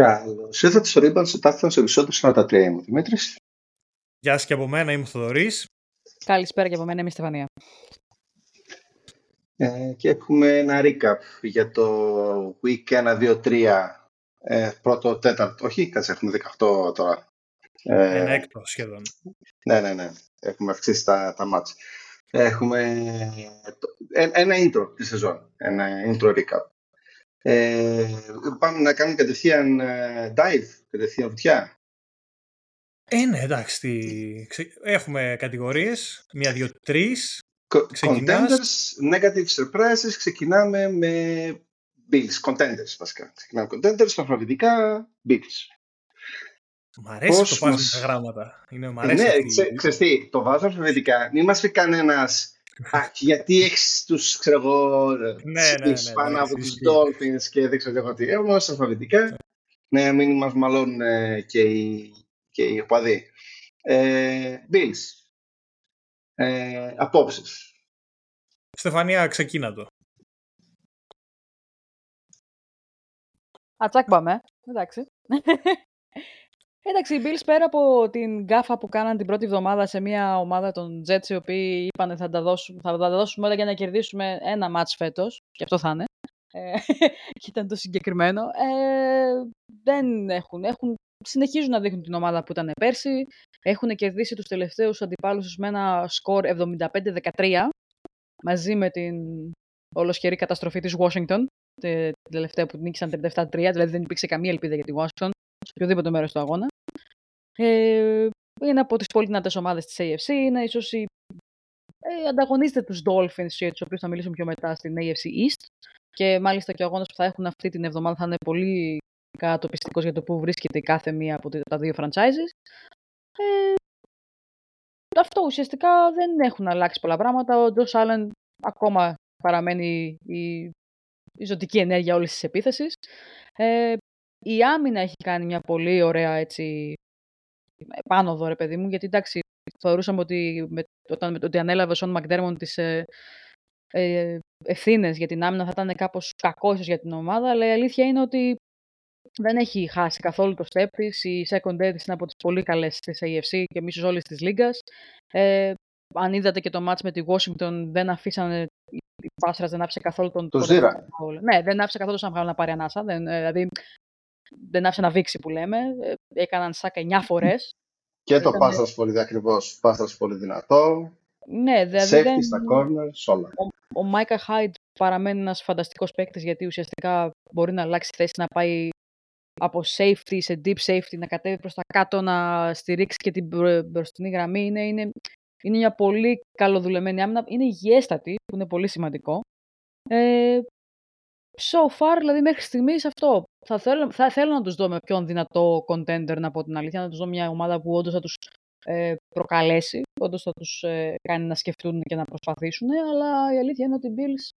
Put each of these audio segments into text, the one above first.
Καλώς ήρθατε στο Rebound σε τάφτα σε επεισόδιο 43. Είμαι ο Δημήτρης. Γεια σας και από μένα, είμαι ο Θοδωρής. Καλησπέρα και από μένα, είμαι η Στεφανία. Ε, και έχουμε ένα recap για το week 1, 2, 3, ε, πρώτο, τέταρτο. Όχι, κάτσε, έχουμε 18 τώρα. Ε, ένα έκτο σχεδόν. Ναι, ναι, ναι. Έχουμε αυξήσει τα, τα μάτια. Έχουμε ε, ένα intro της σεζόν. Ένα intro recap. Ε, πάμε να κάνουμε κατευθείαν ε, dive, κατευθείαν βουτιά. Ε, ναι, εντάξει. Έχουμε κατηγορίες, μία, δύο, τρεις. Contenders, negative surprises, ξεκινάμε με Bills, contenders βασικά. Ξεκινάμε contenders, αλφαβητικά, Bills. Μ' αρέσει Πώς το μας... τα γράμματα. Είναι, μ αρέσει ναι, ξε, ξέρεις τι, το βάζω αλφαβητικά. Μην μας πει κανένας γιατί έχεις τους, ξέρω εγώ, ναι, ναι, ναι, πάνω από τους Dolphins και δεν ξέρω εγώ τι. Εγώ αλφαβητικά. Ναι, μην μας μαλώνουν και οι, και οι οπαδοί. Ε, Bills. Ε, απόψεις. Στεφανία, ξεκίνα το. Ατσάκ πάμε. Εντάξει. Εντάξει, οι Bills πέρα από την γκάφα που κάναν την πρώτη εβδομάδα σε μια ομάδα των Jets, οι οποίοι είπαν θα τα δώσουμε, θα τα δώσουμε όλα για να κερδίσουμε ένα μάτς φέτος, και αυτό θα είναι, ε, και ήταν το συγκεκριμένο, ε, δεν έχουν, έχουν, συνεχίζουν να δείχνουν την ομάδα που ήταν πέρσι, έχουν κερδίσει τους τελευταίους αντιπάλους με ένα σκορ 75-13, μαζί με την ολοσχερή καταστροφή της Washington, την τελευταία που νίκησαν 37-3, δηλαδή δεν υπήρξε καμία ελπίδα για τη Washington σε οποιοδήποτε μέρος του αγώνα. Ε, είναι από τις πολύ δυνατές ομάδες της AFC. Είναι ίσως η. Ε, ανταγωνίζεται τους Dolphins, για τους οποίους θα μιλήσουμε πιο μετά στην AFC East. Και μάλιστα και ο αγώνας που θα έχουν αυτή την εβδομάδα θα είναι πολύ κατοπιστικό για το που βρίσκεται η κάθε μία από τα δύο franchises. Ε, αυτό ουσιαστικά δεν έχουν αλλάξει πολλά πράγματα. Ο Τζο Allen ακόμα παραμένει η, η ζωτική ενέργεια όλης της επίθεσης. Ε, η άμυνα έχει κάνει μια πολύ ωραία έτσι, πάνω εδώ, ρε παιδί μου, γιατί εντάξει, θεωρούσαμε ότι με, όταν, ότι ανέλαβε ο Σον Μακδέρμον τις ε, ε, ευθύνες για την άμυνα θα ήταν κάπως κακό για την ομάδα, αλλά η αλήθεια είναι ότι δεν έχει χάσει καθόλου το step της. Η second είναι από τις πολύ καλές της AFC και μίσους όλης της λίγας. Ε, αν είδατε και το match με τη Washington, δεν αφήσανε η Πάσρα δεν άφησε καθόλου τον. Το Ζήρα. Ναι, δεν άφησε καθόλου τον να πάρει ανάσα. Δεν, ε, δηλαδή, δεν άφησε να βήξει που λέμε. Ε, έκαναν σάκα 9 φορές. Και το Ήταν... πολύ ακριβώς. Πάστρα πολύ δυνατό. Ναι, δηλαδή. δεν... στα corners, όλα. Ο, Μάικα Χάιντ παραμένει ένας φανταστικός παίκτης γιατί ουσιαστικά μπορεί να αλλάξει θέση, να πάει από safety σε deep safety, να κατέβει προς τα κάτω, να στηρίξει και την μπροστινή γραμμή. Είναι, είναι, είναι μια πολύ καλοδουλεμένη άμυνα. Είναι υγιέστατη, που είναι πολύ σημαντικό. Ε, so far, δηλαδή μέχρι στιγμής αυτό. Θα θέλω, θα θέλω να τους δω με πιο δυνατό contender, να πω την αλήθεια, να τους δω μια ομάδα που όντως θα τους ε, προκαλέσει, όντως θα τους ε, κάνει να σκεφτούν και να προσπαθήσουν, αλλά η αλήθεια είναι ότι οι Bills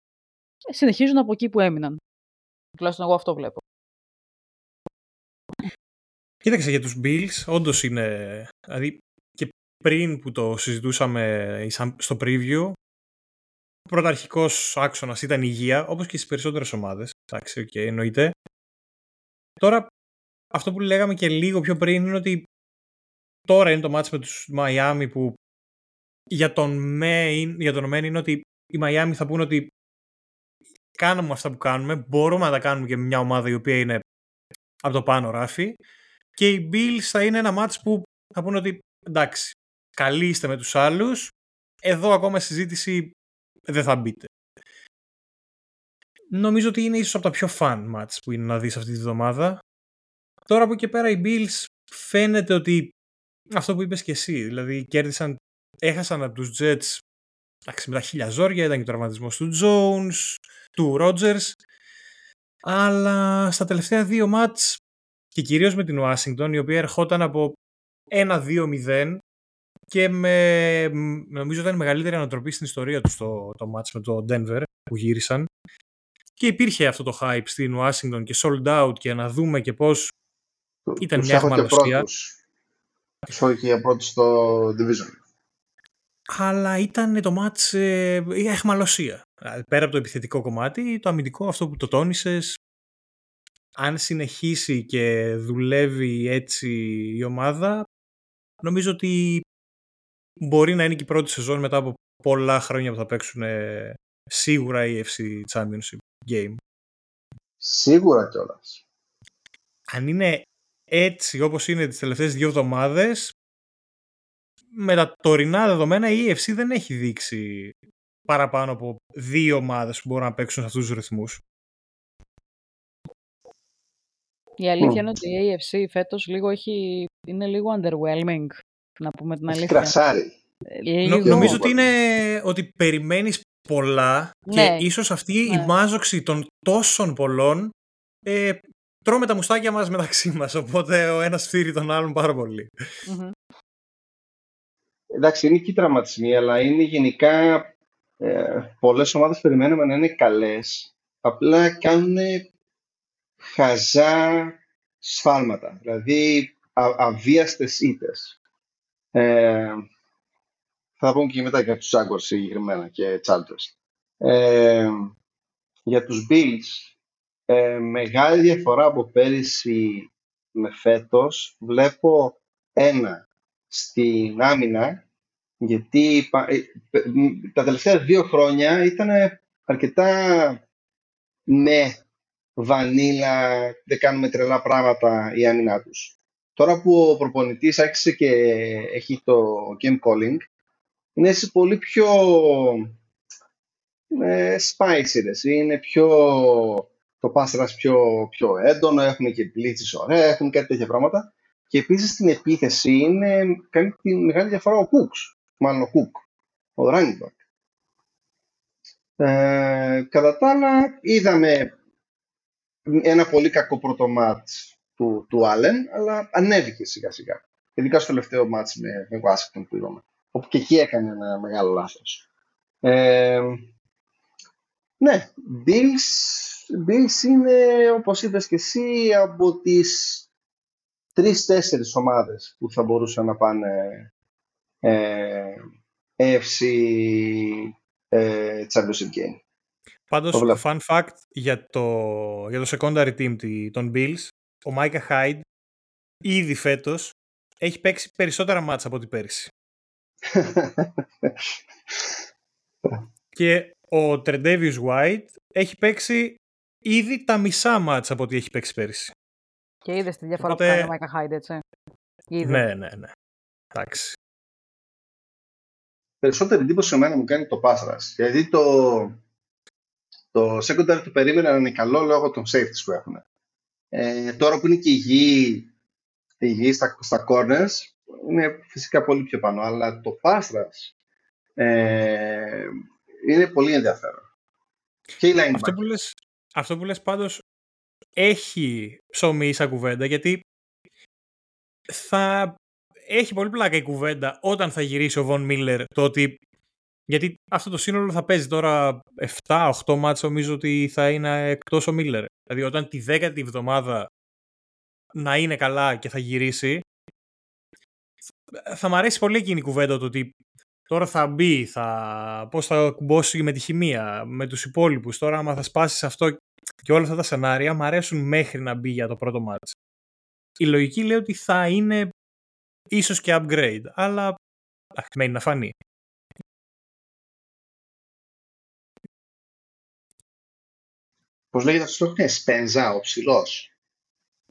ε, συνεχίζουν από εκεί που έμειναν. Τουλάχιστον εγώ αυτό βλέπω. Κοίταξε για τους Bills, όντως είναι, δηλαδή και πριν που το συζητούσαμε στο preview, πρωταρχικός άξονας ήταν η υγεία, όπως και στις περισσότερες ομάδες. Εντάξει, OK, okay, εννοείται. Τώρα, αυτό που λέγαμε και λίγο πιο πριν είναι ότι τώρα είναι το ματς με τους Μαϊάμι που για τον main, για τον main είναι ότι οι Μαϊάμι θα πούνε ότι κάνουμε αυτά που κάνουμε, μπορούμε να τα κάνουμε και με μια ομάδα η οποία είναι από το πάνω ράφι και οι Bills θα είναι ένα ματς που θα πούνε ότι εντάξει, καλοί είστε με τους άλλους, εδώ ακόμα συζήτηση δεν θα μπείτε. Νομίζω ότι είναι ίσως από τα πιο fun match που είναι να δεις αυτή τη βδομάδα. Τώρα από εκεί πέρα οι Bills φαίνεται ότι αυτό που είπες και εσύ, δηλαδή κέρδισαν, έχασαν από τους Jets εντάξει, με τα χίλια ζόρια, ήταν και ο τραυματισμός του Jones, του Rogers, αλλά στα τελευταία δύο μάτς και κυρίως με την Washington, η οποία ερχόταν από 1-2-0 και με, νομίζω ήταν η μεγαλύτερη ανατροπή στην ιστορία τους στο το match με το Denver που γύρισαν και υπήρχε αυτό το hype στην Washington και sold out και να δούμε και πώς ήταν μια εχμαλωσία. Τους και για πρώτους στο Division. Αλλά ήταν το match ε, η εχμαλωσία. Πέρα από το επιθετικό κομμάτι, το αμυντικό αυτό που το τόνισες αν συνεχίσει και δουλεύει έτσι η ομάδα, νομίζω ότι μπορεί να είναι και η πρώτη σεζόν μετά από πολλά χρόνια που θα παίξουν ε, σίγουρα η FC Championship Game. Σίγουρα κιόλας. Αν είναι έτσι όπως είναι τις τελευταίες δύο εβδομάδες, με τα τωρινά δεδομένα η EFC δεν έχει δείξει παραπάνω από δύο ομάδες που μπορούν να παίξουν σε αυτούς τους ρυθμούς. Η αλήθεια είναι ότι η AFC φέτος λίγο έχει, είναι λίγο underwhelming, να πούμε την αλήθεια. Κρασάρι. Ε, Νο- λίγο- νομίζω ότι είναι ότι περιμένεις πολλά Ναι. και ίσως αυτή Ναι. η μάζοξη των τόσων πολλών ε, τρώμε τα μουστάκια μας μεταξύ μας, οπότε ο ένας φύρει τον άλλον πάρα πολύ. Μμμ. Εντάξει, είναι και οι τραυματισμοί, αλλά είναι γενικά ε, πολλές ομάδες περιμένουμε να είναι καλές. Απλά κάνουν χαζά σφάλματα, δηλαδή α, αβίαστες ήττες. Ε, θα πούμε και μετά για τους Jaguars συγκεκριμένα και Chargers. Ε, για τους Bills, ε, μεγάλη διαφορά από πέρυσι με φέτος βλέπω ένα στην άμυνα γιατί πα- ε, π- μ, τα τελευταία δύο χρόνια ήταν αρκετά με βανίλα, δεν κάνουμε τρελά πράγματα η άμυνά τους. Τώρα που ο προπονητής άρχισε και έχει το game calling, είναι σε πολύ πιο ε, spicy, ρε εσύ. είναι πιο το pass rush πιο, πιο έντονο, έχουμε και blitzes ωραία, έχουμε κάτι τέτοια πράγματα. Και επίσης στην επίθεση είναι, κάνει τη μεγάλη διαφορά ο Cooks, μάλλον ο Cook, ο running back. Ε, κατά τα άλλα, είδαμε ένα πολύ κακό πρώτο μάτς του, του Allen, αλλά ανέβηκε σιγά σιγά. Ειδικά στο τελευταίο μάτς με, με Washington που είδαμε. Όπου και εκεί έκανε ένα μεγάλο λάθος. Ε, ναι, Bills, Bills είναι, όπως είπες και εσύ, από τις τρεις-τέσσερις ομάδες που θα μπορούσαν να πάνε ε, AFC ε, Championship Game. Πάντως, Το βλέπω. fun fact για το, για το secondary team τη- των Bills, ο Micah Hyde ήδη φέτος έχει παίξει περισσότερα μάτσα από ό,τι πέρυσι. Και ο Τρεντέβιους White έχει παίξει ήδη τα μισά μάτσα από ό,τι έχει παίξει πέρυσι. Και είδες τη διαφορά Οπότε- που κάνει ο Μάικα Χάιντ, έτσι. Είδε. Ναι, ναι, ναι. Εντάξει. Περισσότερη εντύπωση σε μένα μου κάνει το pass rush. Γιατί το, το secondary του περίμενα να είναι καλό λόγω των safeties που έχουν. Ε, τώρα που είναι και υγιή, υγιή στα, στα corners, είναι φυσικά πολύ πιο πάνω. Αλλά το pass rush ε, είναι πολύ ενδιαφέρον. Και η linebacker. Αυτό που λες, αυτό που λες πάντως έχει ψωμί σαν κουβέντα γιατί θα έχει πολύ πλάκα η κουβέντα όταν θα γυρίσει ο Βον Μίλλερ το ότι γιατί αυτό το σύνολο θα παίζει τώρα 7-8 μάτς νομίζω ότι θα είναι εκτός ο Μίλλερ. Δηλαδή όταν τη δέκατη εβδομάδα να είναι καλά και θα γυρίσει θα μ' αρέσει πολύ εκείνη η κουβέντα το ότι τώρα θα μπει, θα, πώς θα κουμπώσει με τη χημεία, με τους υπόλοιπους. Τώρα άμα θα σπάσει αυτό και όλα αυτά τα σενάρια μ' αρέσουν μέχρι να μπει για το πρώτο μάτς. Η λογική λέει ότι θα είναι ίσως και upgrade, αλλά εντάξει, μένει να φανεί. Πώς λέγεται αυτός το είναι, Σπενζά, ο ψηλός.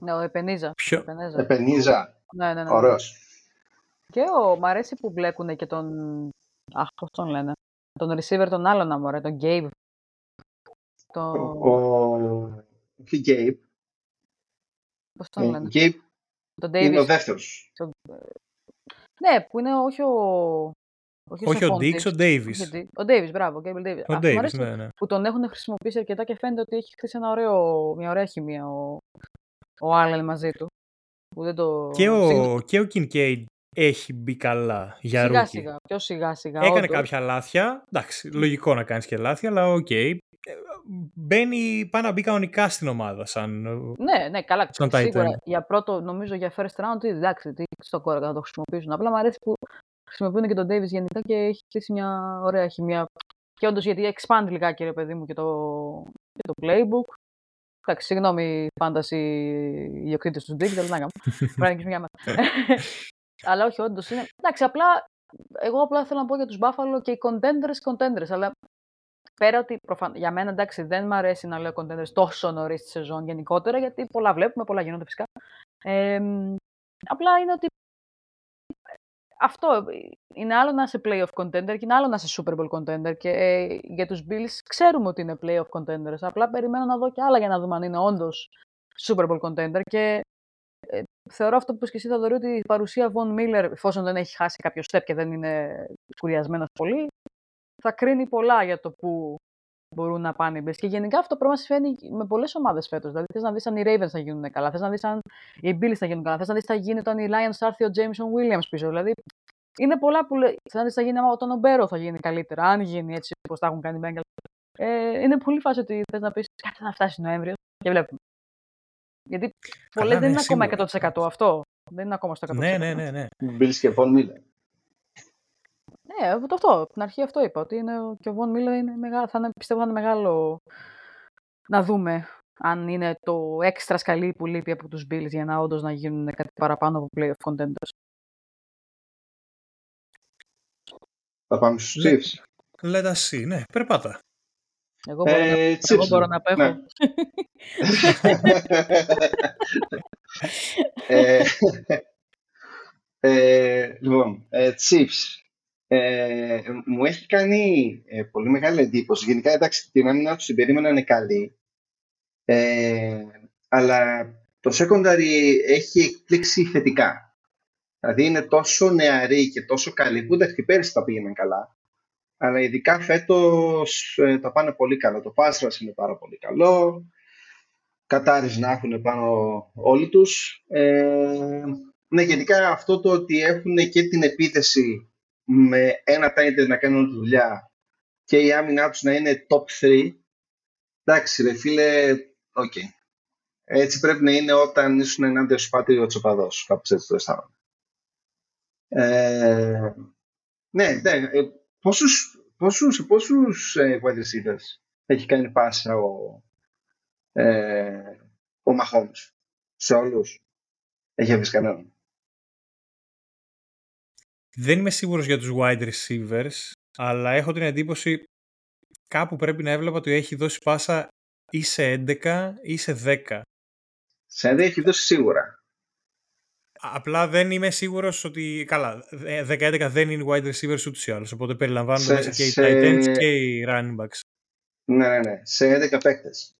Ναι, ο Επενίζα. Ποιο; Ο Επενέζα. Επενίζα, Ναι, ναι, ναι. ωραίος. Και ο, μ' αρέσει που μπλέκουν και τον. Αχ, πώς τον λένε. Τον receiver τον άλλον να μωρέ, τον Gabe. Το... Ο όχι Gabe, Πώς τον λένε; Gabe Τον είναι ο Davis. δεύτερος. Ναι, που είναι όχι ο. Όχι, Όχι ο Σαφόντης. Dix, ο Davis. Όχι ο Di- Ο Davis, μπράβο, ο Gable Davis. Ο Αυτό μου Davis, αρέσει ναι, ναι. που τον έχουν χρησιμοποιήσει αρκετά και φαίνεται ότι έχει χτίσει ένα ωραίο, μια ωραία χημεία ο, ο Allen μαζί του. Που δεν το... Και Συγγνώμη, ο, και ο Kincaid έχει μπει καλά για σιγά rookie. σιγά, πιο σιγά σιγά. Έκανε όντως. κάποια λάθια. Εντάξει, λογικό να κάνεις και λάθη, αλλά οκ. Ε, Μπαίνει, πάει να μπει κανονικά στην ομάδα. Σαν... Ναι, ναι, καλά. Σαν tight σίγουρα end. για πρώτο, νομίζω για first round, εντάξει, τι στο κόρακα να το χρησιμοποιήσουν. Απλά μου αρέσει που χρησιμοποιούν και τον Davis γενικά και έχει χτίσει μια ωραία χημεία. Και όντως γιατί expand λιγάκι, ρε παιδί μου, και το, και το playbook. Εντάξει, συγγνώμη, fantasy ιδιοκτήτες του Bills, αλλά να κάνουμε. Πρέπει να μια Αλλά όχι, όντως είναι. Εντάξει, απλά εγώ απλά θέλω να πω για τους Buffalo και οι contenders, contenders. Αλλά πέρα ότι προφαν... για μένα εντάξει δεν μου αρέσει να λέω contenders τόσο νωρίς τη σεζόν γενικότερα, γιατί πολλά βλέπουμε, πολλά γίνονται φυσικά. Ε, απλά είναι ότι αυτό είναι άλλο να είσαι playoff contender και είναι άλλο να είσαι Super Bowl contender. Και ε, για τους Bills ξέρουμε ότι είναι playoff contenders. Απλά περιμένω να δω και άλλα για να δούμε αν είναι όντως Super Bowl contender. Και ε, θεωρώ αυτό που είπες και εσύ, Θαδωρή, ότι η παρουσία Von Miller, εφόσον δεν έχει χάσει κάποιο step και δεν είναι κουριασμένος πολύ, θα κρίνει πολλά για το που μπορούν να πάνε οι Bills. Και γενικά αυτό το πράγμα συμβαίνει με πολλές ομάδες φέτος. Δηλαδή, θες να δεις αν οι Ravens θα γίνουν καλά, θες να δεις αν οι Bills θα γίνουν καλά, θες να δεις τι θα γίνει όταν οι Lions θα έρθει ο Jameson Williams πίσω. Δηλαδή, είναι πολλά που λέει. Θες να δεις τι θα γίνει όταν ο Μπέρο θα γίνει καλύτερα, αν γίνει έτσι όπως τα έχουν κάνει οι Bengals. Ε, είναι πολύ φάση ότι θες να πεις κάτι να φτάσει Νοέμβριος και βλέπουμε. Γιατί πολλές δεν ναι, είναι ακόμα 100% αυτό. Δεν είναι ακόμα στο 100%. Ναι, ναι, ναι. ναι. Bills και Von Miller. Ναι, αυτό. Από την αρχή αυτό είπα. Ότι είναι, και ο Βον Μίλλερ είναι μεγάλο, θα είναι, πιστεύω θα είναι μεγάλο να δούμε αν είναι το έξτρα σκαλί που λείπει από τους Bills για να όντως να γίνουν κάτι παραπάνω από playoff contenders. Θα πάμε στους Chiefs. Λέτα εσύ, ναι, περπάτα. Εγώ μπορώ, ε, να, εγώ μπορώ να πέχω. Ναι. ε, ε, λοιπόν, ε, Chiefs ε, μου έχει κάνει ε, πολύ μεγάλη εντύπωση. Γενικά, εντάξει, την άμυνα του την περίμενα είναι καλή. Ε, αλλά το secondary έχει εκπλήξει θετικά. Δηλαδή είναι τόσο νεαρή και τόσο καλή που εντάξει πέρυσι τα πήγαιναν καλά. Αλλά ειδικά φέτος ε, τα πάνε πολύ καλά. Το pass είναι πάρα πολύ καλό. Κατάρις να έχουν πάνω όλοι τους. Ε, ναι, γενικά αυτό το ότι έχουν και την επίθεση με ένα tight να κάνουν τη δουλειά και η άμυνά τους να είναι top 3, εντάξει ρε φίλε, οκ. Okay. Έτσι πρέπει να είναι όταν ήσουν ενάντια σου ο τσοπαδός, κάπως έτσι το αισθάνομαι. Ε, ναι, ναι, ε, πόσους, πόσους, πόσους ε, wide receivers έχει κάνει πάσα ο, ε, ο Mahomes, σε όλους; Έχει αφήσει κανέναν. Δεν είμαι σίγουρος για τους wide receivers, αλλά έχω την εντύπωση κάπου πρέπει να έβλεπα ότι έχει δώσει πάσα ή σε 11 ή σε 10. Σε 11 έχει δώσει σίγουρα. Απλά δεν είμαι σίγουρος ότι. Καλά, 10-11 δεν είναι wide receivers ούτως ή άλλως. Οπότε περιλαμβάνονται σε, μέσα και οι tight ends και οι running backs. Ναι, ναι, ναι. Σε 11 παίκτες.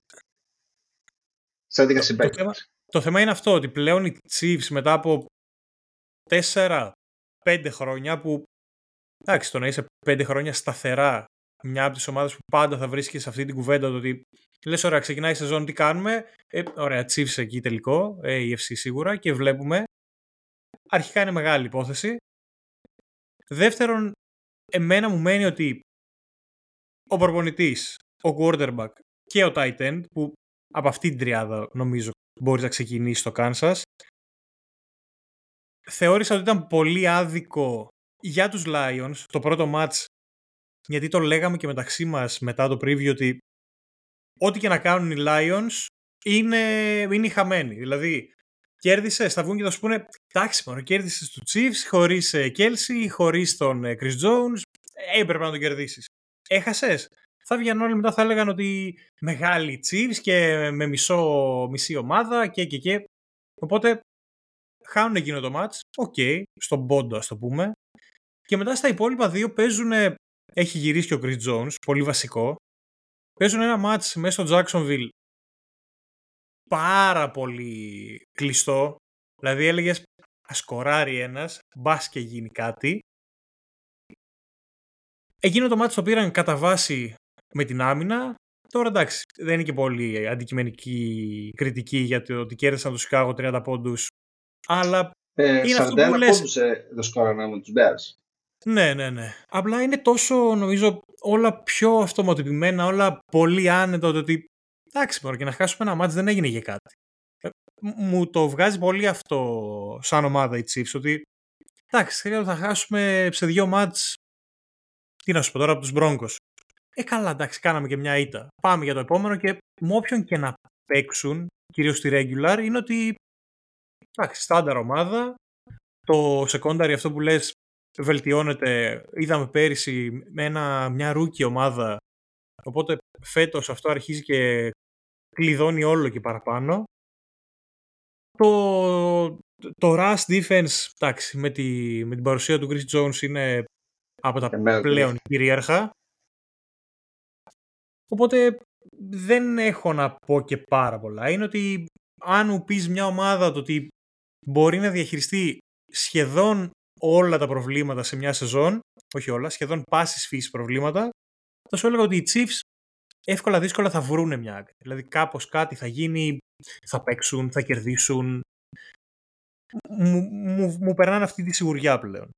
Σε 11 συμπαίκτες. Το, θέμα, το θέμα είναι αυτό, ότι πλέον οι Chiefs μετά από 4 πέντε χρόνια που εντάξει το να είσαι πέντε χρόνια σταθερά μια από τις ομάδες που πάντα θα βρίσκεις σε αυτή την κουβέντα το ότι λες, ωραία, ξεκινάει η σεζόν, τι κάνουμε. Ε, ωραία, Chiefs εκεί τελικό, ε, η FC σίγουρα και βλέπουμε. Αρχικά είναι μεγάλη υπόθεση. Δεύτερον, εμένα μου μένει ότι ο προπονητής, ο quarterback και ο tight end, που από αυτή την τριάδα νομίζω μπορείς να ξεκινήσεις το Kansas, θεώρησα ότι ήταν πολύ άδικο για τους Lions το πρώτο match γιατί το λέγαμε και μεταξύ μας μετά το preview ότι ό,τι και να κάνουν οι Lions είναι, είναι χαμένοι. Δηλαδή, κέρδισες, θα βγουν και θα σου πούνε εντάξει μόνο, κέρδισες τους Chiefs χωρίς Kelsey, χωρίς τον ε, Chris Jones, ε, έπρεπε να τον κερδίσεις. Έχασες. Θα βγαίνουν όλοι μετά θα έλεγαν ότι μεγάλη Chiefs και με μισό, μισή ομάδα και και και. Οπότε χάνουν εκείνο το ματς, OK, okay, στον πόντο ας το πούμε. Και μετά στα υπόλοιπα δύο παίζουν, έχει γυρίσει και ο Chris Jones, πολύ βασικό. Παίζουν ένα ματς μέσα στο Jacksonville πάρα πολύ κλειστό. Δηλαδή έλεγες ας σκοράρει ένας, μπας και γίνει κάτι. Εκείνο το ματς το πήραν κατά βάση με την άμυνα. Τώρα εντάξει, δεν είναι και πολύ αντικειμενική κριτική για το ότι κέρδισαν το Chicago 30 πόντους αλλά ε, είναι αυτό που λες... πόντους ε, δεν σκόρανε με τους Bears. Ναι, ναι, ναι. Απλά είναι τόσο, νομίζω, όλα πιο αυτοματοποιημένα, όλα πολύ άνετα, ότι εντάξει, μπορεί και να χάσουμε ένα μάτς δεν έγινε για κάτι. Ε, μου το βγάζει πολύ αυτό σαν ομάδα η Chiefs, ότι εντάξει, θα χάσουμε σε δύο μάτς, τι να σου πω τώρα, από τους Broncos. Ε, καλά, εντάξει, κάναμε και μια ήττα. Πάμε για το επόμενο και με όποιον και να παίξουν, κυρίως στη regular, είναι ότι εντάξει, στάνταρ ομάδα, το secondary αυτό που λες βελτιώνεται. Είδαμε πέρυσι με ένα, μια rookie ομάδα, οπότε φέτος αυτό αρχίζει και κλειδώνει όλο και παραπάνω. Το, το rush defense, εντάξει, με, τη, με την παρουσία του Chris Jones είναι από τα πλέον κυρίαρχα. Οπότε δεν έχω να πω και πάρα πολλά. Είναι ότι αν μου πεις μια ομάδα το ότι μπορεί να διαχειριστεί σχεδόν όλα τα προβλήματα σε μια σεζόν, όχι όλα, σχεδόν πάσης φύσης προβλήματα, θα σου έλεγα ότι οι Chiefs εύκολα δύσκολα θα βρούνε μια άκρη. Δηλαδή κάπως κάτι θα γίνει, θα παίξουν, θα κερδίσουν. Μου, μου, μου περνάνε αυτή τη σιγουριά πλέον.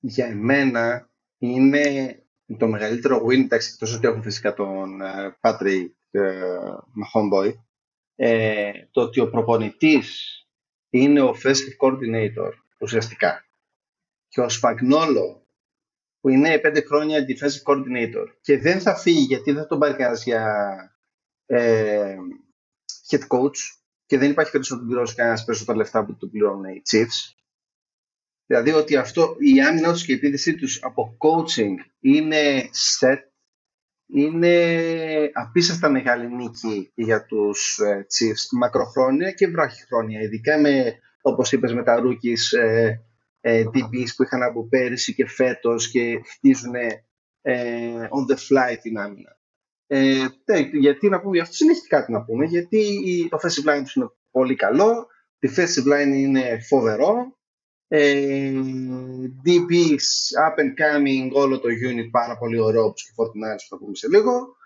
Για εμένα είναι το μεγαλύτερο win, εντάξει, εκτός ότι έχουν φυσικά τον uh, Patrick uh, Mahomeboy, ε, το ότι ο προπονητής είναι ο offensive coordinator ουσιαστικά. Και ο Σπαγνόλο που είναι πέντε χρόνια defensive coordinator. Και δεν θα φύγει γιατί δεν θα τον πάρει κανένας για ε, head coach. Και δεν υπάρχει περίπτωση να τον πληρώσει κανένας περισσότερα λεφτά που του πληρώνουν οι Chiefs. Δηλαδή ότι αυτό, η άμυνα τους και η επίδεσή τους από coaching είναι set, είναι απίστευτα μεγάλη νίκη για τους ε, Chiefs μακροχρόνια και βράχυχρόνια, ειδικά με, όπως είπες, με τα rookies ε, ε, DBs που είχαν από πέρυσι και φέτος και χτίζουν ε, on the fly την άμυνα. Ε, γιατί να πούμε, αυτό δεν έχει κάτι να πούμε, γιατί το offensive line τους είναι πολύ καλό, το defensive line είναι φοβερό, ε, DBs, up and coming, όλο το unit πάρα πολύ ωραίο, όπως και 49 που θα πούμε σε λίγο.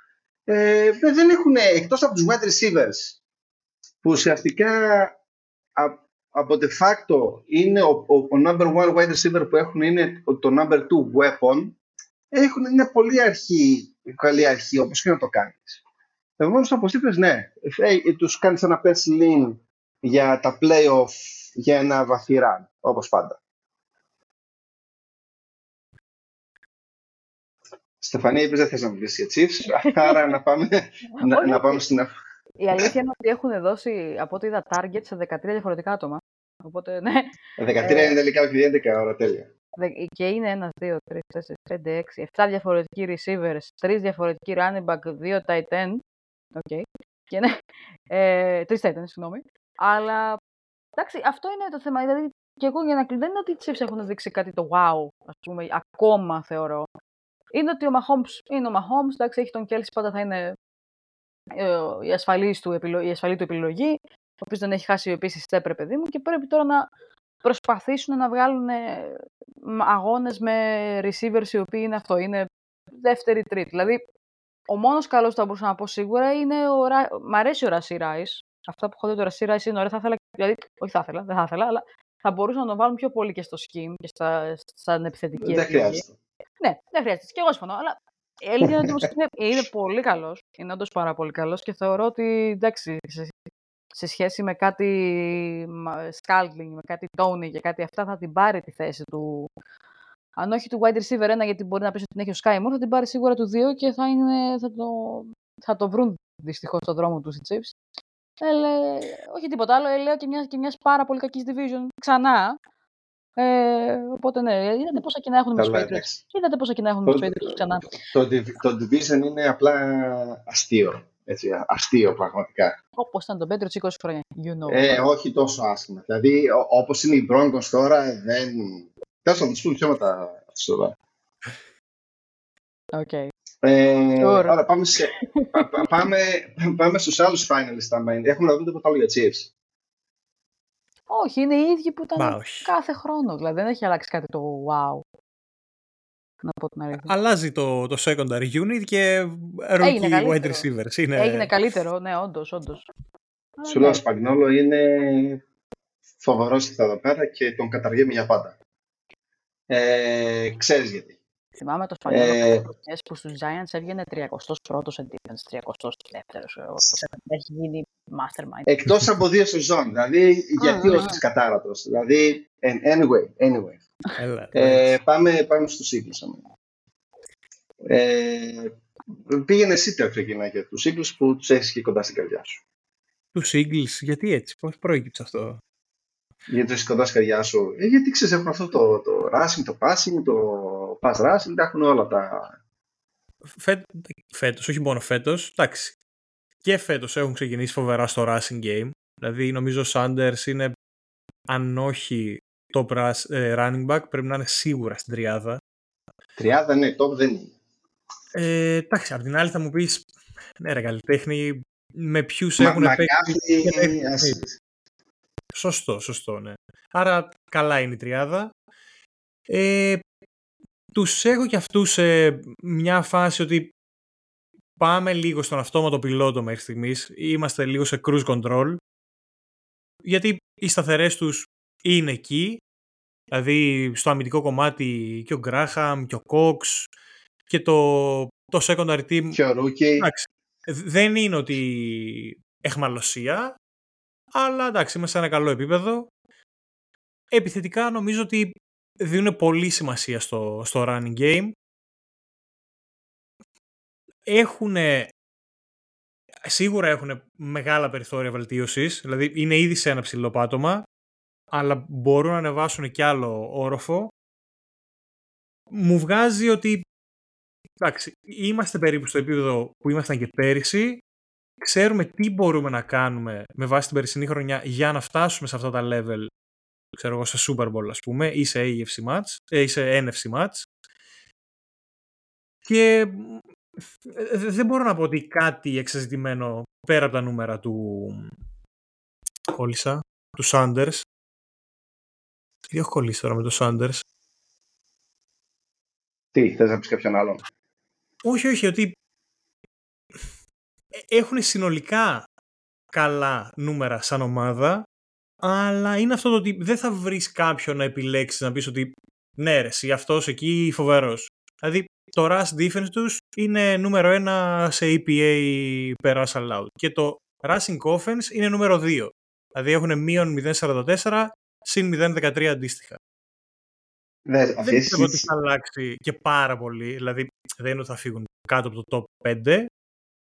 Ε, δεν έχουν, εκτός από τους wide receivers, που ουσιαστικά από de facto είναι ο, ο, ο number one wide receiver που έχουν είναι το number two weapon, έχουν, είναι πολύ αρχή, καλή αρχή, όπως και να το κάνεις. Επομένως, όπως είπες, ναι, ε, τους κάνεις ένα pass lean για τα playoff για ένα βαθύ run, όπως πάντα. Στεφανία, είπες δεν θες να μιλήσεις για Chiefs, άρα να πάμε, να, να πάμε στην... Η αλήθεια είναι ότι έχουν δώσει, από ό,τι είδα, target σε 13 διαφορετικά άτομα. Οπότε, ναι. 13 ε, είναι τελικά, όχι 11 ώρα, τέλεια. Και είναι 1, 2, 3, 4, 5, 6, 7 διαφορετικοί receivers, 3 διαφορετικοί running back, 2 tight end. Okay. Και ναι, ε, 3 tight end, συγγνώμη. Αλλά εντάξει, αυτό είναι το θέμα. Δηλαδή, και εγώ για να κλείσω, δεν είναι ότι οι Chiefs έχουν δείξει κάτι το wow, ας πούμε, ακόμα θεωρώ. Είναι ότι ο Mahomes είναι ο Mahomes, εντάξει, έχει τον Kelsey, πάντα θα είναι ε, η, ασφαλής του, η ασφαλή του επιλογή ο οποίος δεν έχει χάσει επίσης στέπρε, παιδί μου, και πρέπει τώρα να προσπαθήσουν να βγάλουν ε, αγώνες με receivers οι οποίοι είναι αυτό, είναι δεύτερη, τρίτη. Δηλαδή, ο μόνος καλός που θα μπορούσα να πω σίγουρα είναι ο. Μ' αρέσει ο Ρασί Ράις. Αυτά που έχω δει το Ρασί Ράις είναι ωραία. Θα ήθελα, δηλαδή, όχι θα ήθελα, δεν θα ήθελα, αλλά θα μπορούσαν να το βάλουν πιο πολύ και στο scheme και στα, σαν επιθετική. Δεν χρειάζεται. Ναι, δεν χρειάζεται. Και εγώ συμφωνώ. Αλλά η αλήθεια είναι ότι είναι, είναι πολύ καλός. Είναι όντως πάρα πολύ καλός και θεωρώ ότι εντάξει, σε σχέση με κάτι Scalding, με κάτι Tony και κάτι αυτά, θα την πάρει τη θέση του. Αν όχι του wide receiver 1, γιατί μπορεί να πει ότι την έχει ο Sky Moore, θα την πάρει σίγουρα του 2 και θα, είναι, θα, το, θα το βρουν δυστυχώς στον δρόμο τους οι Chiefs. Ε, όχι τίποτα άλλο, ε, λέω και μιας, και μιας πάρα πολύ κακής division ξανά. Ε, οπότε ναι, είδατε πόσα κοινά έχουν με του Patriots. Είδατε πόσα κοινά έχουν με του Patriots ξανά. Το, το, το division είναι απλά αστείο. Έτσι, αστείο πραγματικά. Όπως ήταν το Πέτρο 20 χρόνια. You know. Ε, όχι τόσο άσχημα. Δηλαδή, όπως είναι οι Broncos τώρα, δεν. Τέλος να τους πούμε πιο μετά αυτό εδώ. Okay. Ε, άρα πάμε, σε, πάμε, πάμε στους άλλους finalists. Έχουμε να δούμε τίποτα άλλο για Chiefs. Όχι, είναι οι ίδιοι που ήταν κάθε χρόνο. Δηλαδή δεν έχει αλλάξει κάτι το wow να πω την αλήθεια. Αλλάζει το, το secondary unit και rookie wide receivers. Είναι... Έγινε καλύτερο, ναι, όντως, όντως. Σου λέω, ο Σπαγνόλο είναι φοβερός εδώ πέρα και τον καταργούμε για πάντα. Ε, ξέρεις γιατί. Θυμάμαι το Σπαγνόλο ε, που στους Giants έβγαινε 31ο σε defense, 32ο. Έχει γίνει mastermind. Εκτός από δύο σεζόν, δηλαδή γιατί όχι κατάρατος. Δηλαδή, anyway, anyway. Έλα, ε, πάμε, πάμε στους Eagles. Ε, πήγαινε εσύ ξεκινά για τους Eagles που τους έχεις και κοντά στην καρδιά σου. Τους Eagles, γιατί έτσι, πώς προέκυψε αυτό; Γιατί τους έχεις κοντά στην καρδιά σου. Ε, γιατί ξέρεις έχουν αυτό το, το rushing, το passing, το pass rushing, έχουν όλα τα... Φέ, φέτος, όχι μόνο φέτος, εντάξει. Και φέτος έχουν ξεκινήσει φοβερά στο rushing game. Δηλαδή νομίζω ο Sanders είναι αν όχι top ε, running back πρέπει να είναι σίγουρα στην τριάδα. Τριάδα ναι, top δεν είναι. Ε, εντάξει, απ' την άλλη θα μου πεις, ναι ρε καλλιτέχνη, με ποιους έχουν παίξει. Σωστό, σωστό, ναι. Άρα καλά είναι η τριάδα. Ε, τους έχω και αυτούς σε μια φάση ότι πάμε λίγο στον αυτόματο πιλότο μέχρι στιγμής. Είμαστε λίγο σε cruise control. Γιατί οι σταθερές τους είναι εκεί. Δηλαδή στο αμυντικό κομμάτι και ο Γκράχαμ και ο Κόξ και το, το secondary team. Και ο Ρούκι. δεν είναι ότι εχμαλωσία, αλλά εντάξει, είμαστε σε ένα καλό επίπεδο. Επιθετικά νομίζω ότι δίνουν πολύ σημασία στο, στο running game. Έχουν σίγουρα έχουν μεγάλα περιθώρια βελτίωσης, δηλαδή είναι ήδη σε ένα ψηλό πάτωμα, αλλά μπορούν να ανεβάσουν κι άλλο όροφο. Μου βγάζει ότι εντάξει, είμαστε περίπου στο επίπεδο που ήμασταν και πέρυσι, ξέρουμε τι μπορούμε να κάνουμε με βάση την περσινή χρονιά για να φτάσουμε σε αυτά τα level ξέρω εγώ, σε Super Bowl, ας πούμε, ή σε AFC match, ε, ή σε NFC match. Και ε, δεν μπορώ να πω ότι κάτι εξαζητημένο πέρα από τα νούμερα του κόλλησα, του Sanders. Τι έχω κολλήσει τώρα με το Sanders; Τι, θες να πεις κάποιον άλλον; Όχι, όχι, ότι ε, έχουν συνολικά καλά νούμερα σαν ομάδα, αλλά είναι αυτό το ότι δεν θα βρεις κάποιον να επιλέξεις να πεις ότι ναι ρε, εσύ αυτός εκεί φοβερός. Δηλαδή το rush defense τους είναι νούμερο ένα σε EPA per rush allowed και το rushing offense είναι νούμερο 2. Δηλαδή έχουν μείον 0.44 συν 0.13 αντίστοιχα. Ναι, δεν πιστεύω ότι θα αλλάξει και πάρα πολύ. Δηλαδή δεν είναι ότι θα φύγουν κάτω από το top 5.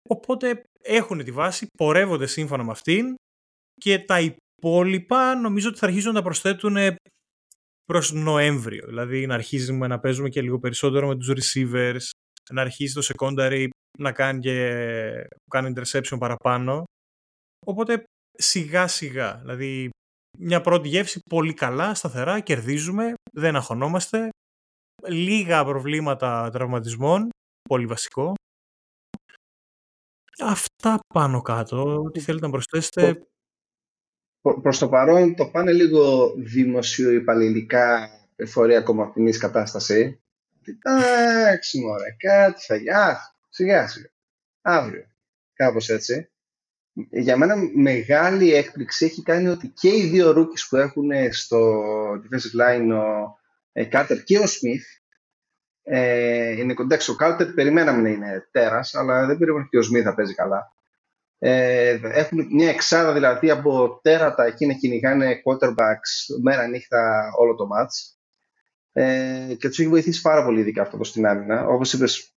Οπότε έχουν τη βάση, πορεύονται σύμφωνα με αυτήν και τα υπόλοιπα νομίζω ότι θα αρχίσουν να τα προσθέτουν προς Νοέμβριο. Δηλαδή να αρχίζουμε να παίζουμε και λίγο περισσότερο με τους receivers, να αρχίζει το secondary να κάνει, και, κάνει interception παραπάνω. Οπότε σιγά σιγά, δηλαδή μια πρώτη γεύση πολύ καλά, σταθερά, κερδίζουμε, δεν αγχωνόμαστε. Λίγα προβλήματα τραυματισμών, πολύ βασικό. Αυτά πάνω κάτω. Τι θέλετε να προσθέσετε. Προς το παρόν το πάνε λίγο δημοσιοϊπαλληλικά εφορία κομματινής κατάσταση. Εντάξει μωρέ, κάτι θα γίνει. Σιγά σιγά. Αύριο. Κάπως έτσι για μένα μεγάλη έκπληξη έχει κάνει ότι και οι δύο rookies που έχουν στο defensive line, ο Κάρτερ ε, και ο Smith, ε, είναι κοντά. Ο Κάρτερ περιμέναμε να είναι τέρας, αλλά δεν περιμένουμε και ο Smith θα παίζει καλά. Ε, έχουν μια εξάδα δηλαδή από τέρατα εκεί να κυνηγάνε quarterbacks μέρα νύχτα όλο το match. Ε, και τους έχει βοηθήσει πάρα πολύ ειδικά αυτό το στην άμυνα. Όπως είπες,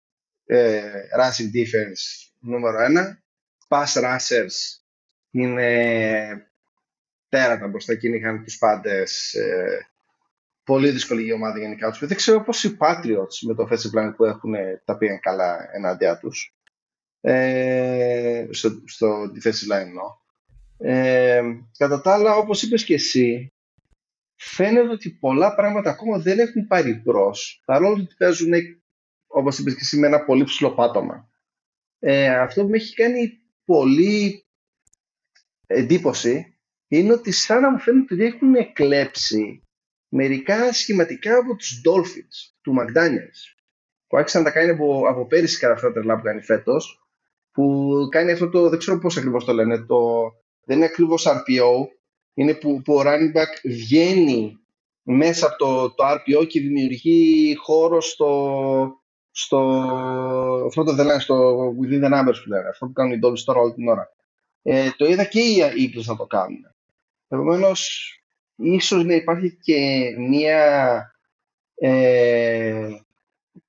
ε, rushing defense νούμερο ένα pass rushers είναι τέρατα μπροστά εκείνοι είχαν τους πάντες ε, πολύ δύσκολη η ομάδα γενικά τους. Δεν ξέρω πώς οι Patriots με το offensive plan που έχουν τα πήγαν καλά ενάντια τους ε, στο, στο defensive line no. Ε, κατά τα άλλα όπως είπες και εσύ φαίνεται ότι πολλά πράγματα ακόμα δεν έχουν πάρει μπρος παρόλο ότι παίζουν όπως είπες και εσύ με ένα πολύ ψηλό πάτωμα. Ε, αυτό που με έχει κάνει πολύ εντύπωση είναι ότι σαν να μου φαίνεται ότι έχουν κλέψει μερικά σχηματικά από τους Dolphins, του McDaniels, που άρχισαν να τα κάνει από, από πέρυσι κατά αυτά τα τρελά που κάνει φέτος, που κάνει αυτό το, δεν ξέρω πώς ακριβώς το λένε, το, δεν είναι ακριβώς RPO, είναι που, που ο running back βγαίνει μέσα από το, το RPO και δημιουργεί χώρο στο, στο αυτό το δεν στο within the numbers που λένε, αυτό που κάνουν οι Dolphins τώρα όλη την ώρα. Ε, το είδα και οι Eagles να το κάνουν. Επομένως, ίσως να υπάρχει και μία ε,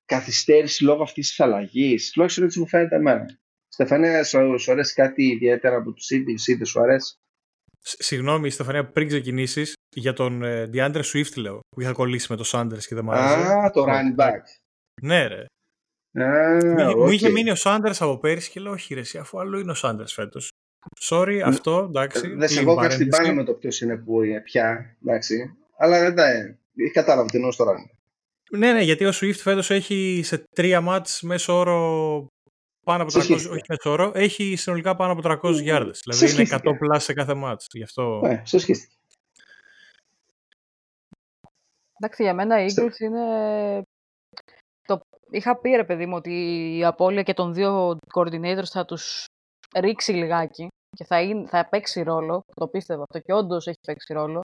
καθυστέρηση λόγω αυτής της αλλαγής. Τουλάχιστον έτσι μου φαίνεται εμένα. Στεφανία, σου, σου αρέσει κάτι ιδιαίτερα από τους Eagles ή δεν σου αρέσει; Συγγνώμη, Στεφανία, πριν ξεκινήσεις, για τον ε, DeAndre Swift λέω, που είχα κολλήσει με το Sanders και δεν μου άρεσε. Α, το running back. Ναι, ρε. Α, Μου- Μου είχε οκέι. μείνει ο Sanders από πέρυσι και λέω, όχι ρε, εσύ, αφού άλλο είναι ο Sanders φέτος. Sorry, αυτό, εντάξει. Δεν σε κλείνει έχω κάνει στην παρένθεση. πάνω με το ποιος είναι που είναι πια. Εντάξει. Αλλά ναι, κατάλαβα τι εννοώ στο running. Ναι, ναι, γιατί ο Swift φέτος έχει σε τρία μάτς μέσω όρο πάνω από 300, Συσχετικά. όχι μέσω όρο, έχει συνολικά πάνω από 300 γιάρδες. Δηλαδή είναι Συσχετικά. 100 πλάς σε κάθε μάτς. Γι' αυτό... Ναι, στο σχέστηκε. Εντάξει, για μένα οι Σε- Eagles είναι... Το... Είχα πει, ρε παιδί μου, ότι η απώλεια και των δύο coordinators θα τους ρίξει λιγάκι και θα, είναι, θα παίξει ρόλο. Το πίστευα αυτό και όντως έχει παίξει ρόλο.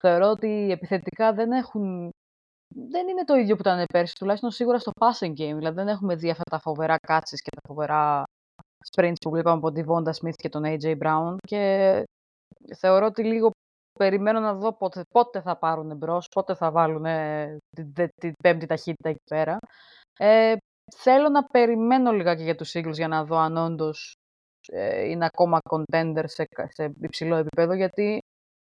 Θεωρώ ότι επιθετικά δεν έχουν... Δεν είναι το ίδιο που ήταν πέρσι, τουλάχιστον σίγουρα στο passing game. Δηλαδή δεν έχουμε δει αυτά τα φοβερά catches και τα φοβερά sprints που βλέπαμε από τη Vonda Smith και τον AJ Brown και θεωρώ ότι λίγο περιμένω να δω πότε, πότε θα πάρουν μπρος, πότε θα βάλουν την, την, την πέμπτη ταχύτητα εκεί πέρα. Ε, θέλω να περιμένω λιγάκι για τους Eagles για να δω αν όντως ε, είναι ακόμα contender σε, κα- σε υψηλό επίπεδο, γιατί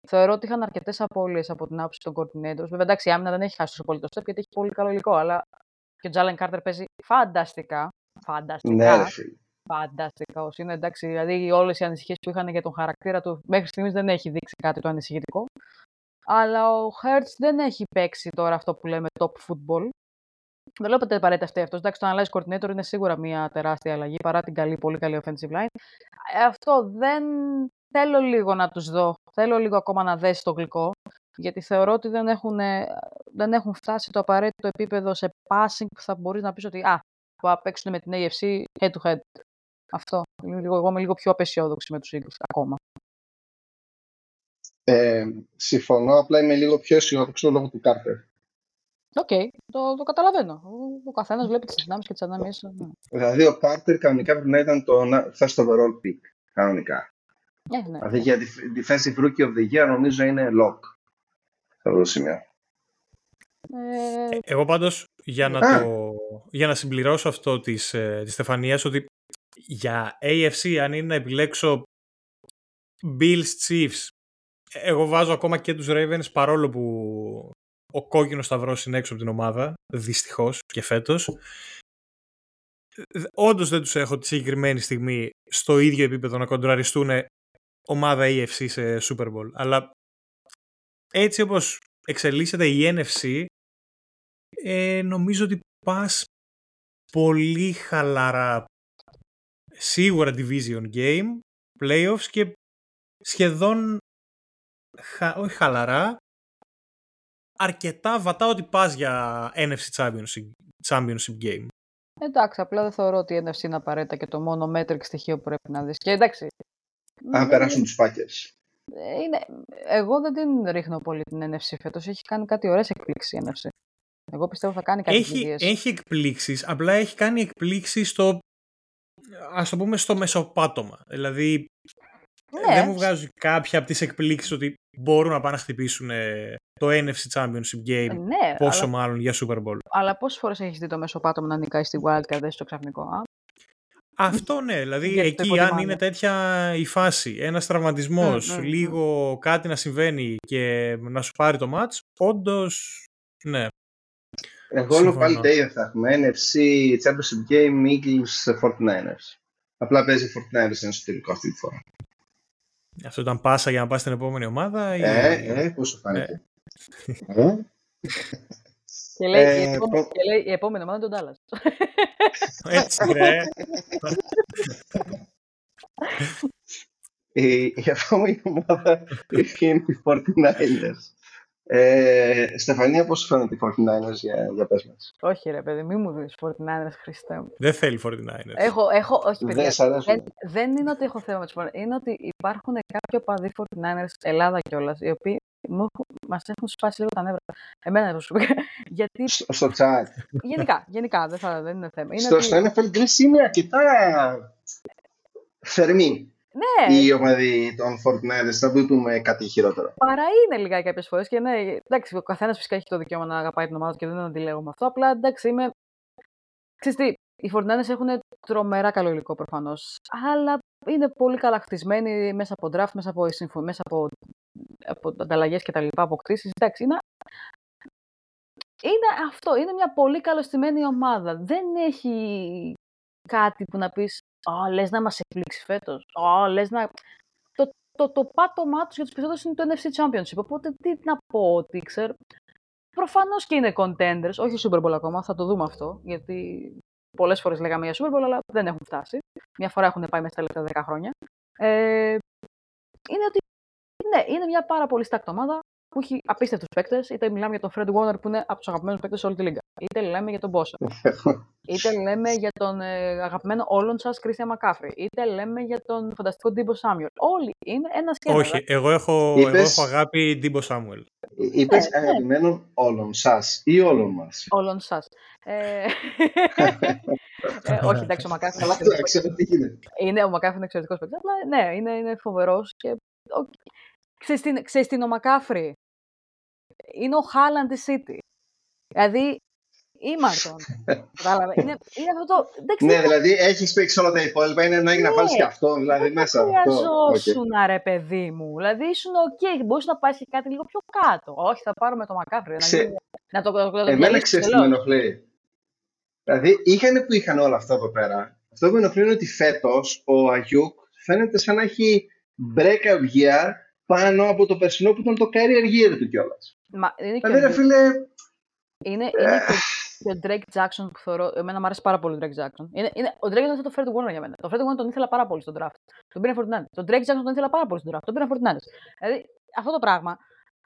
θεωρώ ότι είχαν αρκετές απώλειες από την άποψη των coordinators. Βέβαια, εντάξει, η άμυνα δεν έχει χάσει τόσο πολύ το step γιατί έχει πολύ καλό υλικό, αλλά και ο Jalen Carter παίζει φανταστικά. Φανταστικά. Ναι, ρε φίλε. Φανταστικά όσοι είναι εντάξει. Δηλαδή, όλες οι ανησυχίες που είχαν για τον χαρακτήρα του μέχρι στιγμής δεν έχει δείξει κάτι το ανησυχητικό. Αλλά ο Hertz δεν έχει παίξει τώρα αυτό που λέμε top football. Δεν λέω ότι απαραίτητα αυτός. Εντάξει, το analyze coordinator είναι σίγουρα μια τεράστια αλλαγή παρά την καλή, πολύ καλή offensive line. Ε, Αυτό δεν θέλω λίγο να τους δω. Θέλω λίγο ακόμα να δέσει το γλυκό. Γιατί θεωρώ ότι δεν έχουν, ε, δεν έχουν φτάσει το απαραίτητο επίπεδο σε passing που θα μπορείς να πεις ότι α, θα παίξουν με την AFC head to head. Αυτό. Είμαι λίγο, εγώ είμαι λίγο πιο απεσιόδοξη με τους Eagles ακόμα. Ε, συμφωνώ, απλά είμαι λίγο πιο αισιόδοξο λόγω του Κάρτερ. ΟΚ, το, το καταλαβαίνω. Ο, ο καθένας βλέπει τις δυνάμεις και τις αδυναμίες. Ναι. Δηλαδή ο Κάρτερ κανονικά πρέπει να ήταν το να- first overall pick. Κανονικά. Ε, ναι. Δηλαδή για def- defensive rookie of the year νομίζω είναι lock. Σε αυτό το σημείο. Ε, Εγώ πάντως για να, Α. το, για να συμπληρώσω αυτό της, ε, της Στεφανίας ότι για AFC αν είναι να επιλέξω Bills Chiefs εγώ βάζω ακόμα και τους Ravens παρόλο που ο κόκκινος σταυρός είναι έξω από την ομάδα δυστυχώς και φέτος. Όντως δεν τους έχω τη συγκεκριμένη στιγμή στο ίδιο επίπεδο να κοντραριστούν ομάδα AFC σε Super Bowl αλλά έτσι όπως εξελίσσεται η NFC ε, νομίζω ότι πας πολύ χαλαρά. Σίγουρα division game playoffs και σχεδόν χα, όχι χαλαρά αρκετά βατά ότι πας για NFC Championship, championship game εντάξει, απλά δεν θεωρώ ότι η NFC είναι απαραίτητα και το μόνο metric στοιχείο που πρέπει να δεις. Και εντάξει. Αν δεν- περάσουν τους Packers. ε, Είναι, εγώ δεν την ρίχνω πολύ την NFC φέτος. Έχει κάνει κάτι ωραίες εκπλήξεις η NFC. Εγώ πιστεύω θα κάνει κάτι έχει, κηδείες. έχει εκπλήξεις απλά έχει κάνει εκπλήξεις στο ας το πούμε στο μεσοπάτωμα δηλαδή Ναι, δεν μου βγάζουν κάποια από τις εκπλήξεις ότι μπορούν να πάνε να χτυπήσουν ε, το NFC Championship Game ε, ναι, πόσο αλλά, μάλλον για Super Bowl. αλλά πόσες φορές έχεις δει το μέσο πάτωμα να νικάει στη Wildcard, δεν στο ξαφνικό. Α; Αυτό ναι, δηλαδή Γιατί το εκεί αν υποτιμάνε. είναι τέτοια η φάση, ένας τραυματισμός, Μμ, μμ, μμ. λίγο κάτι να συμβαίνει και να σου πάρει το match, όντως ναι. Εγώ όλο Συμφωνώ. πάλι τα ίδια θα έχουμε. NFC, Championship Game, Eagles, 49ers. Απλά παίζει 49ers ένα εσωτερικό αυτή τη φορά. Αυτό ήταν πάσα για να πας στην επόμενη ομάδα ή... Ε, ε, πώς σου φάνηκε. Ε, Και λέει, Ε, η, επόμενη, πο- και λέει η επόμενη ομάδα είναι τον Dallas. Έτσι ρε. η, η επόμενη ομάδα είναι οι 49ers. Ε, Στεφανία, πώς σου φαίνεται οι 49ers για, για πες μας; όχι ρε παιδί, μη μου δεις 49ers Χριστέ μου. Δεν θέλει 49ers. Έχω, έχω, όχι παιδιά, Δεν σ' αρέσουν. δεν, δεν είναι ότι έχω θέμα με τους 49ers, είναι ότι υπάρχουν κάποιοι οπαδοί 49ers Ελλάδα κιόλας, οι οποίοι μου έχουν- μας έχουν σπάσει λίγο τα νεύρα. Εμένα προσωπικά. Γιατί Στο, στο chat. γενικά, γενικά δεν, θα, δεν είναι θέμα. Είναι στο, ότι, στο NFL Greece είναι αρκετά θερμή ναι, η ομαδή των 49ers. Θα μην πούμε κάτι χειρότερο. παρά είναι λιγάκι κάποιες φορές. Και ναι, εντάξει, ο καθένας φυσικά έχει το δικαίωμα να αγαπάει την ομάδα του και δεν αντιλέγω με αυτό. Απλά εντάξει, είμαι. Ξέρεις τι, οι Φορτινάνες έχουν τρομερά καλό υλικό προφανώς. Αλλά είναι πολύ καλά χτισμένοι μέσα από draft, μέσα από, μέσα από, από ανταλλαγές και τα λοιπά, αποκτήσεις. Εντάξει, είναι, είναι αυτό. Είναι μια πολύ καλωστημένη ομάδα. Δεν έχει κάτι που να πεις Α, λες να μας εκπλήξει φέτος. Α, λες να. Το, το, το πάτωμά τους για τους περισσότερους είναι το NFC Championship. Οπότε τι να πω ότι ξέρω. Προφανώς και είναι contenders, όχι Super Bowl ακόμα, θα το δούμε αυτό. Γιατί πολλές φορές λέγαμε για Super Bowl, αλλά δεν έχουν φτάσει. Μια φορά έχουν πάει μέσα στα τελευταία 10 χρόνια. Ε, είναι ότι ναι, είναι μια πάρα πολύ στάκτη ομάδα που έχει απίστευτους παίκτες. Είτε μιλάμε για τον Fred Warner που είναι από τους αγαπημένους παίκτες σε όλη τη λίγα. Είτε λέμε για τον Bosa. είτε λέμε για τον ε, αγαπημένο όλων σας Christian McCaffrey. Είτε λέμε για τον φανταστικό Debo Samuel. Όλοι είναι ένα σχέδιο. Όχι, εγώ έχω, Είπες... εγώ έχω αγάπη Debo Samuel. Είπες ναι, ναι. αγαπημένων όλων σας ή όλων μας. Όλων σας. Ε... ε, όχι, εντάξει, ο Μακάφη είναι. είναι. Ο Μακάφη είναι εξαιρετικός παίκτης. ναι, είναι, είναι φοβερός. Και... Ξέρεις τι είναι ο Μακάφρι είναι ο Χάλαντ της City. Δηλαδή, ήμαρτον. Κατάλαβε. είναι, είναι αυτό το. ναι, δηλαδή έχεις παίξει όλα τα υπόλοιπα. Είναι ανάγκη ναι, να βάλεις και αυτό δηλαδή μέσα. Δεν χρειαζόσουν, okay. ρε παιδί μου. Δηλαδή ήσουν οκ, okay, μπορείς να πάεις και κάτι λίγο πιο κάτω. Όχι, θα πάρουμε το McCaffrey. Ξε... Να, να το, το, το, Εμένα ξέρεις τι με ενοχλεί. Δηλαδή, είχαν που είχαν όλα αυτά εδώ πέρα. Αυτό που με ενοχλεί είναι ότι φέτος ο Aiyuk φαίνεται σαν να έχει breakout year πάνω από το περσινό που ήταν το career year του κιόλας. Μα, είναι δηλαδή, ρε φίλε... Είναι, είναι και ο Drake Jackson που θεωρώ. Εμένα μου αρέσει πάρα πολύ ο Drake Jackson. Είναι, είναι, ο Drake Jackson είναι το Fred Warner για μένα. Το Fred Warner τον ήθελα πάρα πολύ στον draft. Τον πήρε Forty Niners. Τον Drake Jackson τον ήθελα πάρα πολύ στον draft. Τον πήρε Forty Niners. Δηλαδή αυτό το πράγμα.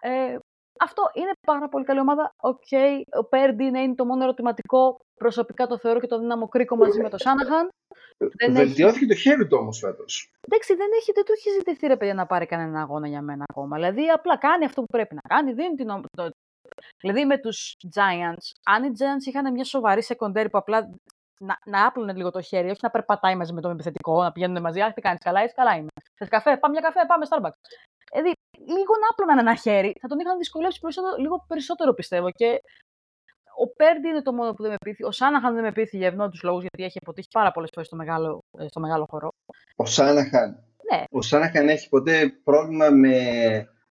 Ε, αυτό είναι πάρα πολύ καλή ομάδα. Οκ, okay, ο Purdy είναι το μόνο ερωτηματικό. Προσωπικά το θεωρώ και το αδύναμο κρίκο μαζί με το Shanahan. Δεν Βελτιώθηκε έχει... το χέρι του όμως φέτος. Εντάξει, δεν, έχει, δεν του έχει ζητηθεί ρε παιδιά να πάρει κανένα αγώνα για μένα ακόμα. Δηλαδή, απλά κάνει αυτό που πρέπει να κάνει. Δίνει την, το, δηλαδή, με τους Giants, αν οι Giants είχαν μια σοβαρή secondary που απλά να, να άπλωνε λίγο το χέρι, όχι να περπατάει μαζί με τον επιθετικό, να πηγαίνουν μαζί. Αχ, τι κάνεις, καλά, είσαι καλά είμαι. Θες καφέ, πάμε μια καφέ, πάμε Starbucks. Δηλαδή, λίγο να άπλωναν ένα χέρι, θα τον είχαν δυσκολεύσει περισσότερο, λίγο περισσότερο πιστεύω. Και ο Πέρντι είναι το μόνο που δεν με πείθει. Ο Σάναχαν δεν με πείθει για ευνόητους λόγους, γιατί έχει αποτύχει πάρα πολλές φορές στο μεγάλο, ε, στο μεγάλο χώρο. Ο Σάναχαν. Ναι. Ο Σάναχαν έχει ποτέ πρόβλημα με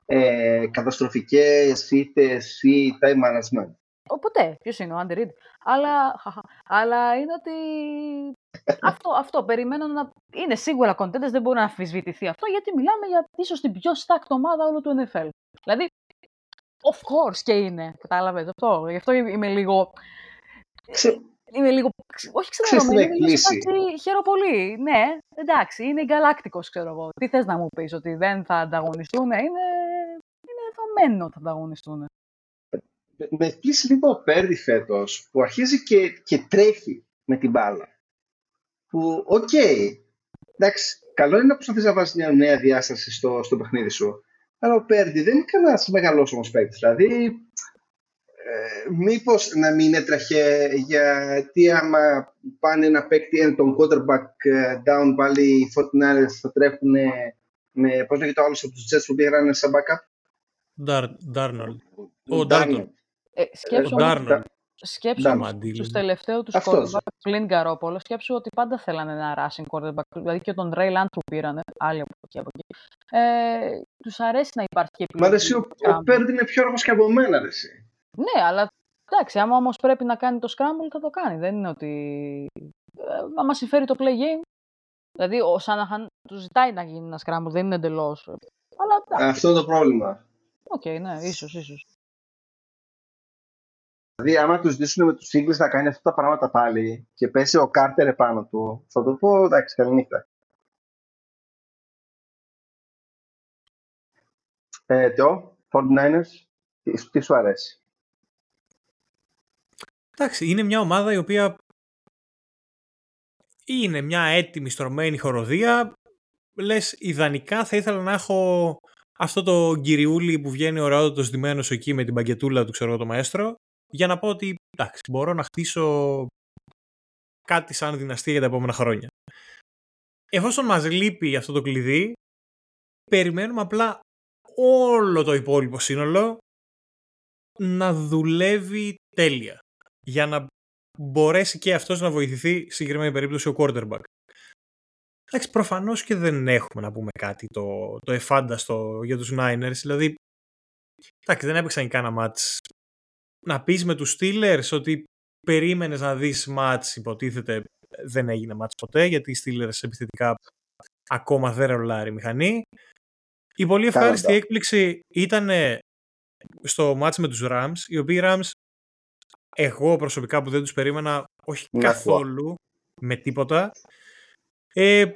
ε, καταστροφικές ήττες ή time management. Ποτέ. Ποιος είναι ο Άντερ Αλλά, αλλά είναι ότι. Αυτό, αυτό. Περιμένω να. Είναι σίγουρα contenders, δεν μπορεί να αμφισβητηθεί αυτό, γιατί μιλάμε για ίσως την πιο stacked ομάδα όλου του NFL. Δηλαδή, Of course και είναι. Κατάλαβε αυτό. Γι' αυτό είμαι λίγο. Ξε... Είμαι λίγο. Όχι ξέρω, είμαι λίγο Χαίρομαι πολύ. Ναι, εντάξει, είναι γκαλάκτικος, ξέρω εγώ. Τι θες να μου πεις, ότι δεν θα ανταγωνιστούν. Είναι, είναι δεδομένο ότι θα ανταγωνιστούν. Με εκπλήσσει λίγο ο Purdy φέτος που αρχίζει και, και τρέχει με την μπάλα. Που, οκ, okay, εντάξει, καλό είναι να προσπαθείς να βάζεις μια νέα διάσταση στο, στο παιχνίδι σου. Αλλά ο Πέρντι δεν είναι κανένας μεγάλος όμως παίκτης. Δηλαδή, ε, μήπως να μην έτρεχε γιατί άμα πάνε ένα παίκτη τον quarterback ε, down πάλι οι Fortinanders θα τρέχουν με, πώς λέγεται ο άλλος από τους Jets που πήγαν σαν backup; Darnold. Ο Darnold. Ε, σκέψου, Σκέψου στους τελευταίους τους quarterback πλην Γκαρόπολο, σκέψου ότι πάντα θέλανε ένα rushing quarterback, δηλαδή και τον Ray Land που πήρανε, άλλοι από εκεί από εκεί. Ε, τους αρέσει να υπάρχει και επιλογή. Μα εσύ ο, ο Purdy είναι πιο αργός και από μένα, ρε, εσύ. Ναι, αλλά εντάξει, άμα όμως πρέπει να κάνει το scramble θα το κάνει. Δεν είναι ότι... Ε, άμα συμφέρει το play game, δηλαδή ο Shanahan του ζητάει να γίνει ένα scramble, δεν είναι εντελώς. Αλλά, Αυτό είναι το πρόβλημα. Οκ, okay, ναι, ίσως, ίσως. Δηλαδή, άμα τους ζητήσουν με τους Eagles να κάνει αυτά τα πράγματα πάλι και πέσει ο Κάρτερ επάνω του, θα του πω εντάξει, καληνύχτα. Ε, Τεό, 49ers, τι, τι σου αρέσει; Εντάξει, είναι μια ομάδα η οποία είναι μια έτοιμη στρωμένη χοροδία. Λες, ιδανικά θα ήθελα να έχω αυτό το κυριούλι που βγαίνει ωραιότατος δημένος εκεί με την παγκετούλα του, ξέρω το μαέστρο για να πω ότι εντάξει, μπορώ να χτίσω κάτι σαν δυναστεία για τα επόμενα χρόνια. Εφόσον μας λείπει αυτό το κλειδί, περιμένουμε απλά όλο το υπόλοιπο σύνολο να δουλεύει τέλεια. Για να μπορέσει και αυτός να βοηθηθεί στη συγκεκριμένη περίπτωση ο quarterback. Εντάξει, προφανώς και δεν έχουμε να πούμε κάτι το, το εφάνταστο για τους Niners. Δηλαδή, εντάξει, δεν έπαιξαν κανένα μάτς. Να πεις με τους Steelers ότι περίμενες να δεις μάτς, υποτίθεται δεν έγινε μάτς ποτέ, γιατί οι Steelers επιθετικά ακόμα δεν ρολάρει η μηχανή. Η πολύ ευχάριστη έκπληξη ήταν στο μάτς με τους Rams, οι οποίοι Rams εγώ προσωπικά που δεν τους περίμενα όχι καθόλου με τίποτα ε,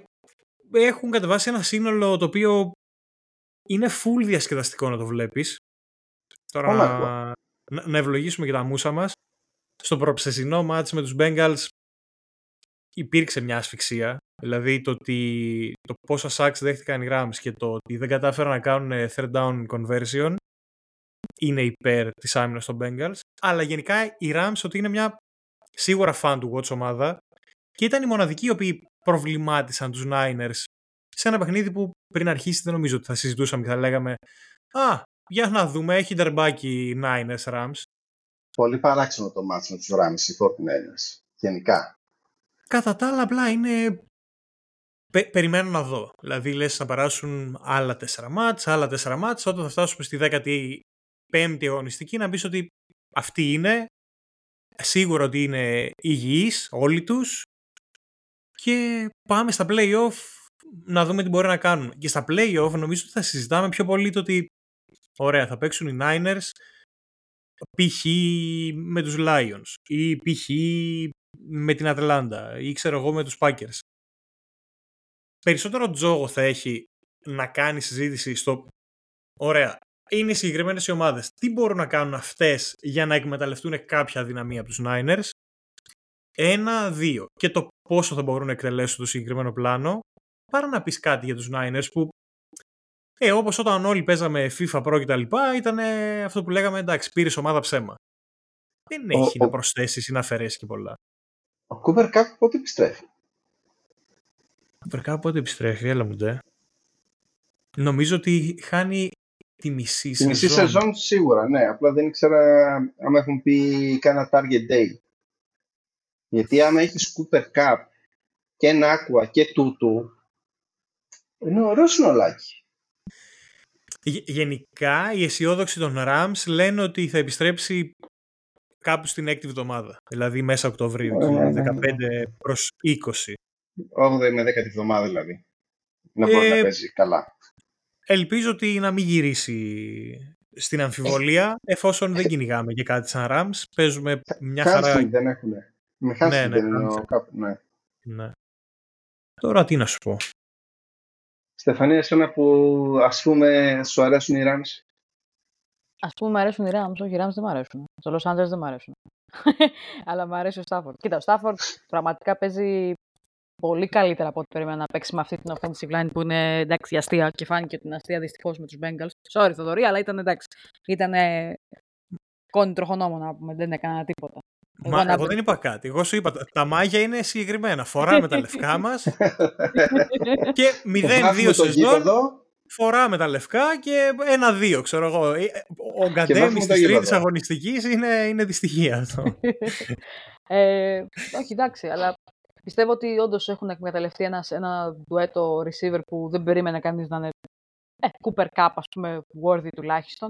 έχουν κατεβάσει ένα σύνολο το οποίο είναι full διασκεδαστικό να το βλέπεις. Τώρα να, να ευλογήσουμε και τα μουσα μας. Στο προψεσινό μάτς με τους Bengals υπήρξε μια ασφυξία. Δηλαδή το, ότι, το πόσα sacks δέχτηκαν οι Rams και το ότι δεν κατάφεραν να κάνουν third down conversion είναι υπέρ της άμυνας των Bengals. Αλλά γενικά οι Rams ότι είναι μια σίγουρα fan του watch ομάδα και ήταν οι μοναδικοί οι οποίοι προβλημάτισαν τους Niners σε ένα παιχνίδι που πριν αρχίσει δεν νομίζω ότι θα συζητούσαμε και θα λέγαμε «Α, για να δούμε, έχει ντερμπάκι Niners Rams». Πολύ παράξενο το μάτς με τους Rams, οι 49ers, γενικά. Κατά τα άλλα, απλά είναι... περιμένω να δω. Δηλαδή, λες να περάσουν άλλα τέσσερα μάτς, άλλα τέσσερα μάτς, όταν θα φτάσουμε στη 15η αγωνιστική να πεις ότι αυτή είναι, σίγουρο ότι είναι υγιείς όλοι τους και πάμε στα play-off να δούμε τι μπορεί να κάνουν. Και στα play-off νομίζω ότι θα συζητάμε πιο πολύ το ότι ωραία θα παίξουν οι Niners π.χ. με τους Lions ή π.χ. με την Ατλάντα ή ξέρω εγώ με τους Packers. Περισσότερο τζόγο θα έχει να κάνει συζήτηση στο ωραία, είναι συγκεκριμένες οι ομάδες. Τι μπορούν να κάνουν αυτές για να εκμεταλλευτούν κάποια αδυναμία από τους Niners; Ένα, δύο. Και το πόσο θα μπορούν να εκτελέσουν το συγκεκριμένο πλάνο. Παρά να πεις κάτι για τους Niners που. Ε, όπως όταν όλοι παίζαμε FIFA Pro κτλ., ήταν αυτό που λέγαμε εντάξει, πήρες ομάδα ψέμα. Δεν έχει να προσθέσεις ή να αφαιρέσεις και πολλά. Ο Κούπερ Κάπ πότε επιστρέφει; Ο Κούπερ Κάπ πότε επιστρέφει, έλα μου ντε. Νομίζω ότι χάνει τη μισή σεζόν. Τη μισή σεζόν σίγουρα, ναι. Απλά δεν ήξερα αν έχουν πει κάνα target day. Γιατί άμα έχεις Cooper Cup και ένα Aqua και τούτου, είναι ωραίο συνολάκι. Γενικά, οι αισιόδοξοι των Rams λένε ότι θα επιστρέψει κάπου στην έκτη εβδομάδα. Δηλαδή μέσα Οκτωβρίου, 15 προς 20. 8η με 10η εβδομάδα δηλαδή. Να μπορεί ε, να παίζει καλά ελπίζω ότι να μην γυρίσει στην αμφιβολία, εφόσον δεν κυνηγάμε και κάτι σαν Rams. Παίζουμε μια χαρά. δεν έχουν. Με χάσει ναι, ναι, δεν κάπου, ναι. ναι. Τώρα τι να σου πω. Στεφανία, εσένα που ας πούμε σου αρέσουν οι Rams; Ας πούμε μου αρέσουν οι Rams, όχι οι Rams δεν μου αρέσουν. Στο Los Angeles δεν μου αρέσουν. Αλλά μου αρέσει ο Stafford. Κοίτα, ο Stafford πραγματικά παίζει πολύ καλύτερα από ό,τι περίμενα να παίξει με αυτή την offensive line που είναι εντάξει αστεία και φάνηκε ότι είναι αστεία δυστυχώς με τους Bengals. Sorry, Θοδωρή, αλλά ήταν εντάξει. Ήταν κόνη τροχονόμο να πούμε, δεν έκανα τίποτα. Μα εγώ, εγώ δεν είπα κάτι. Εγώ σου είπα τα μάγια είναι συγκεκριμένα. Φοράμε τα λευκά μας και 0-2 σεζόν. Φοράμε τα λευκά και ένα-δύο, ξέρω εγώ. Ε, ο Γκαντέμι της τρίτη αγωνιστικής είναι, είναι δυστυχία αυτό. ε, όχι, εντάξει, αλλά Πιστεύω ότι όντως έχουν εκμεταλλευτεί ένας, ένα ντουέτο receiver που δεν περίμενε κανείς να είναι ε, Cooper Cup, ας πούμε, worthy τουλάχιστον.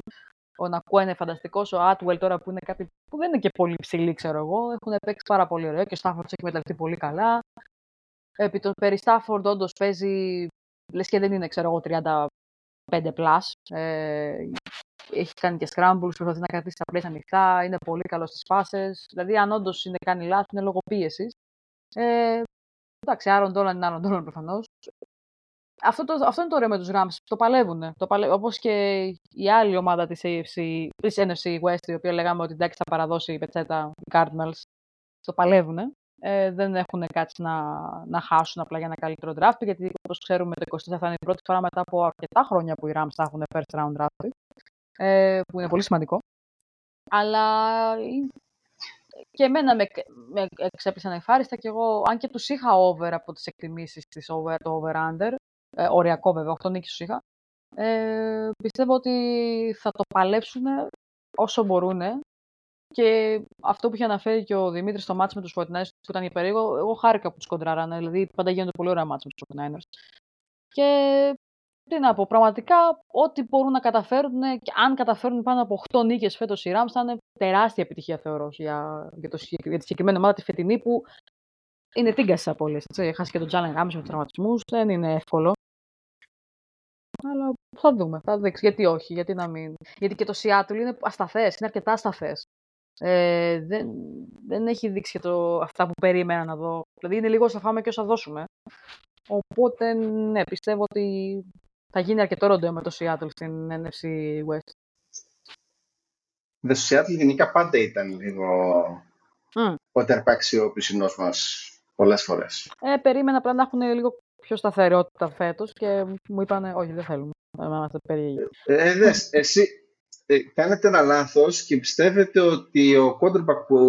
Ο Νακουά είναι φανταστικός. Ο Atwell τώρα που είναι κάτι που δεν είναι και πολύ ψηλή, ξέρω εγώ. Έχουν παίξει πάρα πολύ ωραίο και ο Stafford έχει εκμεταλλευτεί πολύ καλά. Επί το περί Stafford όντως παίζει, λες και δεν είναι, ξέρω εγώ, 35 plus. Ε, έχει κάνει και scrambles, προσπαθεί να κρατήσει τα πλαίσια ανοιχτά, είναι πολύ καλός στις πάσε. Δηλαδή, αν όντως είναι κάνει λάθος, είναι λόγω πίεσης. Ε, εντάξει, Άρον Ντόλαν είναι Άρον Ντόλαν προφανώς. Αυτό, το, αυτό είναι το ωραίο με τους Rams. Το παλεύουν. Το παλε... Όπως και η άλλη ομάδα της AFC, της NFC West, η οποία λέγαμε ότι εντάξει θα παραδώσει η πετσέτα οι Cardinals. Το παλεύουν. Ε, δεν έχουν κάτι να, να χάσουν απλά για ένα καλύτερο draft, γιατί όπως ξέρουμε το 24 θα είναι η πρώτη φορά μετά από αρκετά χρόνια που οι Rams θα έχουν first round draft, ε, που είναι πολύ σημαντικό. Αλλά και εμένα με, με εξέπλησαν ευχάριστα και εγώ, αν και τους είχα over από τις εκτιμήσεις της over, το over-under, ε, οριακό βέβαια, 8 νίκες τους είχα, ε, πιστεύω ότι θα το παλέψουν όσο μπορούν Και αυτό που είχε αναφέρει και ο Δημήτρης στο μάτσο με τους 49ers που ήταν υπερήγο, εγώ χάρηκα που τους κοντράρανε. Δηλαδή πάντα γίνονται πολύ ωραία μάτς με τους 49ers. Και τι να πω, πραγματικά ό,τι μπορούν να καταφέρουν, και αν καταφέρουν πάνω από 8 νίκες φέτος οι Rams, θα είναι τεράστια επιτυχία θεωρώ για, για, το, για τη συγκεκριμένη ομάδα τη φετινή που είναι τίγκα στι απολύσει. Χάσει και τον Τζάλεν Γάμι με τους τραυματισμούς, δεν είναι εύκολο. Αλλά θα δούμε, θα δείξεις. Γιατί όχι, γιατί να μην. Γιατί και το Seattle είναι ασταθές, είναι αρκετά ασταθές. Ε, δεν, δεν έχει δείξει και το, αυτά που περίμενα να δω. Δηλαδή είναι λίγο όσα φάμε και όσα δώσουμε. Οπότε ναι, πιστεύω ότι θα γίνει αρκετό ροντέο με το Seattle στην NFC West. Το Seattle γενικά πάντα ήταν λίγο mm. ο ο πισινός μας πολλές φορές. Ε, περίμενα απλά να έχουν λίγο πιο σταθερότητα φέτος και μου είπαν όχι δεν θέλουμε. Είμαστε περίεργοι. Ε, ε, εσύ ε, κάνετε ένα λάθος και πιστεύετε ότι ο quarterback που,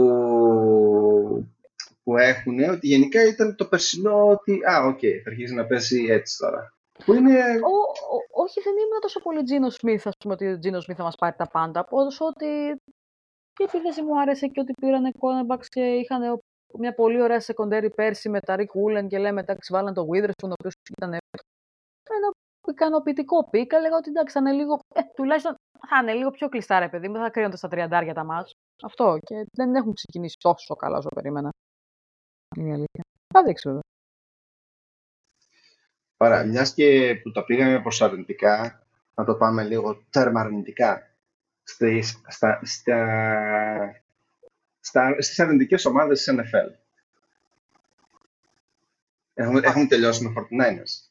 που έχουν, ότι γενικά ήταν το περσινό ότι α, οκ, okay, θα αρχίσει να πέσει έτσι τώρα. Που είναι... Ο, ο, όχι, δεν ήμουν τόσο πολύ Geno Smith, ας πούμε, ότι ο Geno Smith θα μας πάρει τα πάντα. Όσο ότι η επίθεση μου άρεσε και ότι πήραν cornerbacks και είχαν μια πολύ ωραία secondary πέρσι με τα Riq Woolen και λέμε εντάξει βάλαν το Witherspoon, ο οποίος ήταν ένα ικανοποιητικό pick. Έλεγα ότι εντάξει θα είναι λίγο, ε, τουλάχιστον θα είναι λίγο πιο κλειστά ρε παιδί μου, θα κρίνονται στα τριαντάρια τα ματς. Αυτό και δεν έχουν ξεκινήσει τόσο καλά όσο περίμενα. Είναι η αλήθεια. Θα δείξει βέβαια. Ωραία, μιας και που τα πήγαμε προς αρνητικά, να το πάμε λίγο τέρμα αρνητικά. Στις, στα, στα, στα, στις αρνητικές ομάδες της NFL. Έχουμε, έχουμε τελειώσει με 49ers.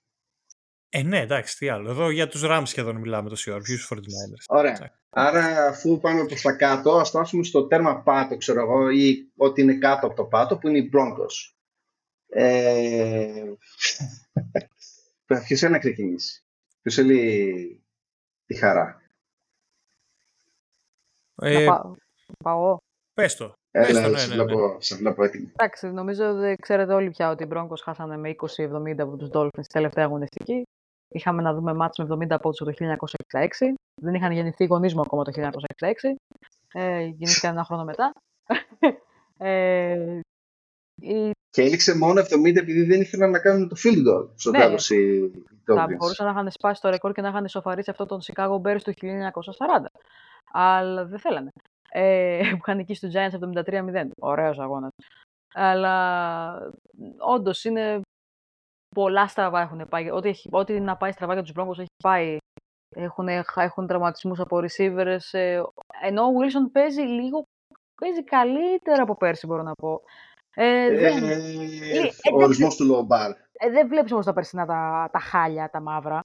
Ε, ναι, εντάξει, τι άλλο. Εδώ για τους Rams σχεδόν μιλάμε τόση ώρα, ποιους 49ers. Ωραία. Άρα, αφού πάμε προς τα κάτω, ας φτάσουμε στο τέρμα πάτο, ξέρω εγώ, ή ό,τι είναι κάτω από το πάτο, που είναι οι Broncos. Ε... Ποιος είναι να ξεκινήσει; Ποιος θέλει τη χαρά; Ε, πάω. πάω. Πες το. Έλα, ναι, σε, ναι, βλέπω, ναι. σε βλέπω έτοιμο. Εντάξει, νομίζω ότι ξέρετε όλοι πια ότι οι Broncos χάσανε με 20-70 από τους Dolphins στη τελευταία αγωνιστική. Είχαμε να δούμε μάτς με 70 από το 1966. Δεν είχαν γεννηθεί οι γονείς μου ακόμα το 1966. Ε, γεννήθηκαν ένα χρόνο μετά. ε, η... Και έληξε μόνο 70 επειδή δεν ήθελαν να κάνουν το field goal στο ναι. τέλος οι Θα μπορούσαν να είχαν σπάσει το ρεκόρ και να είχαν ισοφαρίσει αυτό τον Chicago Bears του 1940. Αλλά δεν θέλανε. Ε, που είχαν νικήσει τους Giants 73-0. Ωραίος αγώνας. Αλλά όντως είναι πολλά στραβά έχουν πάει. Ό,τι, έχει, ό,τι να πάει στραβά για τους Broncos έχει πάει. Έχουν, έχουν τραυματισμούς από receivers. Ε, ενώ ο Wilson παίζει λίγο παίζει καλύτερα από πέρσι, μπορώ να πω. Ε, ε δεν... ε, ε, ο ορισμός του low bar. Ε, δεν βλέπεις όμως τα περσινά τα, τα χάλια, τα μαύρα.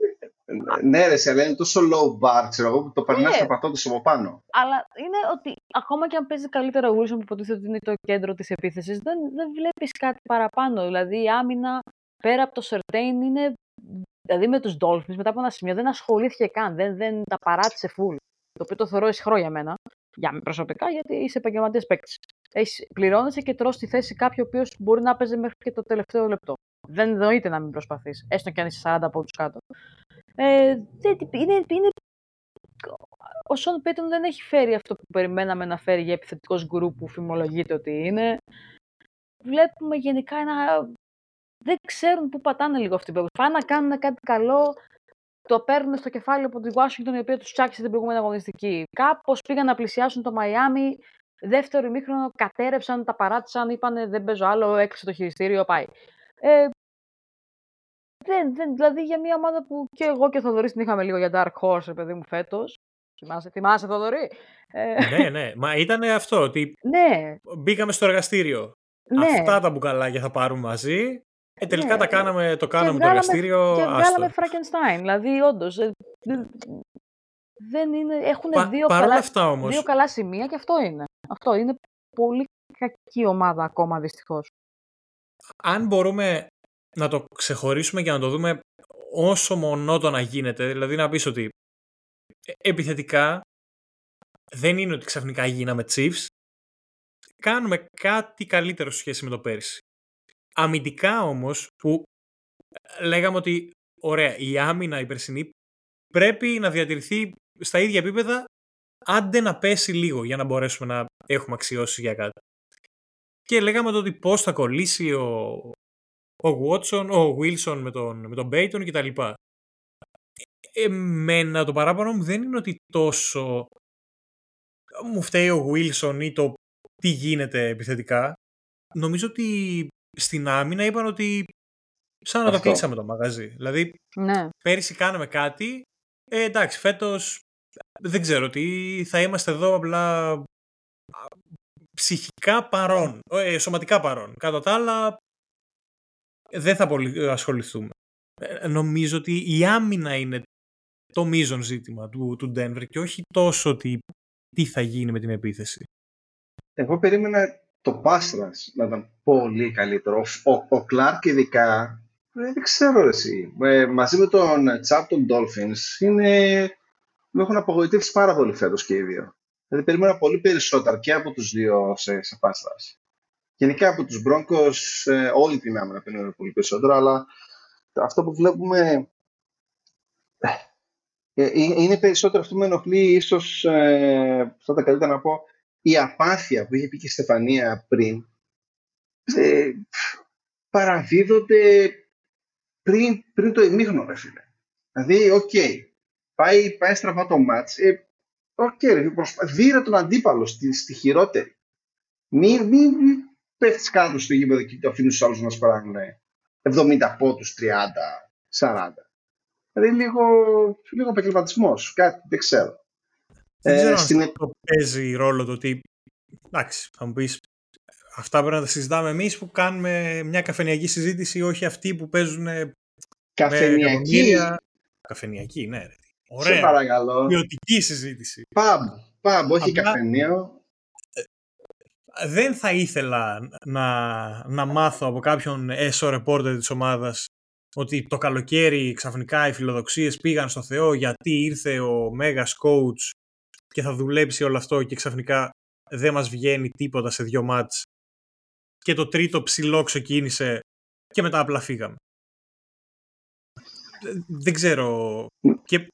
Ναι, ρε, σε είναι τόσο low bar, ξέρω εγώ, που το περνάει yeah. πατώντα από πάνω. Αλλά είναι ότι ακόμα και αν παίζει καλύτερα ο Wilson που υποτίθεται ότι είναι το κέντρο της επίθεσης, δεν, δεν βλέπεις κάτι παραπάνω. Δηλαδή η άμυνα πέρα από το Certain είναι. Δηλαδή με τους Dolphins μετά από ένα σημείο δεν ασχολήθηκε καν, δεν, δεν τα παράτησε full. Το οποίο το θεωρώ ισχυρό για μένα, για προσωπικά, γιατί είσαι επαγγελματίας παίκτης. Πληρώνεσαι και τρώ στη θέση κάποιου ο οποίος μπορεί να παίζει μέχρι και το τελευταίο λεπτό. Δεν νοείται να μην προσπαθείς, έστω και αν είσαι 40 από του κάτω. Ε, είναι, είναι, ο Σον Πέιτον δεν έχει φέρει αυτό που περιμέναμε να φέρει για επιθετικός γκρουπ που φημολογείται ότι είναι. Βλέπουμε γενικά ένα... Δεν ξέρουν πού πατάνε λίγο αυτοί οι παίκτες. Πάνε να κάνουν κάτι καλό, το παίρνουν στο κεφάλι από τη Washington η οποία τους τσάκισε την προηγούμενη αγωνιστική. Κάπως πήγαν να πλησιάσουν το Μαϊάμι, δεύτερο ημίχρονο κατέρευσαν, τα παράτησαν, είπαν δεν παίζω άλλο, έκλεισε το χειριστήριο, πάει. Ε, δεν, δεν, δηλαδή για μια ομάδα που και εγώ και ο Θοδωρής την είχαμε λίγο για Dark Horse, παιδί μου, φέτος. Θυμάσαι, θυμάσαι Θοδωρή; Ε, ναι, ναι. Μα ήταν αυτό, ότι ναι. μπήκαμε στο εργαστήριο. Ναι. Αυτά τα μπουκαλάκια θα πάρουμε μαζί. Ε, τελικά ναι. τα κάναμε, το κάναμε το εργαστήριο. Και βγάλαμε Frankenstein. Δηλαδή, όντως. Ε, δεν είναι, έχουν Πα, δύο, καλά, αυτά, όμως, δύο καλά σημεία και αυτό είναι. Αυτό είναι πολύ κακή ομάδα ακόμα δυστυχώς. Αν μπορούμε να το ξεχωρίσουμε και να το δούμε όσο μονότονα γίνεται. Δηλαδή να πεις ότι ε, επιθετικά δεν είναι ότι ξαφνικά γίναμε Chiefs. Κάνουμε κάτι καλύτερο σε σχέση με το πέρσι. Αμυντικά όμως που ε, λέγαμε ότι ωραία η άμυνα η περσινή πρέπει να διατηρηθεί στα ίδια επίπεδα άντε να πέσει λίγο για να μπορέσουμε να έχουμε αξιώσει για κάτι. Και λέγαμε το ότι πώς θα κολλήσει ο, ο Watson, ο Wilson με τον, με τον Payton κτλ. Εμένα το παράπονο μου δεν είναι ότι τόσο μου φταίει ο Wilson ή το τι γίνεται επιθετικά. Νομίζω ότι στην άμυνα είπαν ότι σαν να το κλείσαμε το μαγαζί. Δηλαδή, Ναι. πέρυσι κάναμε κάτι, ε, εντάξει, φέτος δεν ξέρω τι, θα είμαστε εδώ απλά α, ψυχικά παρόν, ε, σωματικά παρόν. Κατά τα άλλα, δεν θα πολύ ασχοληθούμε. Ε, νομίζω ότι η άμυνα είναι το μείζον ζήτημα του, του Denver και όχι τόσο ότι τι θα γίνει με την επίθεση. Εγώ περίμενα το Πάστρας να ήταν πολύ καλύτερο. Ο, ο Κλάρκ ειδικά, ε, δεν ξέρω ρε εσύ, ε, μαζί με τον Τσάπ των Dolphins είναι, με έχουν απογοητεύσει πάρα πολύ φέτος και οι δύο. Δηλαδή περίμενα πολύ περισσότερα και από τους δύο σε, σε Πάστρας. Γενικά από τους Broncos ε, όλη την άμυνα περίμενα πολύ περισσότερο, αλλά αυτό που βλέπουμε ε, είναι περισσότερο αυτό που με ενοχλεί ίσως, ε, θα τα καλύτερα να πω, η απάθεια που είχε πει και η Στεφανία πριν, ε, παραδίδονται πριν, πριν το ημίχρονο, ρε φίλε. Δηλαδή, οκ, okay, πάει, πάει στραβά το ματς, ε, οκ, okay, προσπα... δείρε τον αντίπαλο στη, στη χειρότερη. Μην, μην, μην πέφτεις κάτω στο γήπεδο και το αφήνεις τους άλλους να σπαράγουν 70 πόντους, 30, 40. Δηλαδή λίγο, λίγο επαγγελματισμός, κάτι δεν ξέρω. Δεν ξέρω ε, αν στην... αυτό παίζει ρόλο το ότι. Εντάξει, θα μου πεις. Αυτά πρέπει να τα συζητάμε εμείς που κάνουμε μια καφενιακή συζήτηση, όχι αυτοί που παίζουν. Καφενιακή. Καφενιακή, ναι. Ρε. Ωραία. Σε παρακαλώ. Ποιοτική συζήτηση. Πάμπ. Πάμπ, όχι Απλά... καφενείο. Δεν θα ήθελα να, να μάθω από κάποιον έσω ρεπόρτερ της ομάδας ότι το καλοκαίρι ξαφνικά οι φιλοδοξίες πήγαν στο Θεό γιατί ήρθε ο Μέγας Coach και θα δουλέψει όλο αυτό και ξαφνικά δεν μας βγαίνει τίποτα σε δυο μάτς και το τρίτο ψηλό ξεκίνησε και μετά απλά φύγαμε. Δεν ξέρω. Και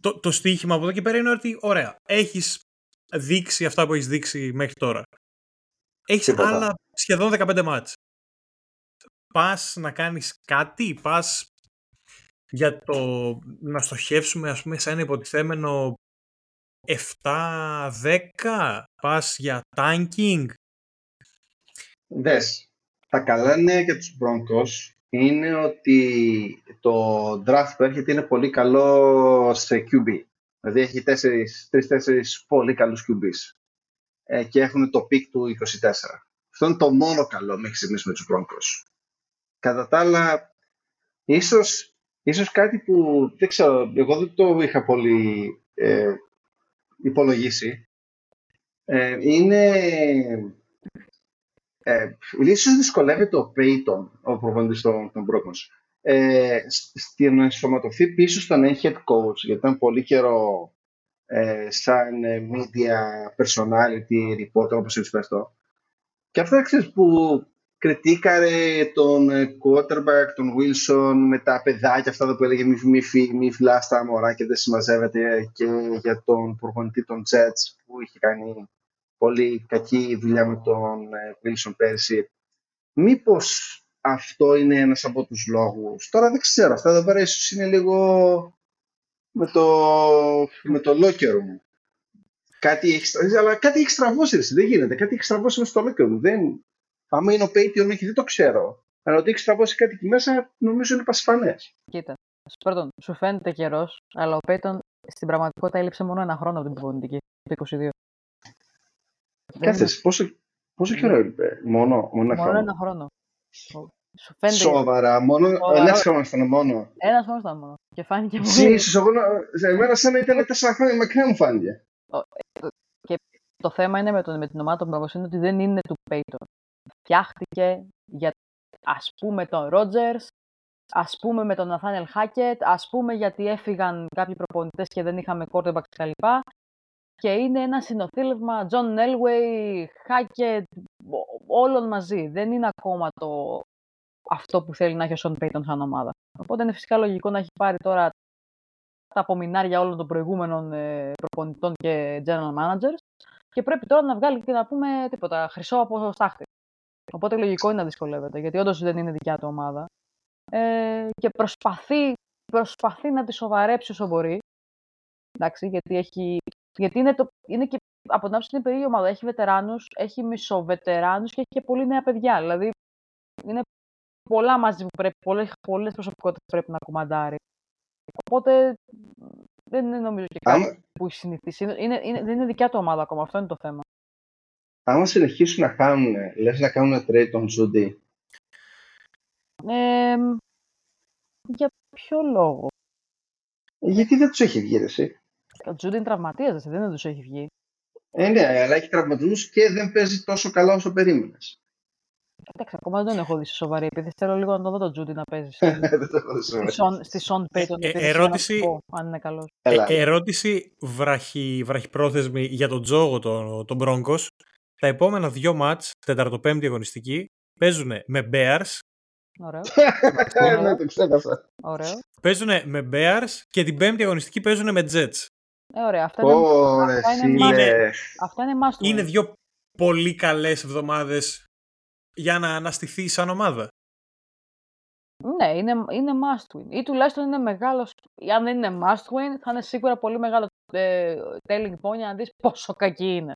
το, το στοίχημα από εδώ και πέρα είναι ότι ωραία, έχεις δείξει αυτά που έχεις δείξει μέχρι τώρα. Έχεις άλλα σχεδόν 15 μάτς πας να κάνεις κάτι, πας για το να στοχεύσουμε ας πούμε σε ένα υποτιθέμενο 7-10, πας για tanking. Δες, τα καλά νέα για τους Broncos είναι ότι το draft που έρχεται είναι πολύ καλό σε QB. Δηλαδή έχει 3-4 πολύ καλούς QBs ε, και έχουν το pick του 24. Αυτό είναι το μόνο καλό μέχρι στιγμής με τους Broncos. Κατά τα άλλα, ίσως, ίσως κάτι που δεν ξέρω, εγώ δεν το είχα πολύ ε, υπολογίσει, ε, είναι ε, ίσως δυσκολεύεται ο Peyton, ο προπονητής των, των ε, στην να ενσωματωθεί πίσω στον head coach, γιατί ήταν πολύ καιρό ε, σαν ε, media personality reporter, όπως έτσι αυτό. Και αυτά ξέρεις που κριτήκαρε τον ε, quarterback, τον Wilson, με τα παιδάκια αυτά που έλεγε μη, μη, μη φυλάς τα μωρά και δεν συμμαζεύεται και για τον προπονητή των Jets που είχε κάνει πολύ κακή δουλειά με τον ε, Wilson πέρσι. Μήπως αυτό είναι ένας από τους λόγους. Τώρα δεν ξέρω, αυτά εδώ πέρα ίσως είναι λίγο με το, με το locker room. Κάτι έχει, αλλά κάτι έχει στραβώσει, δεν γίνεται. Κάτι έχει στραβώσει με στο locker room. Δεν, Άμα είναι ο Patreon όχι, δεν το ξέρω. Αλλά ότι έχει τραβώσει κάτι εκεί μέσα, νομίζω είναι πασφανές. Κοίτα. Πρώτον, σου φαίνεται καιρός, αλλά ο Πέιτον στην πραγματικότητα έλειψε μόνο ένα χρόνο από την προπονητική, το 22. Κάθεσαι, πόσο, πόσο καιρό έλειπε, μόνο, μόνο ένα μόνο χρόνο. ένα χρόνο. Σου φαίνεται Σοβαρά, μόνο ένας χρόνος ήταν μόνο. Ένας χρόνος ήταν μόνο. Και φάνηκε μόνο. Ζήσει, εγώ σε μένα σαν να ήταν τέσσερα χρόνια μακριά μου φάνηκε. Και το θέμα είναι με, τον, με την ομάδα των Broncos είναι ότι δεν είναι του Peyton φτιάχτηκε για ας πούμε τον Ρότζερς, ας πούμε με τον Nathaniel Hackett, ας πούμε γιατί έφυγαν κάποιοι προπονητές και δεν είχαμε quarterbacks κλπ. Και είναι ένα συνοθήλευμα John Elway, Hackett, όλων μαζί. Δεν είναι ακόμα το αυτό που θέλει να έχει ο Sean Payton σαν ομάδα. Οπότε είναι φυσικά λογικό να έχει πάρει τώρα τα απομεινάρια όλων των προηγούμενων ε, προπονητών και general managers και πρέπει τώρα να βγάλει και να πούμε τίποτα χρυσό από στάχτη. Οπότε λογικό είναι να δυσκολεύεται, γιατί όντως δεν είναι δικιά του ομάδα. Ε, και προσπαθεί, προσπαθεί να τη σοβαρέψει όσο μπορεί. Εντάξει, γιατί, έχει, γιατί είναι, το, είναι και από την άποψη είναι περίεργη ομάδα. Έχει βετεράνους, έχει μισοβετεράνους και έχει και πολύ νέα παιδιά. Δηλαδή είναι πολλά μαζί που πρέπει, πολλές, πολλές προσωπικότητες πρέπει να κουμαντάρει. Οπότε δεν είναι νομίζω και κάτι Άμα... που έχει συνηθίσει. Είναι, είναι, δεν είναι δικιά του ομάδα ακόμα, αυτό είναι το θέμα. Άμα συνεχίσουν να κάνουν, λες να κάνουν trade τον Τζούντι; Ε, για ποιο λόγο; Γιατί δεν τους έχει βγει εσύ. Ο Τζούντι είναι τραυματίας, δεν τους έχει βγει. Ε, ναι, αλλά έχει τραυματισμούς και δεν παίζει τόσο καλά όσο περίμενες. Εντάξει, ακόμα δεν τον έχω δει σε σοβαρή επειδή θέλω λίγο να το δω τον Τζούντι να παίζει. Στη Σον Πέιτον. Ερώτηση, αν είναι καλός. Ε, ερώτηση βραχυ, βραχυπρόθεσμη για τον Τζόγο τον, τον Μπρόγκος. Τα επόμενα δύο μάτς, τεταρτοπέμπτη αγωνιστική, παίζουν με Bears. Ωραίο. Ναι, το ξέχασα. Ωραίο. Παίζουν με Bears και την πέμπτη αγωνιστική παίζουν με Jets. Ε, ωραία. Αυτά είναι, αυτά είναι, είναι, αυτά είναι Είναι δύο πολύ καλές εβδομάδες για να αναστηθεί σαν ομάδα. Ναι, είναι, είναι must win. Ή τουλάχιστον είναι μεγάλο. Αν δεν είναι must win, θα είναι σίγουρα πολύ μεγάλος ε, telling point για να δεις πόσο κακή είναι.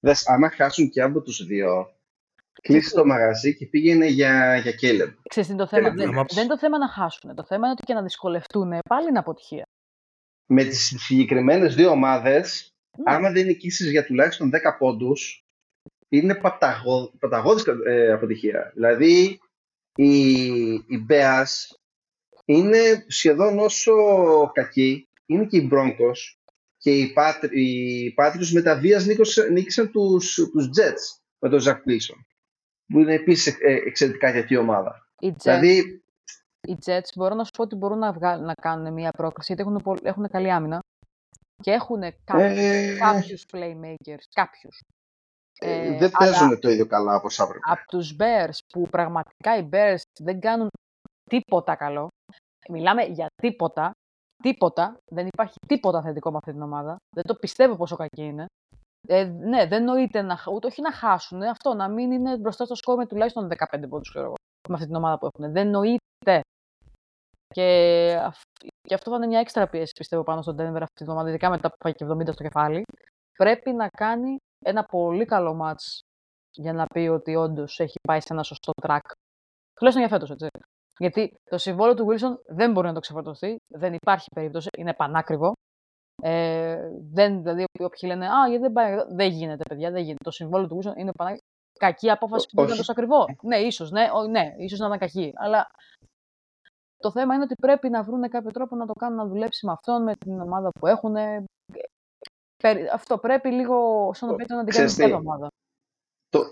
Δες, άμα χάσουν και από τους δύο, κλείσει το μαγαζί και πήγαινε για, για Caleb. Ξέρεις, το θέμα. Δεν, δεν είναι το θέμα να χάσουν. Το θέμα είναι ότι και να δυσκολευτούν πάλι είναι αποτυχία. Με τις συγκεκριμένες δύο ομάδες, ναι. άμα δεν νικήσεις για τουλάχιστον 10 πόντους, είναι παταγω, παταγώδης ε, αποτυχία. Δηλαδή, οι, οι Bears είναι σχεδόν όσο κακοί, είναι και οι Broncos και οι, Pat, οι Patriots με τα βίας νίκησαν τους, τους Jets με τον Zach Wilson που είναι επίσης ε, εξαιρετικά γιατί ομάδα. Οι Jets, δηλαδή, οι Jets μπορώ να σου πω ότι μπορούν να, βγάλουν, να κάνουν μια πρόκληση γιατί έχουν, έχουν καλή άμυνα και έχουν κάποιους, ε... κάποιους playmakers, κάποιους. Ε, ε, δεν παίζουν το ίδιο καλά όπως έπρεπε. Από τους Bears που πραγματικά οι Bears δεν κάνουν τίποτα καλό. Μιλάμε για τίποτα. Τίποτα. Δεν υπάρχει τίποτα θετικό με αυτή την ομάδα. Δεν το πιστεύω πόσο κακή είναι. Ε, ναι, δεν νοείται να, ούτε όχι να χάσουν, αυτό να μην είναι μπροστά στο σκόρ με τουλάχιστον 15 πόντους, ξέρω εγώ, με αυτή την ομάδα που έχουν. Δεν νοείται. Και, και αυτό θα είναι μια έξτρα πίεση, πιστεύω, πάνω στον Denver αυτή την ομάδα, ειδικά μετά που πάει και 70 στο κεφάλι. Πρέπει να κάνει ένα πολύ καλό μάτς για να πει ότι όντως έχει πάει σε ένα σωστό track. Τουλάχιστον για φέτο, έτσι. Γιατί το συμβόλαιο του Wilson δεν μπορεί να το ξεφορτωθεί, δεν υπάρχει περίπτωση, είναι πανάκριβο. Ε, δεν, δηλαδή, όποιοι λένε Α, γιατί δεν πάει εδώ. Δεν γίνεται, παιδιά, δεν γίνεται. Το συμβόλαιο του Wilson είναι πανάκριβο. Κακή απόφαση που είναι τόσο ακριβό. Ναι, ίσως, ναι, ναι, ίσως να ήταν κακή. Αλλά το θέμα είναι ότι πρέπει να βρουν κάποιο τρόπο να το κάνουν να δουλέψει με αυτόν, με την ομάδα που έχουν αυτό πρέπει λίγο σαν να να την κάνει την ομάδα. Το,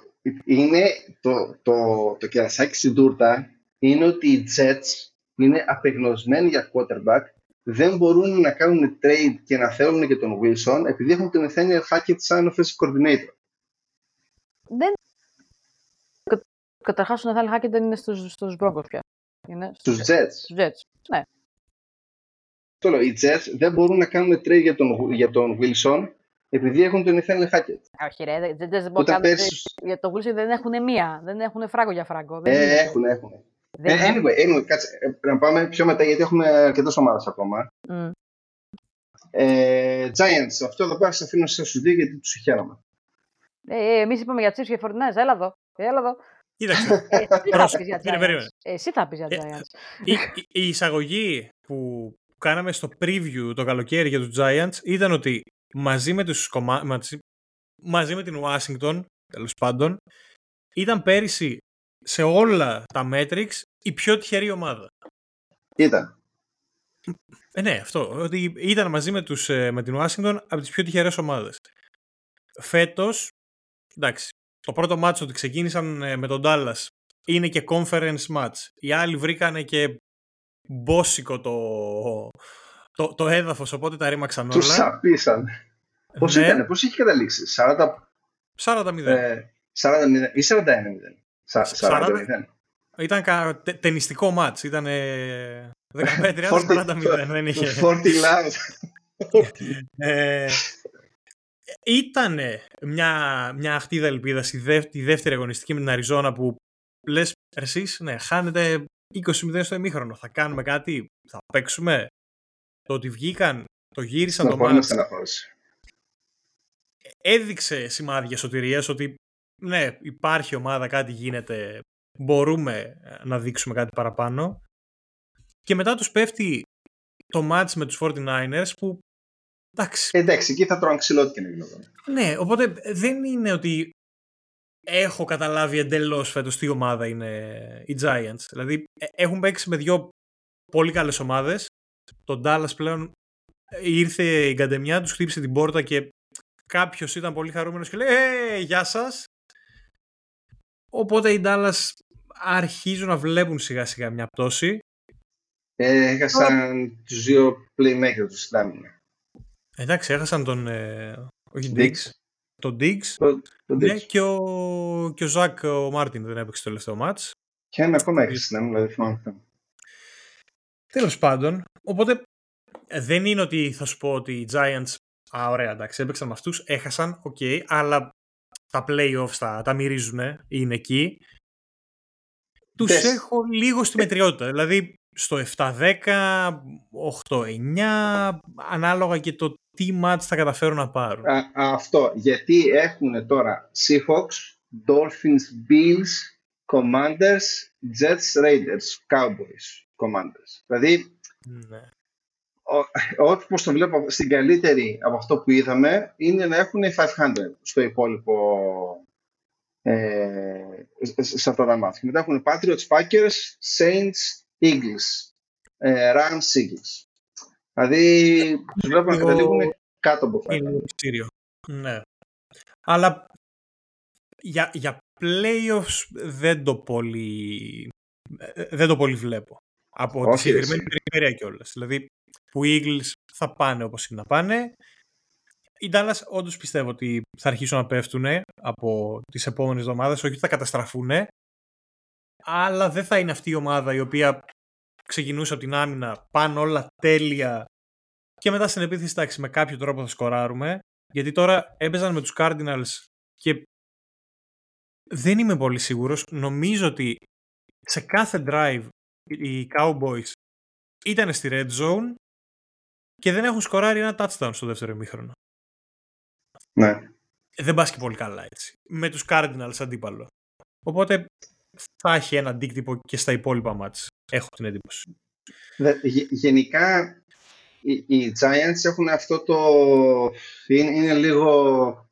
είναι το, το, το κερασάκι στην τούρτα είναι ότι οι Jets είναι απεγνωσμένοι για quarterback δεν μπορούν να κάνουν trade και να θέλουν και τον Wilson επειδή έχουν τον Nathaniel Hackett σαν offensive coordinator. Δεν... Καταρχάς ο Nathaniel Hackett δεν είναι στους, στους Broncos πια. Είναι στους Jets. Στους Jets, ναι. Το λέω, οι Jets δεν μπορούν να κάνουν trade για τον, για τον Wilson επειδή έχουν τον Nathaniel Hackett. Όχι ρε, δεν μπορούν να κάνουν πέρσι... για τον Wilson δεν έχουν μία, δεν έχουν φράγκο για φράγκο. Ε, έχουν, έχουν. Ε, anyway, anyway, κάτσε, ε, να πάμε πιο μετά γιατί έχουμε αρκετές ομάδες ακόμα. Mm. Ε, Giants, αυτό εδώ πέρα σα αφήνω στου δύο γιατί τους χαίρομαι. Ε, ε Εμείς είπαμε για Chiefs και Fortnite, έλα εδώ. Έλα εδώ. Κοίταξε. Εσύ θα πεις για Giants. Η εισαγωγή που κάναμε στο preview το καλοκαίρι για τους Giants ήταν ότι μαζί με, τους κομμα... μαζί με την Washington, τέλος πάντων, ήταν πέρυσι σε όλα τα metrics η πιο τυχερή ομάδα. Ήταν. Ε, ναι, αυτό. Ότι ήταν μαζί με, τους, ε, με την Washington από τις πιο τυχερές ομάδες. Φέτος, εντάξει, το πρώτο μάτσο ότι ξεκίνησαν ε, με τον Dallas είναι και conference match. Οι άλλοι βρήκανε και μπόσικο το, το, το έδαφος, οπότε τα ρήμαξαν όλα. Τους σαπίσαν. Πώς ναι. ήταν, πώς είχε καταλήξει, 40... 40-0. Ε, 40-0 ή 41-0. 40-0. Ήταν κα, τε, ταινιστικό μάτς, ήταν 15-30-40-0 δεν είχε. 40 loud. ε, ήταν μια, μια αχτίδα ελπίδα στη τη δεύτερη αγωνιστική με την Αριζόνα που λες εσείς ναι, χάνετε 20-0 στο ημίχρονο. Θα κάνουμε κάτι, θα παίξουμε; Το ότι βγήκαν, το γύρισαν το μάτι. Έδειξε σημάδια σωτηρίας ότι ναι, υπάρχει ομάδα, κάτι γίνεται, μπορούμε να δείξουμε κάτι παραπάνω. Και μετά τους πέφτει το match με τους 49ers που εντάξει. Εντάξει, εκεί θα τρώνε ξυλό και να Ναι, οπότε δεν είναι ότι έχω καταλάβει εντελώς φέτος τι ομάδα είναι οι Giants. Δηλαδή ε, έχουν παίξει με δύο πολύ καλές ομάδες. Το Dallas πλέον ε, ήρθε η καντεμιά τους, χτύπησε την πόρτα και κάποιος ήταν πολύ χαρούμενος και λέει Ε, γεια σας. Οπότε οι Dallas αρχίζουν να βλέπουν σιγά σιγά μια πτώση. Ε, έχασαν τους δύο playmakers τους στην Εντάξει, έχασαν τον. Ε, όχι, Diggs. Τον Diggs. Το, ναι, και ο, και ο Ζακ ο Μάρτιν δεν έπαιξε το τελευταίο ματς. Και ένα ακόμα έχει στην δηλαδή θυμάμαι. Τέλος πάντων, οπότε δεν είναι ότι θα σου πω ότι οι Giants Α, ωραία, εντάξει, έπαιξαν με αυτούς, έχασαν, οκ, okay, αλλά τα playoffs τα, τα μυρίζουν, είναι εκεί. Τους έχω λίγο στη μετριότητα. Δηλαδή στο 7-10, 8-9, ανάλογα και το τι match θα καταφέρουν να πάρουν. αυτό, γιατί έχουν τώρα Seahawks, Dolphins, Bills, Commanders, Jets, Raiders, Cowboys, Commanders. Δηλαδή, ναι. ό,τι το βλέπω στην καλύτερη από αυτό που είδαμε είναι να έχουν 500 στο υπόλοιπο ε, σε αυτά τα μάτια. Μετά έχουν Patriots, Packers, Saints, Eagles, ε, Rams, Eagles. Δηλαδή, τους βλέπω να καταλήγουν κάτω από αυτό. Ναι. Αλλά για, για playoffs δεν το πολύ, δεν το πολύ βλέπω. Από τη συγκεκριμένη περιφέρεια κιόλας. Δηλαδή, που οι Eagles θα πάνε όπως είναι να πάνε. Οι Dallas όντως πιστεύω ότι θα αρχίσουν να πέφτουν από τις επόμενες εβδομάδες, όχι ότι θα καταστραφούν, αλλά δεν θα είναι αυτή η ομάδα η οποία ξεκινούσε από την άμυνα, πάνε όλα τέλεια και μετά στην επίθεση, εντάξει, με κάποιο τρόπο θα σκοράρουμε. Γιατί τώρα έπαιζαν με τους Cardinals και δεν είμαι πολύ σίγουρος. Νομίζω ότι σε κάθε drive οι Cowboys ήταν στη red zone και δεν έχουν σκοράρει ένα touchdown στο δεύτερο ημίχρονο. Ναι. Δεν πας και πολύ καλά έτσι. Με τους Cardinals αντίπαλο. Οπότε θα έχει ένα αντίκτυπο και στα υπόλοιπα μάτς. Έχω την εντύπωση. Γενικά οι, Giants έχουν αυτό το... είναι, λίγο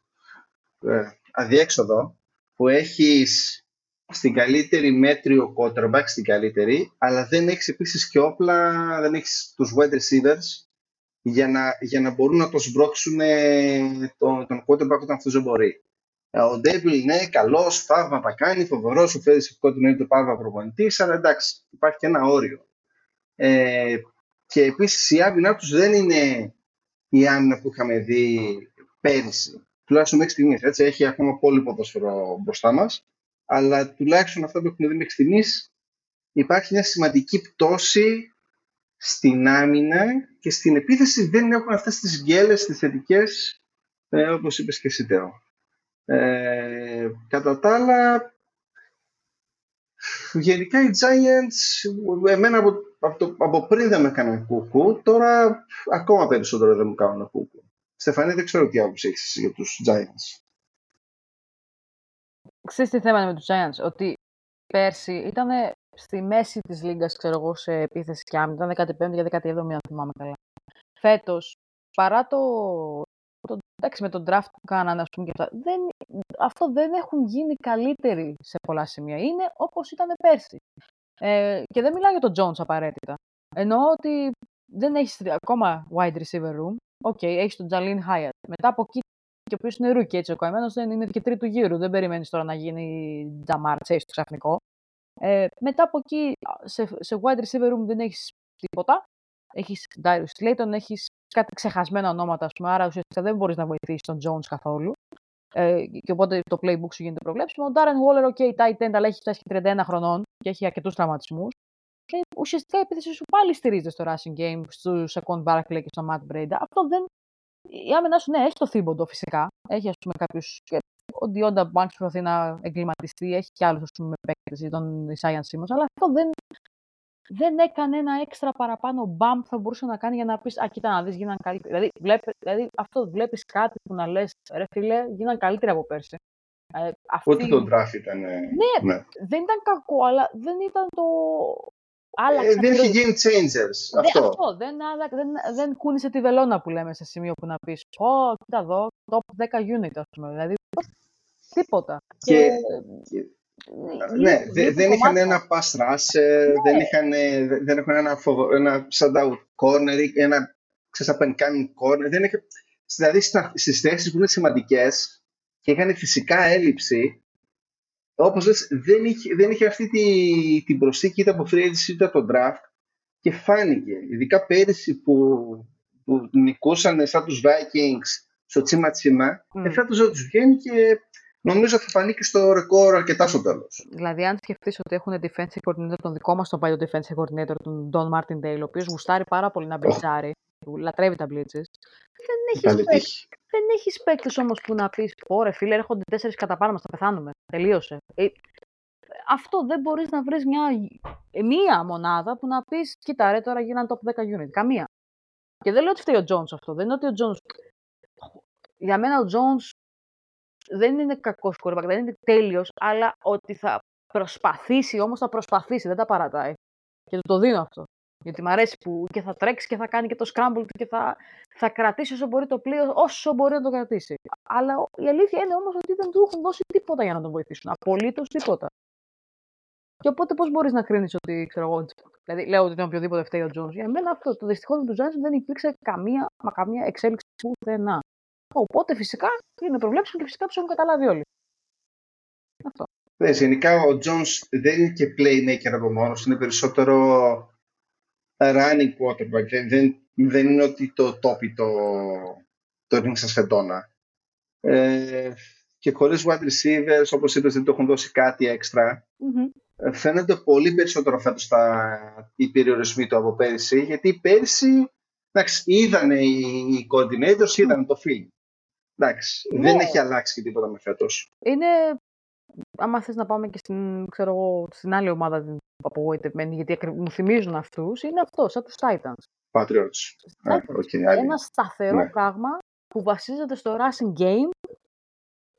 ε, αδιέξοδο που έχεις στην καλύτερη μέτριο quarterback, στην καλύτερη, αλλά δεν έχεις επίσης και όπλα, δεν έχεις τους wide receivers για να, για να μπορούν να το σπρώξουν τον, τον quarterback όταν αυτός δεν μπορεί. Ε, ο Daboll είναι καλός, θαύματα κάνει, φοβερός, ο Φέδη του είναι το πάρβα προπονητής, αλλά εντάξει, υπάρχει και ένα όριο. Ε, και επίσης η άμυνα τους δεν είναι η άμυνα που είχαμε δει πέρυσι. Τουλάχιστον μέχρι στιγμής. Έχει ακόμα πολύ ποδόσφαιρο μπροστά μας. Αλλά τουλάχιστον αυτά που έχουμε δει μέχρι στιγμής υπάρχει μια σημαντική πτώση στην άμυνα και στην επίθεση δεν έχουν αυτές τις γκέλες, τις θετικές, ε, όπως είπες και εσύ Τέο. Ε, κατά τα άλλα, γενικά οι Giants, εμένα από, από, από πριν δεν με έκαναν κούκου, τώρα ακόμα περισσότερο δεν μου κάνουν κούκου. Στεφανή, δεν ξέρω τι άποψη έχεις για τους Giants. Ξέρεις τι θέμα είναι με τους Giants, ότι πέρσι ήταν στη μέση της λίγκας, ξέρω εγώ, σε επίθεση και άμυνα, ήταν 15η για 17η, αν θυμάμαι καλά. Φέτος, παρά το, το εντάξει, με τον draft που κάνανε, ας πούμε, και αυτά, δεν, αυτό δεν έχουν γίνει καλύτεροι σε πολλά σημεία. Είναι όπως ήταν πέρσι. Ε, και δεν μιλάω για τον Jones απαραίτητα. Εννοώ ότι δεν έχεις ακόμα wide receiver room. OK, okay, έχεις τον Jalin Hyatt. Μετά από εκεί και ο οποίος είναι rookie, έτσι ο καημένος δεν είναι και τρίτου γύρου. Δεν περιμένεις τώρα να γίνει Jamar Chase το ξαφνικό. Ε, μετά από εκεί σε, σε wide receiver room δεν έχεις τίποτα. Έχεις Darius Slayton, έχεις κάτι ξεχασμένα ονόματα, ας πούμε, άρα ουσιαστικά δεν μπορείς να βοηθήσεις τον Jones καθόλου. Ε, και οπότε το playbook σου γίνεται προβλέψιμο. Ο Darren Waller, OK, tight end, αλλά έχει φτάσει και 31 χρονών και έχει αρκετούς τραυματισμούς. και ουσιαστικά η επίθεση σου πάλι στηρίζεται στο rushing game, στο Second Barkley και στο Matt Breda. Αυτό δεν. Η άμυνά σου, ναι, έχει το θύμποντο φυσικά. Έχει, ας πούμε, κάποιους. Ο Διόντα Μπάνξ προσπαθεί να εγκληματιστεί, έχει κι άλλους, ας πούμε, παίκτες, τον Ισάιαν Σίμω, αλλά αυτό δεν, δεν έκανε ένα έξτρα παραπάνω μπαμ που θα μπορούσε να κάνει για να πεις Α, κοίτα να δεις, γίνανε καλύτεροι. Δηλαδή, βλέπε, δηλαδή αυτό βλέπεις κάτι που να λες, ρε φίλε, γίνανε καλύτεροι από πέρσι. Ε, αυτή... Ό,τι το draft ήταν. Ναι, ναι, δεν ήταν κακό, αλλά δεν ήταν το. Άλλαξε. Ε, δεν είχε game changers. Αυτό. Δεν, αυτό. Δεν, δεν, δεν κούνησε τη βελόνα που λέμε σε σημείο που να πεις Ω, κοίτα εδώ, top 10 unit, ας πούμε. Δηλαδή, τίποτα. Και, και, ναι, δεν είχαν ένα pass rusher, ναι. δεν, είχαν, δεν είχαν ένα, ένα shutdown corner, ένα ξέρεις, κάνει corner. Δεν είχε, δηλαδή στις θέσεις που είναι σημαντικές και είχαν φυσικά έλλειψη, όπως λες, δεν είχε, δεν είχε αυτή τη, την προσθήκη είτε από free agency είτε από τον draft και φάνηκε, ειδικά πέρυσι που, που νικούσαν σαν τους Vikings στο τσίμα τσίμα, mm. εφέτος δεν τους βγαίνει και νομίζω θα φανεί και στο ρεκόρ αρκετά στο τέλος. Δηλαδή, αν σκεφτείς ότι έχουν defensive coordinator τον δικό μας τον παλιό defensive coordinator, τον Don Martindale, ο οποίος γουστάρει πάρα πολύ να μπλιτσάρει, oh. λατρεύει τα blitzes. Δεν έχεις δεν έχεις παίκτες όμως που να πεις: Ωρε φίλε, έρχονται τέσσερις κατά πάνω μας, θα πεθάνουμε. Τελείωσε. Ε, αυτό δεν μπορείς να βρεις μια, μία μονάδα που να πεις: Κοίτα, ρε, τώρα γίνανε top 10 unit. Καμία. Και δεν λέω ότι φταίει ο Jones αυτό. Δεν είναι ότι ο Jones. Για μένα ο Jones δεν είναι κακός κορμπακ, δεν είναι τέλειος, αλλά ότι θα προσπαθήσει, όμως θα προσπαθήσει, δεν τα παρατάει. Και το δίνω αυτό. Γιατί μου αρέσει που και θα τρέξει και θα κάνει και το scramble και θα, θα κρατήσει όσο μπορεί το πλοίο, όσο μπορεί να το κρατήσει. Αλλά η αλήθεια είναι όμως ότι δεν του έχουν δώσει τίποτα για να τον βοηθήσουν. Απολύτως τίποτα. Και οπότε πώς μπορείς να κρίνεις ότι ξέρω εγώ. Δηλαδή, λέω ότι ήταν οποιοδήποτε φταίει ο Τζόνс. Για μένα αυτό το δυστυχώς με τους Giants δεν υπήρξε καμία, μα καμία εξέλιξη πουθενά. Οπότε φυσικά είναι προβλέψιμο και φυσικά τους έχουν καταλάβει όλοι. Αυτό. Ναι, γενικά ο Jones δεν είναι και playmaker από μόνος, είναι περισσότερο running quarterback. Δεν, δεν, δεν είναι ότι το τόπι το, το ring σας φεντόνα. Ε, και χωρίς wide receivers, όπως είπες, δεν το έχουν δώσει κάτι έξτρα. Mm-hmm. Φαίνεται πολύ περισσότερο φέτος τα, οι περιορισμοί του από πέρυσι, γιατί πέρυσι εντάξει, είδαν οι coordinators, είδαν το film. Εντάξει, ναι. δεν έχει αλλάξει τίποτα με φέτος. Είναι, άμα θες να πάμε και στην, ξέρω εγώ, στην άλλη ομάδα την απογοητευμένη, γιατί μου θυμίζουν αυτούς, είναι αυτό, σαν τους Titans. Patriots. Okay, ένα σταθερό ναι. πράγμα που βασίζεται στο rushing game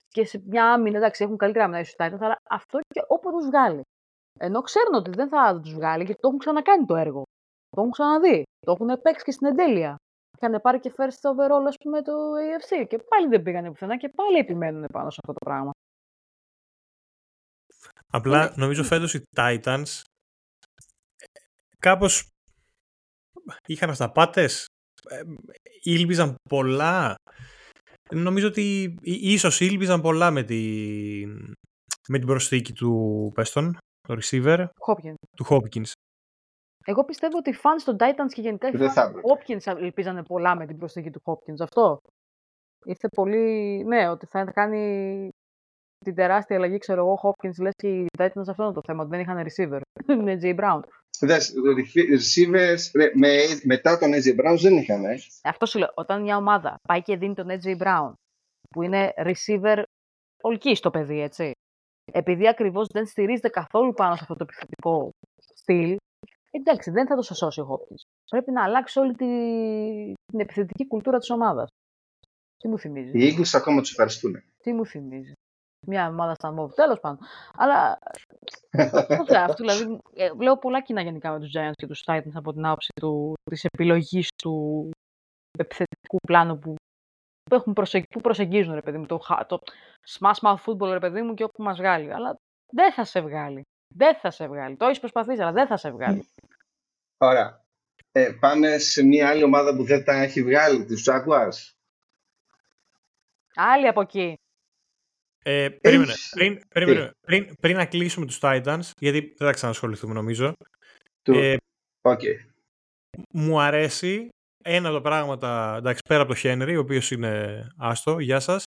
και σε μια άμυνα, εντάξει, έχουν καλύτερα άμυνα στου Titans, αλλά αυτό και όπου τους βγάλει. Ενώ ξέρουν ότι δεν θα τους βγάλει, γιατί το έχουν ξανακάνει το έργο. Το έχουν ξαναδεί. Το έχουν παίξει και στην εντέλεια. Είχαν πάρει και first overall, ας πούμε, το AFC. Και πάλι δεν πήγανε πουθενά και πάλι επιμένουν πάνω σε αυτό το πράγμα. Απλά νομίζω φέτος οι Titans κάπως είχαν αυταπάτες, ε, ήλπιζαν πολλά. Νομίζω ότι ίσως ήλπιζαν πολλά με, τη, με την προσθήκη του Πέστον, το receiver, Hopkins. του Hopkins. Εγώ πιστεύω ότι οι fans των Titans και γενικά οι fans του Hopkins ελπίζανε πολλά με την προσθήκη του Hopkins. Αυτό. Ήρθε πολύ. Ναι, ότι θα κάνει την τεράστια αλλαγή, ξέρω εγώ, Hopkins, λες και οι Titans αυτό είναι το θέμα, ότι δεν είχαν receiver. με Jay Brown. Δες, receivers, με, μετά τον AJ Brown δεν είχαν. Ε. Αυτό σου λέω, όταν μια ομάδα πάει και δίνει τον AJ Brown, που είναι receiver ολική στο παιδί, έτσι. Επειδή ακριβώς δεν στηρίζεται καθόλου πάνω σε αυτό το επιθετικό στυλ, εντάξει, δεν θα το σώσει ο Hopkins. Πρέπει να αλλάξει όλη τη... την επιθετική κουλτούρα της ομάδας. Τι μου θυμίζει. Οι Eagles ακόμα τους ευχαριστούν. Τι μου θυμίζει. Μια ομάδα στα μόβ, τέλος πάντων. Αλλά. αυτό, δηλαδή, ε, λέω πολλά κοινά γενικά με τους Giants και τους Titans από την άποψη της επιλογής του επιθετικού πλάνου που, που, έχουν που προσεγγίζουν, ρε παιδί μου. Το, το smash mouth football, ρε παιδί μου, και όπου μας βγάλει. Αλλά δεν θα σε βγάλει. Δεν θα σε βγάλει. Το έχεις προσπαθήσει, αλλά δεν θα σε βγάλει. Ωραία. Ε, πάμε σε μια άλλη ομάδα που δεν τα έχει βγάλει, τους Jaguars. Άλλη από εκεί. Ε, περίμενε. Πριν, περίμενε. Πριν, πριν, να κλείσουμε τους Titans, γιατί δεν θα ξανασχοληθούμε νομίζω. Ε, okay. Μου αρέσει ένα από τα πράγματα, εντάξει, πέρα από το Henry, ο οποίος είναι άστο, γεια σας.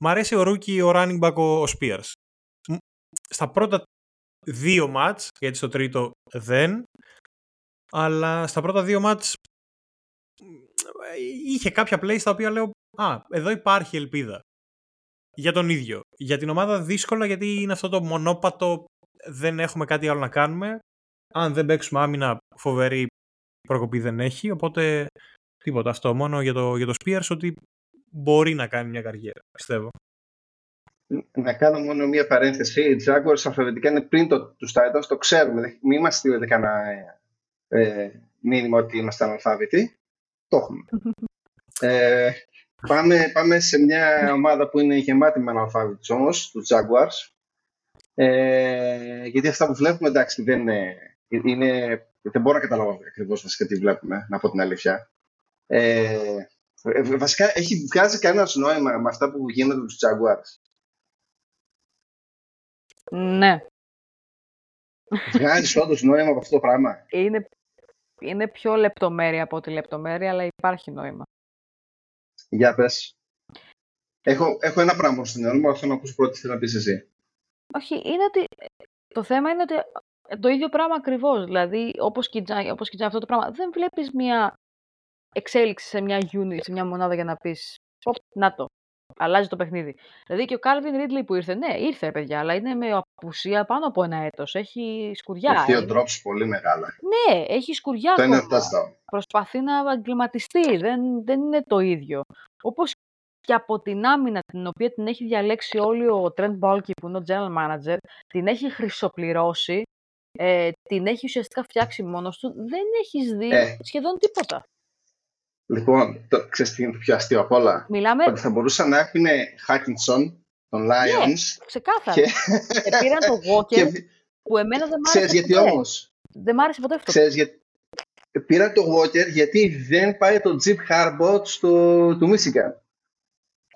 Μου αρέσει ο Rookie, ο running back, ο Spears. Στα πρώτα δύο μάτς, γιατί στο τρίτο δεν, αλλά στα πρώτα δύο μάτς είχε κάποια plays στα οποία λέω «Α, εδώ υπάρχει ελπίδα» για τον ίδιο. Για την ομάδα δύσκολα γιατί είναι αυτό το μονόπατο δεν έχουμε κάτι άλλο να κάνουμε. Αν δεν παίξουμε άμυνα φοβερή προκοπή δεν έχει, οπότε τίποτα αυτό. Μόνο για το, για το Spears ότι μπορεί να κάνει μια καριέρα, πιστεύω. Να κάνω μόνο μία παρένθεση. Οι Jaguars αλφαβητικά είναι πριν το, τους Titans, το ξέρουμε. Μην μας στείλετε κανένα ε, μήνυμα ότι είμαστε αναλφάβητοι. Το έχουμε. ε, πάμε, πάμε σε μια ομάδα που είναι γεμάτη με αναλφάβητους όμως, τους Jaguars. Ε, γιατί αυτά που βλέπουμε, εντάξει, δεν είναι, είναι δεν μπορώ να καταλάβω ακριβώς βασικά τι βλέπουμε, να πω την αλήθεια. Ε, βασικά, έχει βγάζει κανένας νόημα με αυτά που γίνονται τους Jaguars. Ναι. Βγάζεις όντως νόημα από αυτό το πράγμα; Είναι, είναι πιο λεπτομέρεια από τη λεπτομέρεια, αλλά υπάρχει νόημα. Για πες. Έχω, έχω ένα πράγμα στην μυαλό μου, θέλω να ακούσω πρώτη θέλω να πεις εσύ. Όχι, είναι ότι το θέμα είναι ότι το ίδιο πράγμα ακριβώς. Δηλαδή, όπως κοιτάει, όπως κοιτάει αυτό το πράγμα, δεν βλέπεις μια εξέλιξη σε μια unit, σε μια μονάδα για να πεις. Να το. Αλλάζει το παιχνίδι. Δηλαδή και ο Κάλβιν Ρίτλι που ήρθε, ναι, ήρθε παιδιά, αλλά είναι με απουσία πάνω από ένα έτος. Έχει σκουριά. Έχει δύο drops πολύ μεγάλα. Ναι, έχει σκουριά. Το είναι Προσπαθεί να εγκληματιστεί. Δεν, δεν είναι το ίδιο. Όπως και από την άμυνα την οποία την έχει διαλέξει όλη ο Trent Baalke που είναι ο general manager, την έχει χρυσοπληρώσει, ε, την έχει ουσιαστικά φτιάξει μόνος του, δεν έχεις δει ε. σχεδόν τίποτα. Λοιπόν, το, ξέρεις τι είναι το πιο αστείο απ' όλα; Μιλάμε... Ότι θα μπορούσαν να έχουν Hackinson, τον ναι, Lions. Ναι, ξεκάθαρα. Και... και πήραν τον Walker, που εμένα δεν μ' άρεσε Ξέρεις γιατί όμως; Δεν μ' άρεσε ποτέ αυτό. Ξέρεις γιατί. Πήραν τον Walker γιατί δεν πάει τον Jim Harbaugh στο, του Michigan.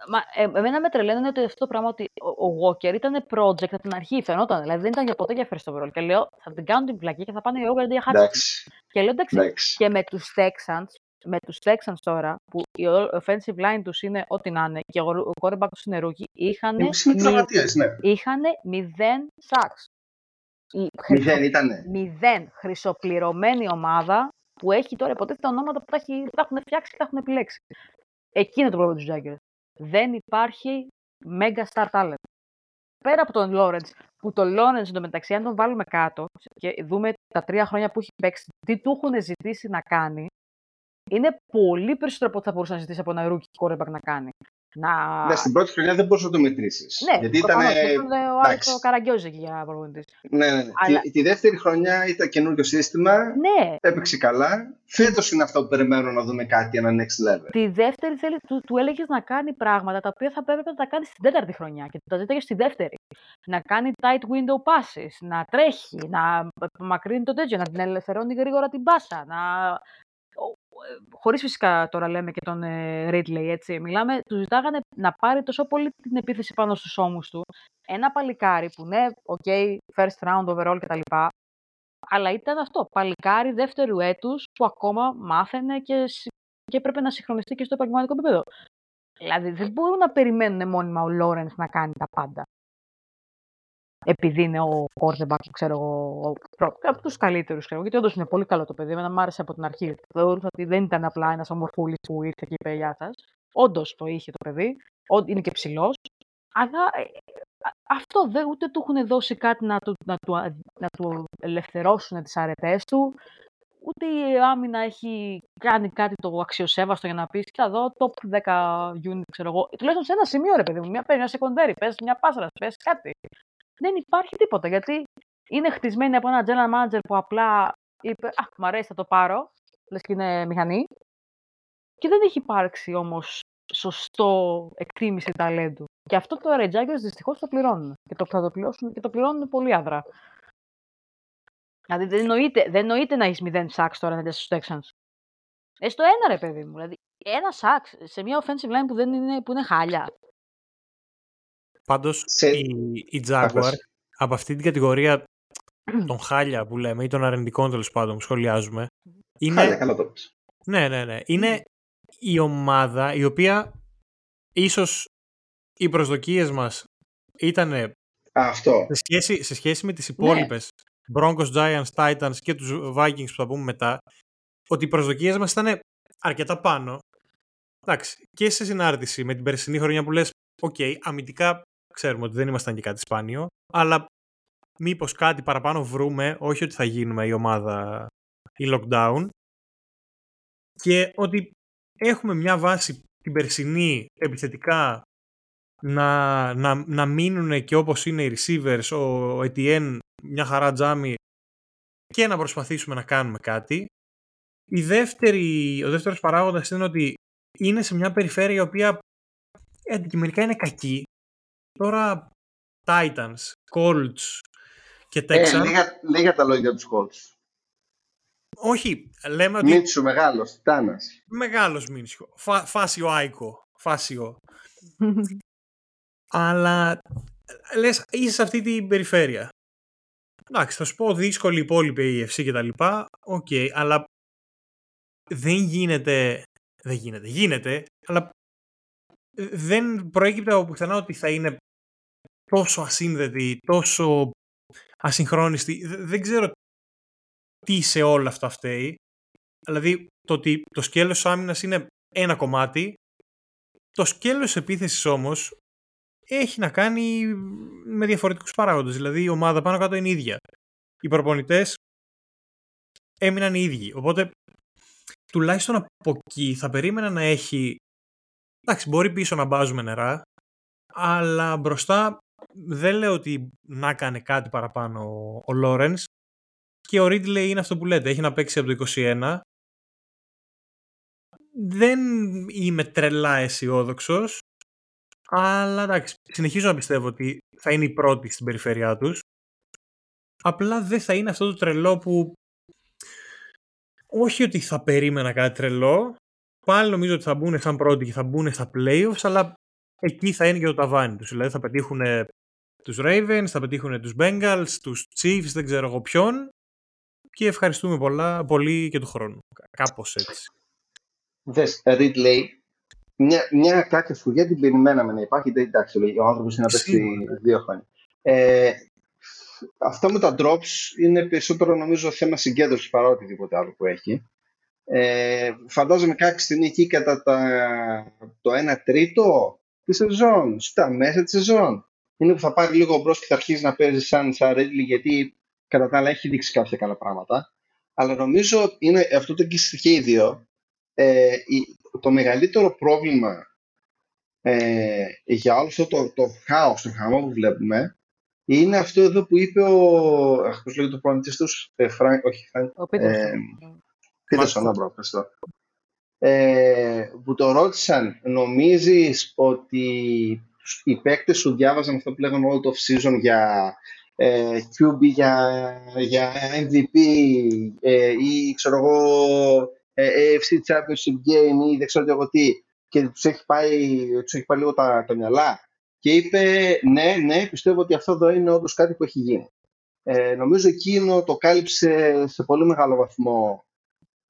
Μα, ε, εμένα με τρελαίνει ότι αυτό το πράγμα ότι ο, ο Walker ήταν project από την αρχή, φαινόταν. Δηλαδή δεν ήταν για ποτέ για first overall. Και λέω, θα την κάνουν την πλακή και θα πάνε οι over για Hutchinson. Και λέω, εντάξει, και με τους Texans, με τους Texans τώρα, που η offensive line τους είναι ό,τι να είναι και ο quarterback τους είναι rookie, είχαν, ναι. είχαν μηδέν sacks. Μηδέν ήτανε. Μηδέν χρυσοπληρωμένη ομάδα που έχει τώρα υποτίθεται τα ονόματα που τα, έχει, τα έχουν φτιάξει και τα έχουν επιλέξει. Εκεί είναι το πρόβλημα τους Jaguars δεν υπάρχει mega star talent. Πέρα από τον Lawrence, που το Lawrence εντωμεταξύ, αν τον βάλουμε κάτω και δούμε τα τρία χρόνια που έχει παίξει, τι του έχουν ζητήσει να κάνει, είναι πολύ περισσότερο από ό,τι θα μπορούσε να ζητήσει από ένα rookie quarterback να κάνει. Να... Ναι, στην πρώτη χρονιά δεν μπορούσες να το μετρήσεις. Ναι, γιατί ήταν. Ο Άλεξο Καραγκιόζη εκεί για προπονητής. Ναι, ναι. ναι. Αλλά... Τη, τη, δεύτερη χρονιά ήταν καινούργιο σύστημα. Ναι. Έπαιξε καλά. Φέτος είναι αυτό που περιμένω να δούμε κάτι, ένα next level. Τη δεύτερη θέλει, του, του έλεγες να κάνει πράγματα τα οποία θα πρέπει να τα κάνει στην τέταρτη χρονιά και τα ζήταγες στη δεύτερη. Να κάνει tight window passes, να τρέχει, να μακρύνει το τέτοιο, να την ελευθερώνει γρήγορα την πάσα, να χωρίς φυσικά τώρα λέμε και τον ε, Ridley, έτσι, μιλάμε, τους ζητάγανε να πάρει τόσο πολύ την επίθεση πάνω στους ώμους του. Ένα παλικάρι που ναι, ok, first round overall κτλ. Αλλά ήταν αυτό, παλικάρι δεύτερου έτους που ακόμα μάθαινε και, και έπρεπε να συγχρονιστεί και στο επαγγελματικό επίπεδο. Δηλαδή δεν μπορούν να περιμένουν μόνιμα ο Λόρενς να κάνει τα πάντα επειδή είναι ο quarterback, ξέρω εγώ, από τους καλύτερους, γιατί όντως είναι πολύ καλό το παιδί. Εμένα μου άρεσε από την αρχή. Θεωρούσα ότι δεν ήταν απλά ένας ομορφούλης που ήρθε και είπε Γεια σας. Όντως το είχε το παιδί, είναι και ψηλός. Αλλά ε, αυτό δεν ούτε του έχουν δώσει κάτι να του, να του, να του ελευθερώσουν τις αρετές του, ούτε η άμυνα έχει κάνει κάτι το αξιοσέβαστο για να πεις: Κοίτα εδώ, top 10 unit, ξέρω εγώ. Τουλάχιστον σε ένα σημείο, ρε παιδί μου, μια παίρνει μια σεκοντέρι, πες μια πάσρα, πες κάτι δεν υπάρχει τίποτα. Γιατί είναι χτισμένη από ένα general manager που απλά είπε Α, μ' αρέσει, θα το πάρω. Λες και είναι μηχανή. Και δεν έχει υπάρξει όμως σωστό εκτίμηση ταλέντου. Και αυτό το οι Jaguars δυστυχώς το πληρώνουν. Και το, θα το πληρώσουν και το πληρώνουν πολύ άδρα. Δηλαδή δεν νοείται, δεν νοείται να έχεις μηδέν σάξ τώρα να στους Texans. Έστω ένα ρε παιδί μου. Δηλαδή ένα σάξ σε μια offensive line που, δεν είναι, που είναι χάλια. Πάντως σε... η, η Jaguar από αυτή την κατηγορία των χάλια που λέμε ή των αρνητικών τέλος πάντων που σχολιάζουμε. Είναι... Χάλια, καλά το Ναι, ναι, ναι. Είναι η ομάδα η οποία ίσως οι προσδοκίες μας ήταν αυτό. Σε σχέση, σε σχέση με τις υπόλοιπες. Broncos, Giants, Titans και τους Vikings που θα πούμε μετά, ότι οι προσδοκίες μας ήταν αρκετά πάνω. Εντάξει, και σε συνάρτηση με την περσινή χρονιά που λες, OK, okay, αμυντικά ξέρουμε ότι δεν ήμασταν και κάτι σπάνιο, αλλά μήπως κάτι παραπάνω βρούμε, όχι ότι θα γίνουμε η ομάδα η lockdown και ότι έχουμε μια βάση την περσινή επιθετικά να, να, να μείνουν και όπως είναι οι receivers, ο Etienne μια χαρά τζάμι και να προσπαθήσουμε να κάνουμε κάτι. Η δεύτερη, ο δεύτερος παράγοντας είναι ότι είναι σε μια περιφέρεια η οποία αντικειμενικά είναι κακή. Τώρα Titans, Colts και ε, Texans. Ε, λίγα, λίγα τα λόγια τους Colts. Όχι, λέμε ότι... Μίτσου μεγάλος, Τάνας. Μεγάλος Μίτσου. Φα, φάσιο Άικο. Φάσιο. Αλλά λες, είσαι σε αυτή την περιφέρεια. Εντάξει, θα σου πω δύσκολη υπόλοιπη η AFC και τα λοιπά. OK, okay, αλλά δεν γίνεται. Δεν γίνεται. Γίνεται, αλλά δεν προέκυπτε από πουθενά ότι θα είναι τόσο ασύνδετη, τόσο ασυγχρόνιστη. Δεν ξέρω τι σε όλα αυτά φταίει. Δηλαδή, το ότι το σκέλος άμυνας είναι ένα κομμάτι, το σκέλος επίθεσης όμως έχει να κάνει με διαφορετικούς παράγοντες. Δηλαδή, η ομάδα πάνω κάτω είναι ίδια. Οι προπονητές έμειναν οι ίδιοι. Οπότε, τουλάχιστον από εκεί θα περίμενα να έχει... Εντάξει, μπορεί πίσω να μπάζουμε νερά, αλλά μπροστά δεν λέω ότι να κάνει κάτι παραπάνω ο Λόρενς και ο Ρίτλεϊ είναι αυτό που λέτε, έχει να παίξει από το 21. Δεν είμαι τρελά αισιόδοξος, αλλά εντάξει, συνεχίζω να πιστεύω ότι θα είναι η πρώτη στην περιφέρειά τους. Απλά δεν θα είναι αυτό το τρελό που όχι ότι θα περίμενα κάτι τρελό, πάλι νομίζω ότι θα μπουν σαν πρώτοι και θα μπουν στα playoffs, αλλά εκεί θα είναι και το ταβάνι τους. Δηλαδή θα πετύχουν τους Ravens, θα πετύχουν τους Bengals, τους Chiefs, δεν ξέρω εγώ ποιον και ευχαριστούμε πολλά, πολύ και του χρόνου. Κάπως έτσι. Δες, Ridley, μια, μια κάποια φουριά την περιμέναμε να υπάρχει. Δεν εντάξει, ο άνθρωπος είναι να πέσει δύο χρόνια. Ε, αυτά με τα drops είναι περισσότερο νομίζω θέμα συγκέντρωσης παρά οτιδήποτε άλλο που έχει. Ε, φαντάζομαι κάποια στιγμή εκεί κατά τα, το 1 τρίτο της σεζόν, στα μέσα της σεζόν. Είναι που θα πάρει λίγο μπρος και θα αρχίσει να παίζει σαν, σαν Ridley γιατί κατά τα άλλα έχει δείξει κάποια καλά πράγματα. Αλλά νομίζω είναι αυτό το σχέδιο ε, το μεγαλύτερο πρόβλημα ε, για όλο αυτό το, το χάος, το χαμό που βλέπουμε είναι αυτό εδώ που είπε ο. Αχ, πώς λέγεται το προπονητής τους, ε, Φρανκ, όχι, Φρανκ. Ο Pederson. Ε, μπράβο, ευχαριστώ. Ε, που το ρώτησαν, νομίζεις ότι οι παίκτες σου διάβαζαν αυτό που λέγανε all of season για ε, QB, για, για MVP ε, ή ξέρω εγώ ε, AFC Championship Game ή δεν ξέρω εγώ τι και τους έχει πάει, τους έχει πάει λίγο τα, τα μυαλά και είπε ναι, ναι, πιστεύω ότι αυτό εδώ είναι όντως κάτι που έχει γίνει. Ε, νομίζω εκείνο το κάλυψε σε πολύ μεγάλο βαθμό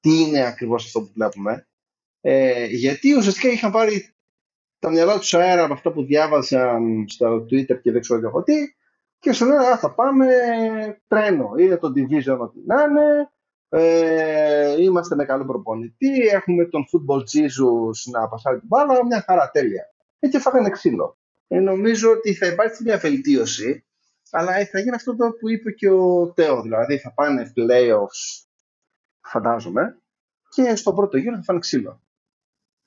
τι είναι ακριβώς αυτό που βλέπουμε. Ε, γιατί ουσιαστικά είχαν πάρει τα μυαλά τους αέρα από αυτά που διάβαζαν στο Twitter και δεν ξέρω εγώ τι και σου λένε θα πάμε τρένο. Είναι το division ό,τι να είναι, ε, είμαστε με καλό προπονητή, έχουμε τον football Jesus να πασάρει την μπάλα, μια χαρά τέλεια. Ε, και φάγανε ξύλο. Ε, νομίζω ότι θα υπάρξει μια βελτίωση, αλλά θα γίνει αυτό το που είπε και ο Τέο, δηλαδή θα πάνε playoffs, φαντάζομαι, και στο πρώτο γύρο θα φάνε ξύλο.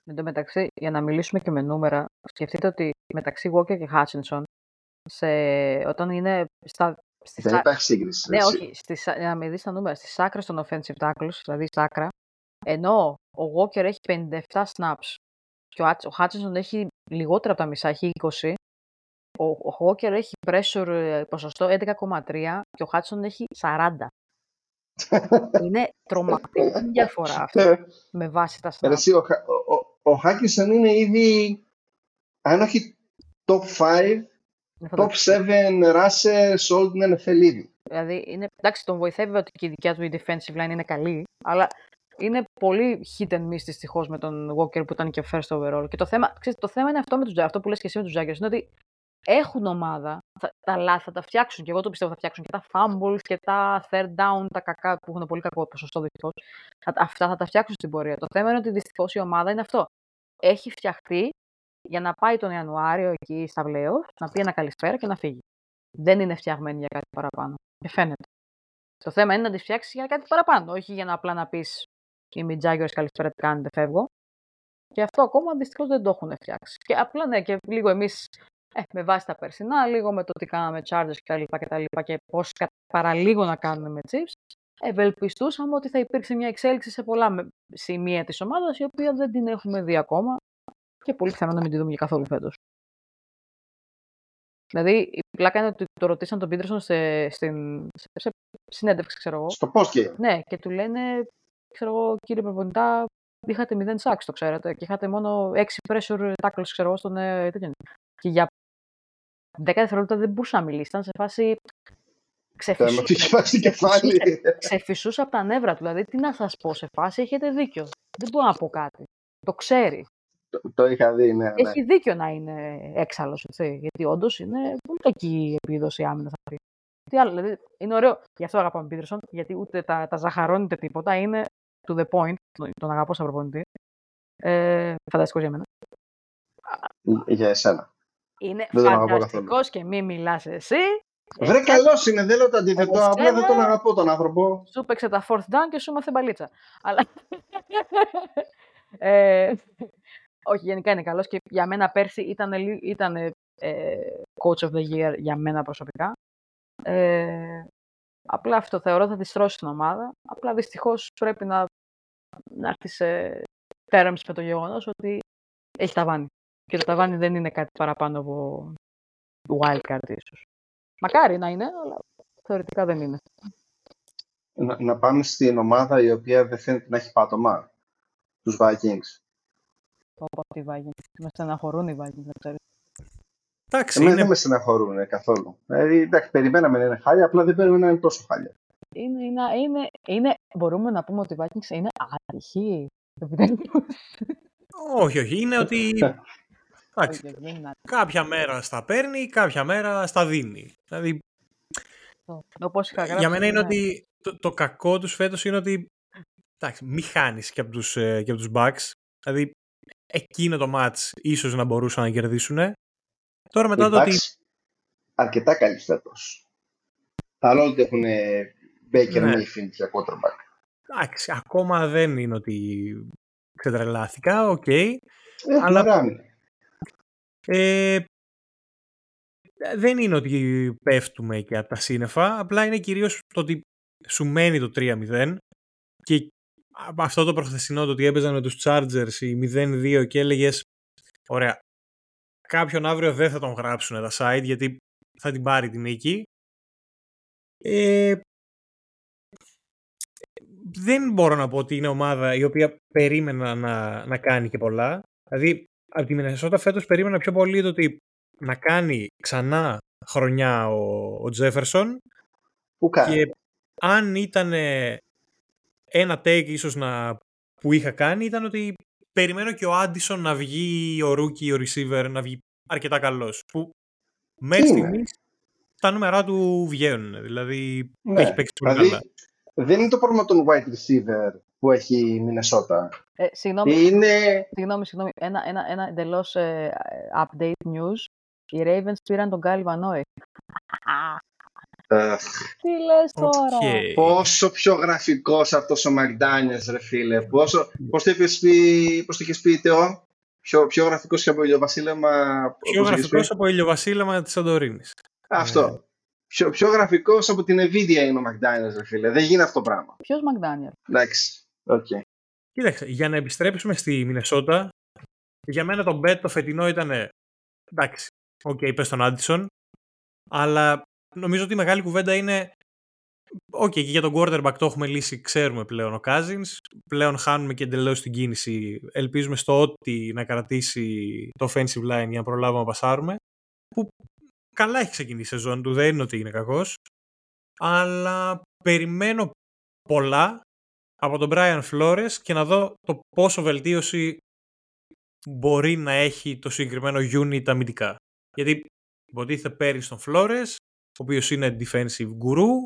Εν τω μεταξύ, για να μιλήσουμε και με νούμερα, σκεφτείτε ότι μεταξύ Walker και Hutchinson, σε, όταν είναι στα Στις δεν υπάρχει σύγκριση. Ναι, όχι. Στις, να με δεις τα νούμερα. Στις άκρες των offensive tackles, δηλαδή στα άκρα, ενώ ο Walker έχει 57 snaps και ο Hutchinson έχει λιγότερα από τα μισά, έχει 20, ο, ο Walker έχει pressure ε, ποσοστό 11,3 και ο Hutchinson έχει 40. Είναι τρομακτική διαφορά αυτό ναι. με βάση τα snaps. ο, ο, ο Hutchinson είναι ήδη, αν όχι top 5, Top 7 rushers όλη την NFL ήδη. Δηλαδή, είναι, εντάξει, τον βοηθεύει ότι και η δικιά του η defensive line είναι καλή, αλλά είναι πολύ hit and miss δυστυχώς με τον Walker που ήταν και first overall. Και το θέμα, ξέρεις, το θέμα είναι αυτό, με τους, αυτό που λες και εσύ με τους Jaggers, είναι ότι έχουν ομάδα, θα, τα λάθη θα τα φτιάξουν και εγώ το πιστεύω θα φτιάξουν και τα fumbles και τα third down, τα κακά που έχουν πολύ κακό ποσοστό δυστυχώς. Αυτά θα τα φτιάξουν στην πορεία. Το θέμα είναι ότι δυστυχώς η ομάδα είναι αυτό. Έχει φτιαχτεί για να πάει τον Ιανουάριο εκεί στα βλέω, να πει ένα καλησπέρα και να φύγει. Δεν είναι φτιαγμένη για κάτι παραπάνω. Και φαίνεται. Το θέμα είναι να τη φτιάξεις για κάτι παραπάνω, όχι για να απλά να πεις Είμαι η Jaguars, καλησπέρα, τι κάνετε, φεύγω. Και αυτό ακόμα δυστυχώς δεν το έχουν φτιάξει. Και απλά ναι, και λίγο εμείς ε, με βάση τα περσινά, λίγο με το τι κάναμε Chargers κτλ. Και, τα λοιπά, και πώς παραλίγο να κάνουμε με Chiefs, ευελπιστούσαμε ότι θα υπήρξε μια εξέλιξη σε πολλά σημεία της ομάδας, η οποία δεν την έχουμε δει ακόμα και πολύ πιθανό να μην τη δούμε για καθόλου φέτος. Δηλαδή, η πλάκα είναι ότι το ρωτήσαν τον Πίτερσον σε, στην, σε, συνέντευξη, ξέρω εγώ. Στο και. Ναι, και του λένε, ξέρω εγώ, κύριε προπονητά, είχατε 0 σάξ, το ξέρετε, και είχατε μόνο 6 pressure tackles, ξέρω εγώ, στον ε, Και για 10 δευτερόλεπτα δεν μπορούσα να μιλήσει. Ήταν σε φάση. Ξεφυσούσα, κεφάλι. Ξεφυσούσα από τα νεύρα του. Δηλαδή, τι να σας πω, σε φάση έχετε δίκιο. Δεν μπορώ να πω κάτι. Το ξέρει. Το, το είχα δει, ναι, ναι. Έχει δίκιο να είναι έξαλλος, Γιατί όντως είναι πολύ κακή η επίδοση άμυνας αυτή. Τι άλλο, δηλαδή είναι ωραίο. Γι' αυτό αγαπάμε Πίτερσον, γιατί ούτε τα, τα ζαχαρώνει τίποτα. Είναι to the point. Τον αγαπώ σαν προπονητή. Ε, φανταστικός για μένα. Για εσένα. Είναι φανταστικός και μη μιλάς εσύ. Βρε, καλός είναι, δεν λέω το αντίθετο. Απλά δεν τον αγαπώ τον άνθρωπο. Σου παίξε τα fourth down και σου μάθε μπαλίτσα. Αλλά. ε, όχι, γενικά είναι καλός και για μένα πέρσι ήταν, ήταν ε, coach of the year για μένα προσωπικά. Ε, απλά αυτό θεωρώ θα της στρώσει την ομάδα. Απλά δυστυχώς πρέπει να, να έρθεις σε terms με το γεγονός ότι έχει ταβάνι. Και το ταβάνι δεν είναι κάτι παραπάνω από wildcard ίσως. Μακάρι να είναι, αλλά θεωρητικά δεν είναι. Να, να πάμε στην ομάδα η οποία δεν φαίνεται να έχει πάτωμα. Τους Vikings. Από τη Vikings. Με στεναχωρούν οι Vikings, να ξέρεις. Εντάξει, Εμένα είναι... δεν με στεναχωρούν καθόλου. Δηλαδή, εντάξει, περιμέναμε να είναι χάλια, απλά δεν περιμέναμε να είναι τόσο χάλια. Είναι, είναι, είναι, είναι, μπορούμε να πούμε ότι η Vikings είναι άτυχη. όχι, όχι. Είναι ότι Εντάξει, κάποια μέρα στα παίρνει, κάποια μέρα στα δίνει. Δηλαδή, για μένα είναι ότι το, το κακό τους φέτος είναι ότι εντάξει, μη χάνεις και από τους, ε, και από τους Bucks. Δηλαδή, εκείνο το match ίσως να μπορούσαν να κερδίσουν. Τώρα μετά το ότι... αρκετά καλή φέτος. Παρόλο ότι έχουν Baker ναι. Mayfield για quarterback. Εντάξει, ακόμα δεν είναι ότι ξετρελάθηκα, OK. Okay. αλλά ε, δεν είναι ότι πέφτουμε και από τα σύννεφα, απλά είναι κυρίως το ότι σου μένει το 3-0 και αυτό το προχθεσινό το ότι έπαιζαν με τους Chargers οι 0-2 και έλεγες ωραία, κάποιον αύριο δεν θα τον γράψουν τα site γιατί θα την πάρει την νίκη. Ε, δεν μπορώ να πω ότι είναι ομάδα η οποία περίμενα να, να κάνει και πολλά. Δηλαδή, από τη Μινεσότα φέτος περίμενα πιο πολύ το ότι να κάνει ξανά χρονιά ο, ο Τζέφερσον που και αν ήταν ένα take ίσως να, που είχα κάνει ήταν ότι περιμένω και ο Άντισον να βγει ο rookie, ο receiver να βγει αρκετά καλός που μέχρι στιγμής τα νούμερα του βγαίνουν δηλαδή ναι. έχει παίξει πολύ δηλαδή, καλά δεν είναι το πρόβλημα των wide receiver που έχει η Μινεσότα. Ε, συγγνώμη, είναι... συγγνώμη, συγγνώμη. Ένα, ένα, ένα εντελώς ε, update news. Οι Ravens πήραν τον Γκάλι Βανόη. Τι λες τώρα; Okay. Πόσο πιο γραφικός αυτός ο Μακδάνιας, ρε φίλε. Πόσο, πώς το είχες πει, πώς το είχες πει Τεό; Πιο, πιο γραφικός και από ηλιοβασίλεμα. Πιο γραφικός από ηλιοβασίλεμα της Σαντορίνης. Αυτό. Yeah. Πιο, πιο γραφικός από την Nvidia είναι ο McDaniel, ρε φίλε. Δεν γίνει αυτό το πράγμα. Ποιος McDaniel. Εντάξει. Okay. Κοίταξε, για να επιστρέψουμε στη Μινεσότα, για μένα το bet το φετινό ήταν. Εντάξει, OK, okay, πες τον Addison, αλλά νομίζω ότι η μεγάλη κουβέντα είναι. OK, okay, και για τον quarterback το έχουμε λύσει, ξέρουμε πλέον ο Cousins. Πλέον χάνουμε και εντελώς την κίνηση. Ελπίζουμε στο ότι να κρατήσει το offensive line για να προλάβουμε να πασάρουμε. Που καλά έχει ξεκινήσει η σεζόν του, δεν είναι ότι είναι κακός. Αλλά περιμένω πολλά από τον Brian Flores και να δω το πόσο βελτίωση μπορεί να έχει το συγκεκριμένο unit αμυντικά. Γιατί Υποτίθεται πέρυσι στον Φλόρε, ο οποίος είναι defensive guru.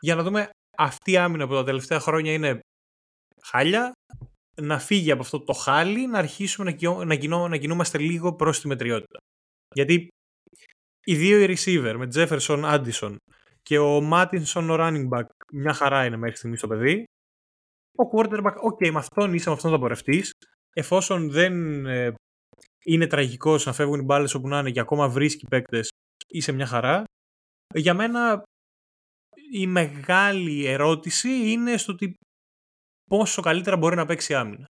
Για να δούμε αυτή η άμυνα που τα τελευταία χρόνια είναι χάλια, να φύγει από αυτό το χάλι, να αρχίσουμε να, να, να κινούμαστε λίγο προς τη μετριότητα. Γιατί οι δύο οι receiver με Jefferson Addison και ο Μάτινσον ο running back μια χαρά είναι μέχρι στιγμής στο παιδί. Ο quarterback, ok, με αυτόν είσαι, με αυτόν θα πορευτείς. Εφόσον δεν ε, είναι τραγικός να φεύγουν οι μπάλες όπου να είναι και ακόμα βρίσκει παίκτες, είσαι μια χαρά. Για μένα η μεγάλη ερώτηση είναι στο ότι πόσο καλύτερα μπορεί να παίξει άμυνα.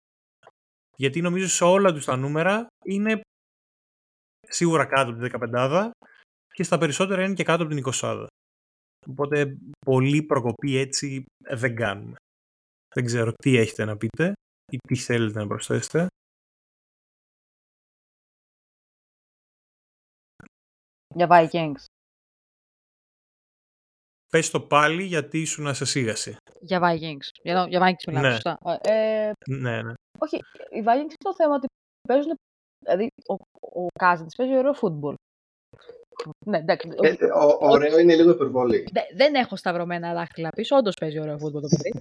Γιατί νομίζω σε όλα τους τα νούμερα είναι σίγουρα κάτω από την 15 και στα περισσότερα είναι και κάτω από την 20. Οπότε πολύ προκοπή έτσι δεν κάνουμε. Δεν ξέρω τι έχετε να πείτε ή τι θέλετε να προσθέσετε. Για Vikings. Πες το πάλι γιατί ήσουν να σε σίγασε. Για Vikings. Για, για Vikings μιλάμε, ναι. σωστά. Ε, ναι, ναι. Όχι, οι Vikings είναι το θέμα ότι παίζουν... Δηλαδή, ο, ο Cousins παίζει ωραίο φούτμπολ. Ναι, εντάξει. Ε, ο, ωραίο είναι λίγο υπερβολή. δεν έχω σταυρωμένα δάχτυλα πίσω. Όντως παίζει ωραίο φούτμπολ το παιδί.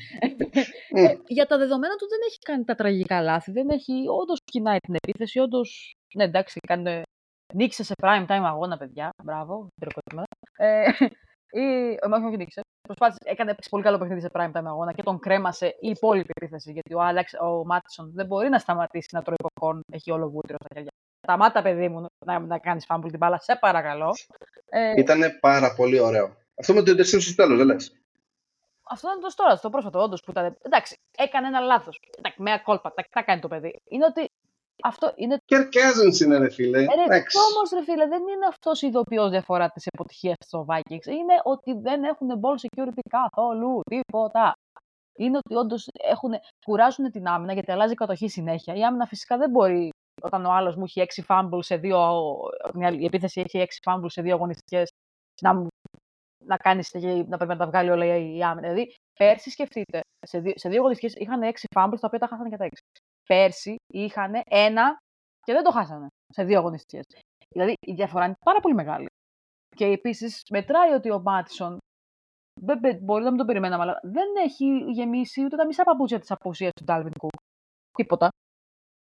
ε, για τα δεδομένα του δεν έχει κάνει τα τραγικά λάθη. Δεν έχει. Όντως κοινάει την επίθεση. Όντως. Ναι, εντάξει, κάνει, νίξε σε prime time αγώνα, παιδιά. Μπράβο. Ε, ή, όχι, όχι, νίξε. Προσπάθησε, έκανε πολύ καλό παιχνίδι σε prime time αγώνα και τον κρέμασε η υπόλοιπη επίθεση. Γιατί ο, Άλεξ, ο Μάτισον δεν μπορεί να σταματήσει να τρώει κοκκόν. Έχει όλο βούτυρο στα χέρια. Σταμάτα, παιδί μου, να, να κάνεις φάμπουλ την μπάλα, σε παρακαλώ. Ε, Ήταν πάρα πολύ ωραίο. Αυτό με το interception στο τέλος, δεν λες; Αυτό ήταν το τώρα, στο πρόσφατο, όντως που ήταν. Εντάξει, έκανε ένα λάθος. Με κόλπα, τα κάνει το παιδί. Είναι ότι αυτό είναι. Κερκέζεν είναι, ρε φίλε. Ε, Όμως, ρε φίλε, δεν είναι αυτός η ειδοποιός διαφορά της αποτυχίας στο Vikings. Είναι ότι δεν έχουν ball security καθόλου. Τίποτα. Είναι ότι όντως κουράζουν την άμυνα γιατί αλλάζει η κατοχή συνέχεια. Η άμυνα φυσικά δεν μπορεί όταν ο άλλος μου έχει 6 fumble σε δύο. Η επίθεση έχει 6 fumble σε δύο αγωνιστικές. Να, να, κάνεις, να πρέπει να τα βγάλει όλα η άμυνα. Δηλαδή, πέρσι σκεφτείτε, σε δύο, σε δύο αγωνιστικές είχαν 6 fumbles τα οποία τα χάσανε και τα 6. Πέρσι είχαν ένα και δεν το χάσανε σε δύο αγωνιστικές. Δηλαδή, η διαφορά είναι πάρα πολύ μεγάλη. Και επίσης μετράει ότι ο Μάτισον μπορεί να μην το περιμέναμε, αλλά δεν έχει γεμίσει ούτε τα μισά παπούτσια της απουσίας του Ντάλβιν Κουκ. Τίποτα.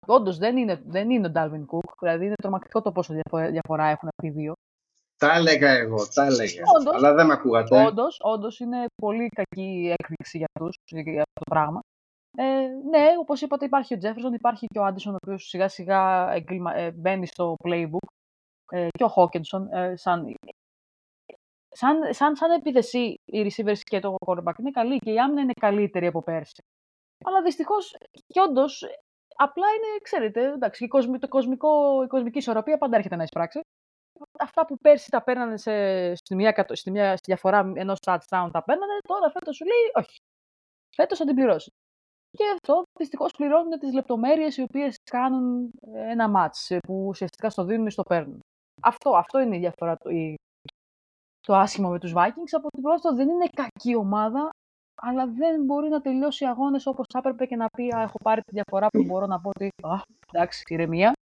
Όντως δεν είναι, δεν είναι ο Ντάλβιν Κουκ. Δηλαδή είναι τρομακτικό το πόσο διαφορά έχουν αυτοί οι δύο. Τα έλεγα εγώ, τα έλεγα. Όντως, αλλά δεν με ακούγατε. Όντως, όντως είναι πολύ κακή έκπληξη για αυτούς για αυτό το πράγμα. Ε, ναι, όπως είπατε, υπάρχει ο Τζέφερσον, υπάρχει και ο Άντισον, ο οποίος σιγά σιγά ε, μπαίνει στο playbook. Ε, και ο Χόκενσον, ε, σαν, σαν, σαν, σαν επίθεση οι receivers και το quarterback είναι καλή και η άμυνα είναι καλύτερη από πέρσι. Αλλά δυστυχώς και όντως Απλά είναι, ξέρετε, εντάξει, η, κοσμικό, το κοσμικό, η κοσμική ισορροπία πάντα έρχεται να εισπράξει. Αυτά που πέρσι τα παίρνανε σε, στη, μια, στη, μια, στη διαφορά ενός touchdown τα παίρνανε, τώρα φέτος σου λέει όχι. Φέτος θα την πληρώσεις. Και αυτό δυστυχώς πληρώνουν τις λεπτομέρειες οι οποίες κάνουν ένα match που ουσιαστικά στο δίνουν ή στο παίρνουν. Αυτό, αυτό είναι η διαφορά, το, η, το άσχημο με τους Vikings. Από την πρώτη δεν είναι κακή ομάδα, αλλά δεν μπορεί να τελειώσει αγώνες όπως θα έπρεπε και να πει Α, έχω πάρει τη διαφορά που μπορώ να πω ότι. Α, εντάξει, ηρεμία.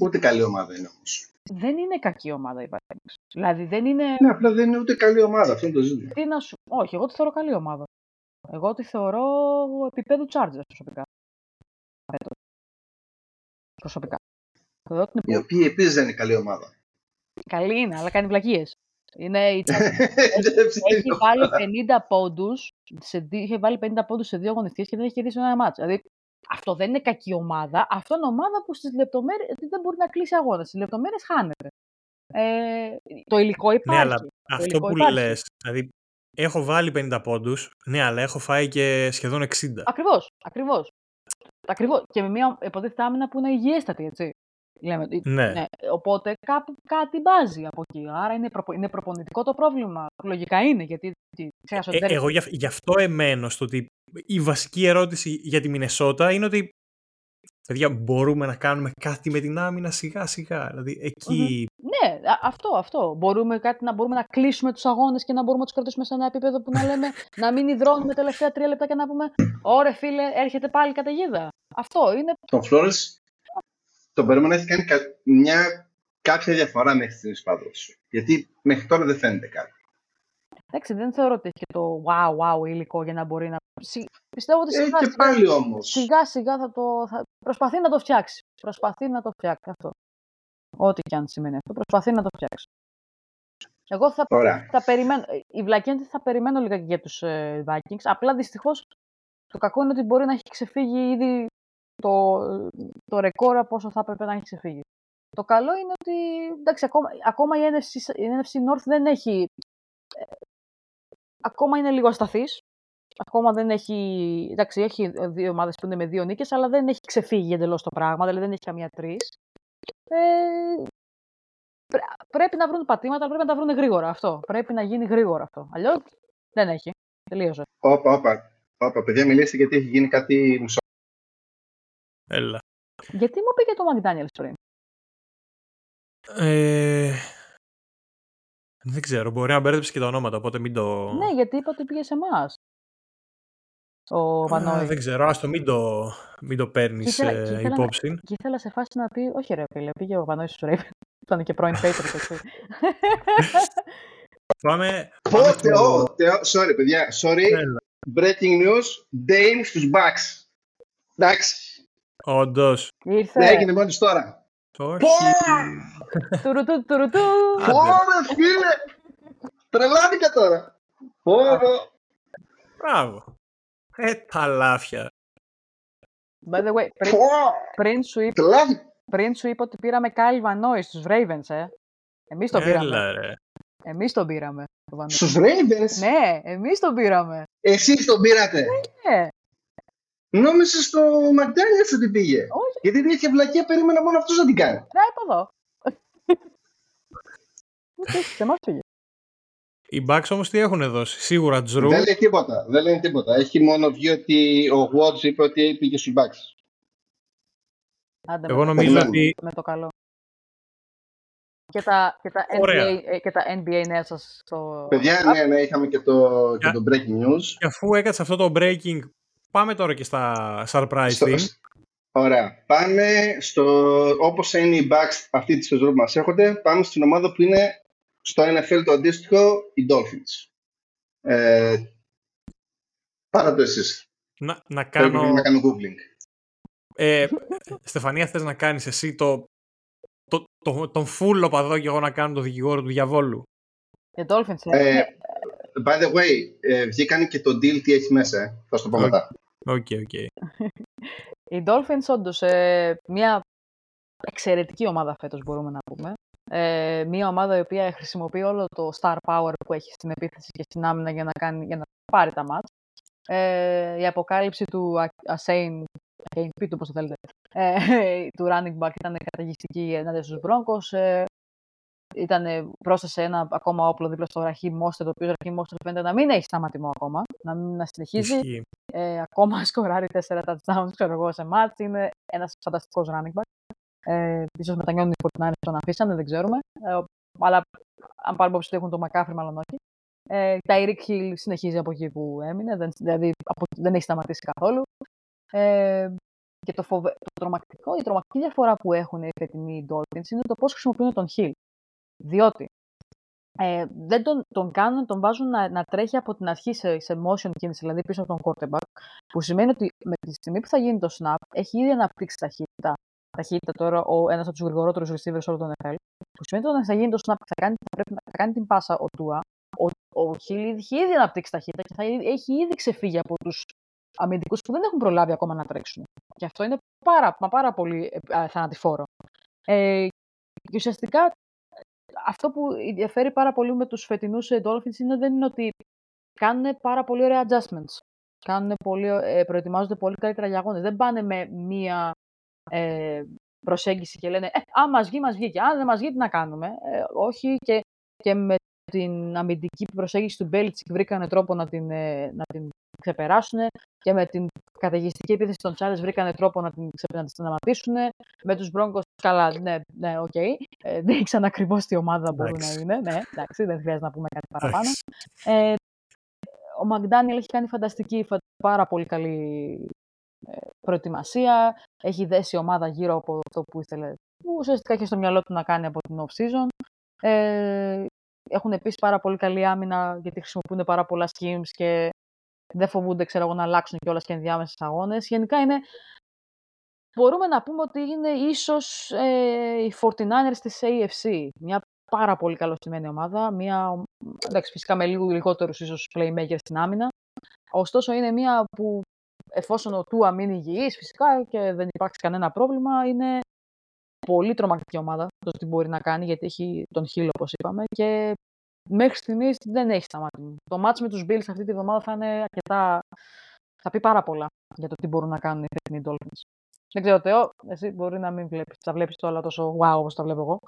Ούτε καλή ομάδα είναι όμως. Δεν είναι κακή ομάδα η Vikings. Δηλαδή δεν είναι. Ναι, απλά δεν είναι ούτε καλή ομάδα. Αυτό είναι το ζήτημα. Τι να σου... Όχι, εγώ τη θεωρώ καλή ομάδα. Εγώ τη θεωρώ επίπεδου Chargers προσωπικά. Προσωπικά. Η οποία επίσης δεν είναι καλή ομάδα. Καλή είναι, αλλά κάνει βλακίες. Είναι η έχει βάλει 50 πόντους. Είχε βάλει 50 πόντους σε δύο αγωνιστικές και δεν έχει κερδίσει ένα μάτσο. Δηλαδή αυτό δεν είναι κακή ομάδα. Αυτό είναι ομάδα που στις λεπτομέρειες δεν μπορεί να κλείσει αγώνα. Στις λεπτομέρειες χάνεται. Ε, το υλικό υπάρχει. Ναι, αλλά αυτό που λες. Δηλαδή, έχω βάλει 50 πόντους, ναι, αλλά έχω φάει και σχεδόν 60. Ακριβώς. Ακριβώς. Ακριβώς. Και με μια υποτίθεται άμυνα που είναι υγιέστατη, έτσι. Λέμε, ναι. ναι. Οπότε κάπου κάτι μπάζει από εκεί. Άρα είναι, προπο, είναι προπονητικό το πρόβλημα. Λογικά είναι. Γιατί, ε, δεν... Εγώ γι' γι' αυτό εμένω στο ότι η βασική ερώτηση για τη Μινεσότα είναι ότι παιδιά, μπορούμε να κάνουμε κάτι με την άμυνα σιγά σιγά. Δηλαδή εκεί. Ναι, αυτό, αυτό. Μπορούμε, κάτι, να μπορούμε να κλείσουμε τους αγώνες και να μπορούμε να τους κρατήσουμε σε ένα επίπεδο που να λέμε να μην υδρώνουμε τελευταία τρία λεπτά και να πούμε Ωρε φίλε, έρχεται πάλι καταιγίδα. Αυτό είναι. Τον Φλόρε τον περίμενα να έχει κάνει μια κάποια διαφορά μέχρι στιγμής πάντως. Γιατί μέχρι τώρα δεν φαίνεται κάτι. Εντάξει, δεν θεωρώ ότι έχει και το wow, wow υλικό για να μπορεί να. Πιστεύω ότι Ε, σιγά, και σιγά, πάλι όμως. σιγά, σιγά θα το. Θα... Προσπαθεί να το φτιάξει. Προσπαθεί να το φτιάξει αυτό. Ό,τι και αν σημαίνει αυτό. Προσπαθεί να το φτιάξει. Εγώ θα, Ωραία. θα περιμένω. Η βλακία είναι ότι θα περιμένω λίγα για τους ε, Vikings. Απλά δυστυχώς το κακό είναι ότι μπορεί να έχει ξεφύγει ήδη το, το ρεκόρ από όσο θα έπρεπε να έχει ξεφύγει. Το καλό είναι ότι εντάξει, ακόμα, ακόμα η, NFC, η NFC North δεν έχει. ε, ακόμα είναι λίγο ασταθής. Ακόμα δεν έχει. Εντάξει, έχει δύο ομάδες που είναι με δύο νίκες, αλλά δεν έχει ξεφύγει εντελώς το πράγμα. Δηλαδή δεν έχει καμία τρεις. Ε, πρέ- πρέπει να βρουν πατήματα, αλλά πρέπει να τα βρουν γρήγορα αυτό. Πρέπει να γίνει γρήγορα αυτό. Αλλιώς δεν έχει. Τελείωσε. Όπα, όπα. Όπα, παιδιά, μιλήστε γιατί έχει γίνει κάτι μισό. Έλα. Γιατί μου πήγε το McDaniels πριν; Ε, δεν ξέρω, μπορεί να μπέρδεψε και τα ονόματα, οπότε μην το... Ναι, γιατί είπα ότι πήγε σε εμάς. Ο Α, Βανόη. δεν ξέρω, άστο μην το, μην το παίρνεις Και ήθελα- και ήθελα να- υπόψη. Και ήθελα σε φάση να πει, όχι ρε φίλε, πήγε ο Βανόης στους Ravens. Ήταν και πρώην Patriots, έτσι. Πάμε, Πω, πάμε στο- Θεό, Θεό, sorry, παιδιά, sorry. Έλα. Breaking news, Dane στους Bucks. Εντάξει, Όντως. Ήρθε. δεν έγινε μόλις τώρα. Όχι. Πω! Τουρουτού, τουρουτού. Άντε. Πω, ρε φίλε, τρελάθηκα τώρα. Πω, πω. Μπράβο. Ε, τα λάφια. By the way, πριν, Πω, πριν, σου είπα, τρελάθηκα. πριν σου είπα ότι πήραμε Kyle Vanoy στους Ravens, ε. Εμείς τον πήραμε. Έλα ρε. Εμείς τον πήραμε. τον Vanoy. Στους Ravens, Ναι, εμείς τον πήραμε. εσείς τον πήρατε. Ναι, Νόμιζα στο McDaniels ότι πήγε. όχι, Γιατί τέτοια βλακία περίμενα μόνο αυτός να την κάνει. να από εδώ. Όχι, Σε εμάς πήγε. Οι Bucks όμως τι έχουν δώσει; Σίγουρα Τζρου. Δεν λέει τίποτα. Δεν λέει τίποτα. Έχει μόνο βγει ότι ο Watts είπε ότι πήγε στους Bucks. Άντε, Εγώ με, νομίζω Περιμένουμε. ότι με το καλό. Και τα, και τα, Ωραία. NBA, ε, και τα NBA νέα σας στο... Παιδιά, ναι, ναι, είχαμε και το, και Για- το breaking news. και αφού έκατσε αυτό το breaking, πάμε τώρα και στα surprise Στο- team. Ωραία. Πάμε στο, όπως είναι οι Bucks αυτή τη σεζόν που μας έρχονται, πάμε στην ομάδα που είναι στο NFL το αντίστοιχο, οι Dolphins. Ε, Πάρτε το εσείς. Να, να Πρέπει κάνω... να κάνω googling. Ε, Στεφανία, θες να κάνεις εσύ το, το, το, τον full οπαδό και εγώ να κάνω το δικηγόρο του διαβόλου; Και Dolphins, ε. Ε, by the way, ε, βγήκαν και το deal τι έχει μέσα, ε. θα σου το πω Οκ. μετά. OK, OK. Οι Dolphins όντως ε, μια εξαιρετική ομάδα φέτος μπορούμε να πούμε. Ε, μια ομάδα η οποία χρησιμοποιεί όλο το star power που έχει στην επίθεση και στην άμυνα για να, κάνει, για να πάρει τα ματς. Ε, η αποκάλυψη του Achane, πείτε όπως το θέλετε, ε, του running back ήταν καταιγιστική ενάντια στους Broncos. Ε, ήταν, πρόσθεσε ένα ακόμα όπλο δίπλα στο Raheem Mostert, το οποίο ο Raheem Mostert φαίνεται να μην έχει σταματημό ακόμα, να, μην, να συνεχίζει Ισχύει. ε, ακόμα σκοράρει 4 touchdowns ξέρω εγώ, σε μάτς. Είναι ένας φανταστικός running back. Ε, ίσως μετανιώνουν οι 49ers τον αφήσανε, δεν ξέρουμε. Ε, αλλά αν πάρουμε υπόψη ότι έχουν τον McCaffrey, μάλλον όχι. Ε, τα Eric Hill συνεχίζει από εκεί που έμεινε, δεν, δηλαδή από, δεν έχει σταματήσει καθόλου. Ε, και το, φοβε, το τρομακτικό, η τρομακτική διαφορά που έχουν οι φετινοί Dolphins είναι το πώς χρησιμοποιούν τον Hill. Διότι ε, δεν τον, τον κάνουν, τον βάζουν να, να τρέχει από την αρχή σε, σε motion κίνηση, δηλαδή πίσω από τον quarterback, που σημαίνει ότι με τη στιγμή που θα γίνει το snap, έχει ήδη αναπτύξει ταχύτητα. Ταχύτητα τώρα ο ένας από τους γρηγορότερους receivers όλων των NFL. Που σημαίνει ότι όταν θα γίνει το snap και θα κάνει, θα πρέπει να θα κάνει την πάσα ο Τούα, ο, ο Hill έχει ήδη αναπτύξει ταχύτητα και θα έχει ήδη ξεφύγει από τους αμυντικούς που δεν έχουν προλάβει ακόμα να τρέξουν. Και αυτό είναι πάρα, μα πάρα πολύ ε, θανατηφόρο. Ε, και ουσιαστικά αυτό που ενδιαφέρει πάρα πολύ με τους φετινούς Dolphins είναι, δεν είναι ότι κάνουν πάρα πολύ ωραία adjustments. Κάνουν πολύ, ε, προετοιμάζονται πολύ καλύτερα για αγώνες. Δεν πάνε με μία ε, προσέγγιση και λένε ε, «Α, μας βγει, μας βγήκε. Αν δεν μας βγει, τι να κάνουμε». Ε, όχι και, και με την αμυντική προσέγγιση του Belichick βρήκανε τρόπο να την, ε, να την ξεπεράσουν και με την καταιγιστική επίθεση των Chargers βρήκανε τρόπο να την, να την σταματήσουν. Με τους Broncos, καλά, ναι, ναι, OK. Okay. Ε, δείξαν ακριβώς τι ομάδα μπορούν να είναι. Ναι, εντάξει, δεν χρειάζεται να πούμε κάτι παραπάνω. Ε, ο Μακδάνιελ έχει κάνει φανταστική, πάρα πολύ καλή ε, προετοιμασία, έχει δέσει ομάδα γύρω από αυτό που ήθελε, που ουσιαστικά είχε στο μυαλό του να κάνει από την off-season. Ε, έχουν επίσης πάρα πολύ καλή άμυνα, γιατί χρησιμοποιούν πάρα πολλά schemes και δεν φοβούνται ξέρω εγώ, να αλλάξουν κιόλας και ενδιάμεσες αγώνες. Γενικά είναι. Μπορούμε να πούμε ότι είναι ίσως ε, οι 49ers της AFC. Μια πάρα πολύ καλωστημένη ομάδα. Μια, εντάξει, φυσικά με λίγο λιγότερους ίσως playmakers στην άμυνα. Ωστόσο είναι μια που εφόσον ο Τούα μείνει υγιής φυσικά και δεν υπάρξει κανένα πρόβλημα, είναι πολύ τρομακτική ομάδα το τι μπορεί να κάνει, γιατί έχει τον Χίλ, όπως είπαμε. Και μέχρι στιγμής δεν έχει σταματήσει. Το μάτς με τους Bills αυτή τη βδομάδα θα είναι αρκετά. θα πει πάρα πολλά για το τι μπορούν να κάνουν οι φετινοί Dolphins. Δεν ξέρω, Θεό, εσύ μπορεί να μην βλέπεις. Θα βλέπεις το όλα τόσο wow όπως τα βλέπω εγώ.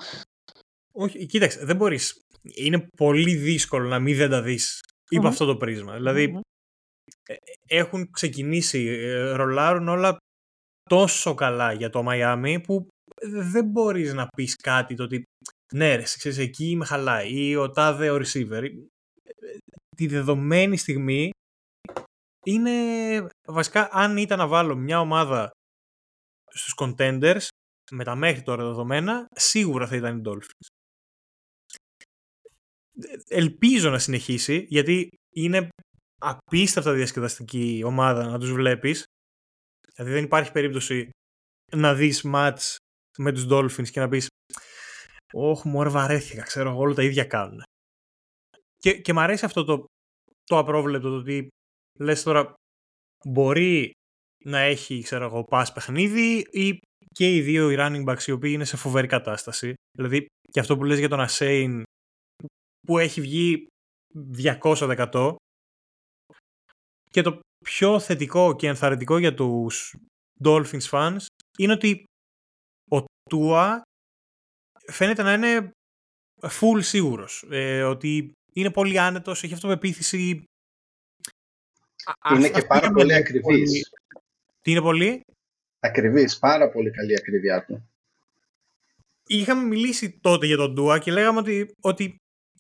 Όχι, κοίταξε, δεν μπορείς. Είναι πολύ δύσκολο να μην δεν τα δεις υπό αυτό το πρίσμα. Δηλαδή, ε, έχουν ξεκινήσει, ε, ρολάρουν όλα τόσο καλά για το Μαϊάμι που δεν μπορείς να πεις κάτι το ότι ναι ρε, ξέρεις, εκεί με χαλάει ή ο τάδε ο receiver. Τη δεδομένη στιγμή είναι βασικά αν ήταν να βάλω μια ομάδα στους contenders με τα μέχρι τώρα δεδομένα σίγουρα θα ήταν οι Dolphins. Ελπίζω να συνεχίσει γιατί είναι απίστευτα διασκεδαστική ομάδα να τους βλέπεις. Δηλαδή δεν υπάρχει περίπτωση να δεις match με τους Dolphins και να πεις «Ωχ, μου βαρέθηκα, ξέρω εγώ, όλα τα ίδια κάνουν». Και, και μου αρέσει αυτό το, το απρόβλεπτο, το ότι λες τώρα μπορεί να έχει, ξέρω εγώ, pass παιχνίδι ή και οι δύο οι running backs οι οποίοι είναι σε φοβερή κατάσταση. Δηλαδή και αυτό που λες για τον Ασέιν που έχει βγει 200% και το πιο θετικό και ενθαρρυντικό για τους Dolphins fans είναι ότι ο Τούα φαίνεται να είναι full σίγουρος. Ε, ότι είναι πολύ άνετος, έχει αυτοπεποίθηση. Είναι και πάρα πολύ ακριβής. Τι είναι πολύ; Ακριβής, πάρα πολύ καλή ακριβιά του. Είχαμε μιλήσει τότε για τον Τούα και λέγαμε ότι, ότι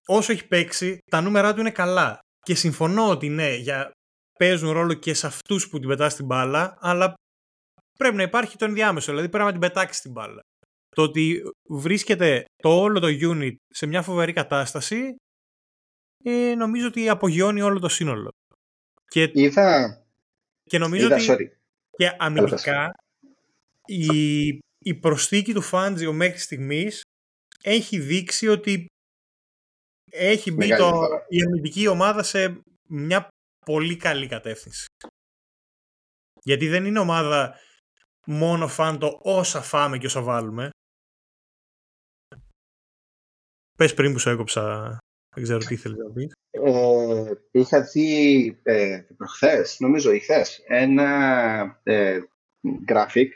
όσο έχει παίξει, τα νούμερα του είναι καλά. Και συμφωνώ ότι ναι, για παίζουν ρόλο και σε αυτούς που την πετάς στην μπάλα, αλλά πρέπει να υπάρχει το ενδιάμεσο, δηλαδή πρέπει να την πετάξεις την μπάλα. Το ότι βρίσκεται το όλο το unit σε μια φοβερή κατάσταση, ε, νομίζω ότι απογειώνει όλο το σύνολο. Και, είδα, και νομίζω είδα, ότι sorry. Και αμυντικά η, η προσθήκη του Φάντζιο μέχρι στιγμής έχει δείξει ότι έχει μπει το, η αμυντική ομάδα σε μια πολύ καλή κατεύθυνση. Γιατί δεν είναι ομάδα μόνο φαν το όσα φάμε και όσα βάλουμε. Πες πριν που σου έκοψα, δεν ξέρω τι ήθελες να πεις. Ε, είχα δει ε, προχθές, νομίζω ή χθες, ένα ε, graphic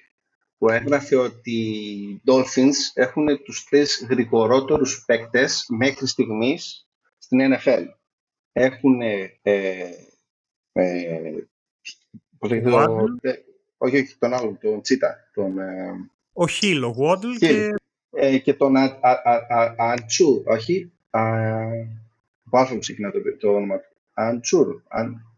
που έγραφε ότι οι Dolphins έχουν τους τρεις γρηγορότερους παίκτες μέχρι στιγμής στην NFL. Έχουν ε, ε, πώς λέγεται το... Ε, όχι, όχι, τον άλλον, τον Τσίτα. Τον, ε, ο Χίλ, ο Γουόντλ και... Ε, και τον Αντσού, όχι. Από άνθρωπο ξεκινά το, το όνομα του. Αντσούρ. Αν...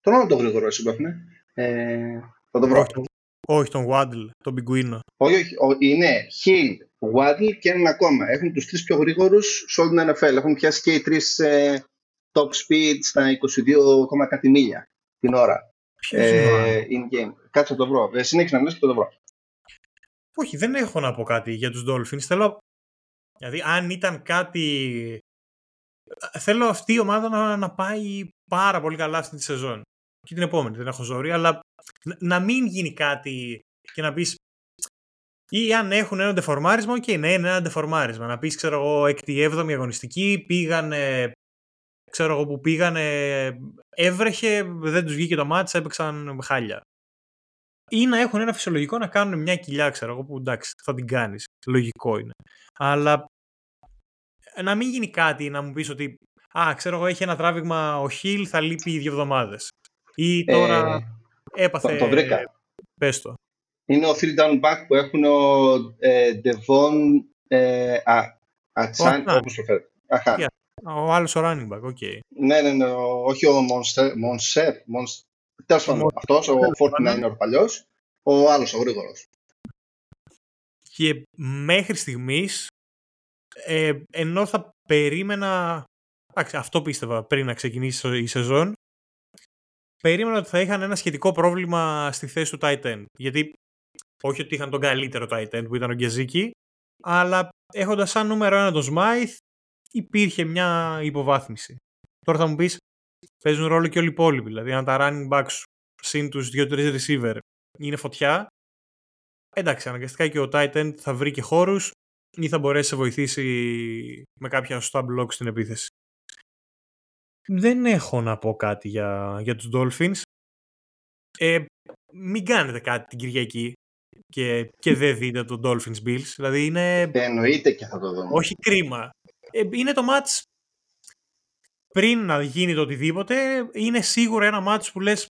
Τον άλλο τον γρήγορο εσύ που έχουν. Ε, θα το βρω. Όχι, όχι τον Γουάντλ, τον Πιγκουίνο. Όχι, όχι, είναι Χιλ, Γουάντλ και έναν ακόμα. Έχουν τους τρεις πιο γρήγορους σε όλη την NFL. Έχουν πιάσει και οι τρεις ε, top speed στα 22, κάτι μίλια την ώρα. Ε, in game. Κάτσε να το βρω. Ε, συνέχισε να μιλάς και το βρω. Όχι, δεν έχω να πω κάτι για τους Dolphins. Θέλω, δηλαδή αν ήταν κάτι... Θέλω αυτή η ομάδα να, να πάει πάρα πολύ καλά αυτή τη σεζόν. Και την επόμενη, δεν έχω ζόρι, αλλά να μην γίνει κάτι και να πεις ή αν έχουν ένα ντεφορμάρισμα, και okay, ναι, είναι ένα ντεφορμάρισμα. Να πεις, ξέρω εγώ, 6η-7η αγωνιστική, πήγανε ξέρω εγώ που πήγανε, έβρεχε, δεν τους βγήκε το μάτς, έπαιξαν χάλια. Ή να έχουν ένα φυσιολογικό να κάνουν μια κοιλιά, ξέρω εγώ, που εντάξει, θα την κάνεις. Λογικό είναι. Αλλά να μην γίνει κάτι να μου πεις ότι «Α, ξέρω εγώ, έχει ένα τράβηγμα ο Χιλ, θα λείπει δύο εβδομάδες». Ή τώρα ε, έπαθε... Το, το βρήκα. Πες το. Είναι ο three down back που έχουν ο ε, Devon ε, Achane, όπως το φέρετε. Ο άλλος ο running back, OK. Okay. Ναι, ναι, ναι, όχι ο Μονσέρ, Μονσέρ, Τέλος πάντων, αυτός ο 49 ο παλιός, ο άλλος ο γρήγορος. Και μέχρι στιγμής, ε, ενώ θα περίμενα, αυτό πίστευα πριν να ξεκινήσει η σεζόν, περίμενα ότι θα είχαν ένα σχετικό πρόβλημα στη θέση του Titan. Γιατί όχι ότι είχαν τον καλύτερο Titan που ήταν ο Γκεζίκη, αλλά έχοντας σαν νούμερο ένα τον Smythe, υπήρχε μια υποβάθμιση. Τώρα θα μου πεις, παίζουν ρόλο και όλοι οι υπόλοιποι. Δηλαδή, αν τα running backs συν τους 2-3 receiver είναι φωτιά, εντάξει, αναγκαστικά και ο Titan θα βρει και χώρους ή θα μπορέσει να βοηθήσει με κάποια σωστά blocks στην επίθεση. Δεν έχω να πω κάτι για, για τους Dolphins. Ε, μην κάνετε κάτι την Κυριακή και, και δεν δείτε το Dolphins Bills. Δηλαδή είναι... Εννοείται και θα το δούμε. Όχι κρίμα. Ε, είναι το match πριν να γίνει το οτιδήποτε, είναι σίγουρα ένα match που λες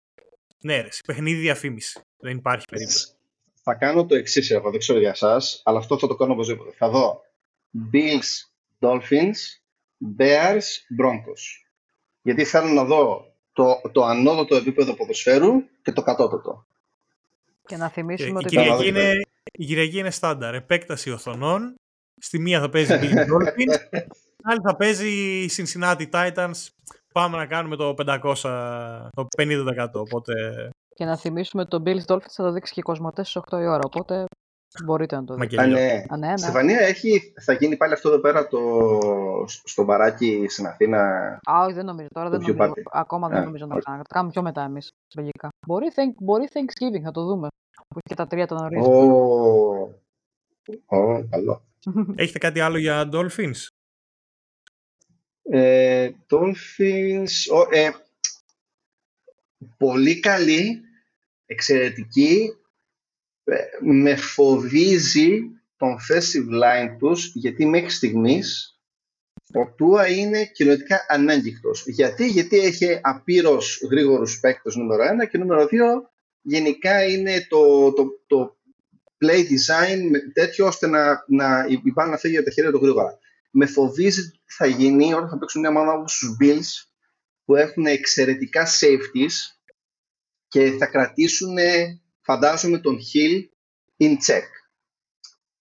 ναι ρε, παιχνίδι διαφήμιση. Δεν υπάρχει περίπτωση. Θα κάνω το εξής εγώ, δεν ξέρω για εσάς, αλλά αυτό θα το κάνω οπωσδήποτε. Θα δω Bills, Dolphins, Bears, Broncos. Γιατί θέλω να δω το, το ανώτατο επίπεδο ποδοσφαίρου και το κατώτατο. Και να θυμίσουμε ότι... Η Κυριακή, είναι, η Κυριακή είναι στάνταρ. Επέκταση οθονών. Στη μία θα παίζει Bills Dolphins. Άλλη θα παίζει η Cincinnati Titans. Πάμε να κάνουμε το 500, το 50%. Οπότε... Και να θυμίσουμε ότι το Bills Dolphins θα το δείξει και η Κοσμοτές στις 8 η ώρα. Οπότε μπορείτε να το δείτε. ναι. Α, ναι, ναι. Στεφανία, έχει, θα γίνει πάλι αυτό εδώ πέρα το, στο μπαράκι στην Αθήνα. Α, όχι, δεν νομίζω. Τώρα δεν νομίζω. Ακόμα δεν νομίζω να κάνουμε. Θα κάνουμε πιο μετά εμείς. Λογικά. Μπορεί, thank, μπορεί Thanksgiving, θα το δούμε. Που και τα τρία τα νωρί. Ω, καλό. Έχετε κάτι άλλο για Dolphins? Ε, Dolphins, ε, πολύ καλή, εξαιρετική, ε, με φοβίζει τον offensive line τους, γιατί μέχρι στιγμής ο Τούα είναι κοινωτικά ανάγκηκτος. Γιατί, γιατί έχει απείρως γρήγορους παίκτες νούμερο 1 και νούμερο 2 γενικά είναι το, το, το play design τέτοιο ώστε να, να η να φύγει από τα χέρια του γρήγορα. Με φοβίζει τι θα γίνει όταν θα παίξουν μια ομάδα όπως τους Bills που έχουν εξαιρετικά safeties και θα κρατήσουν, φαντάζομαι, τον Hill in check.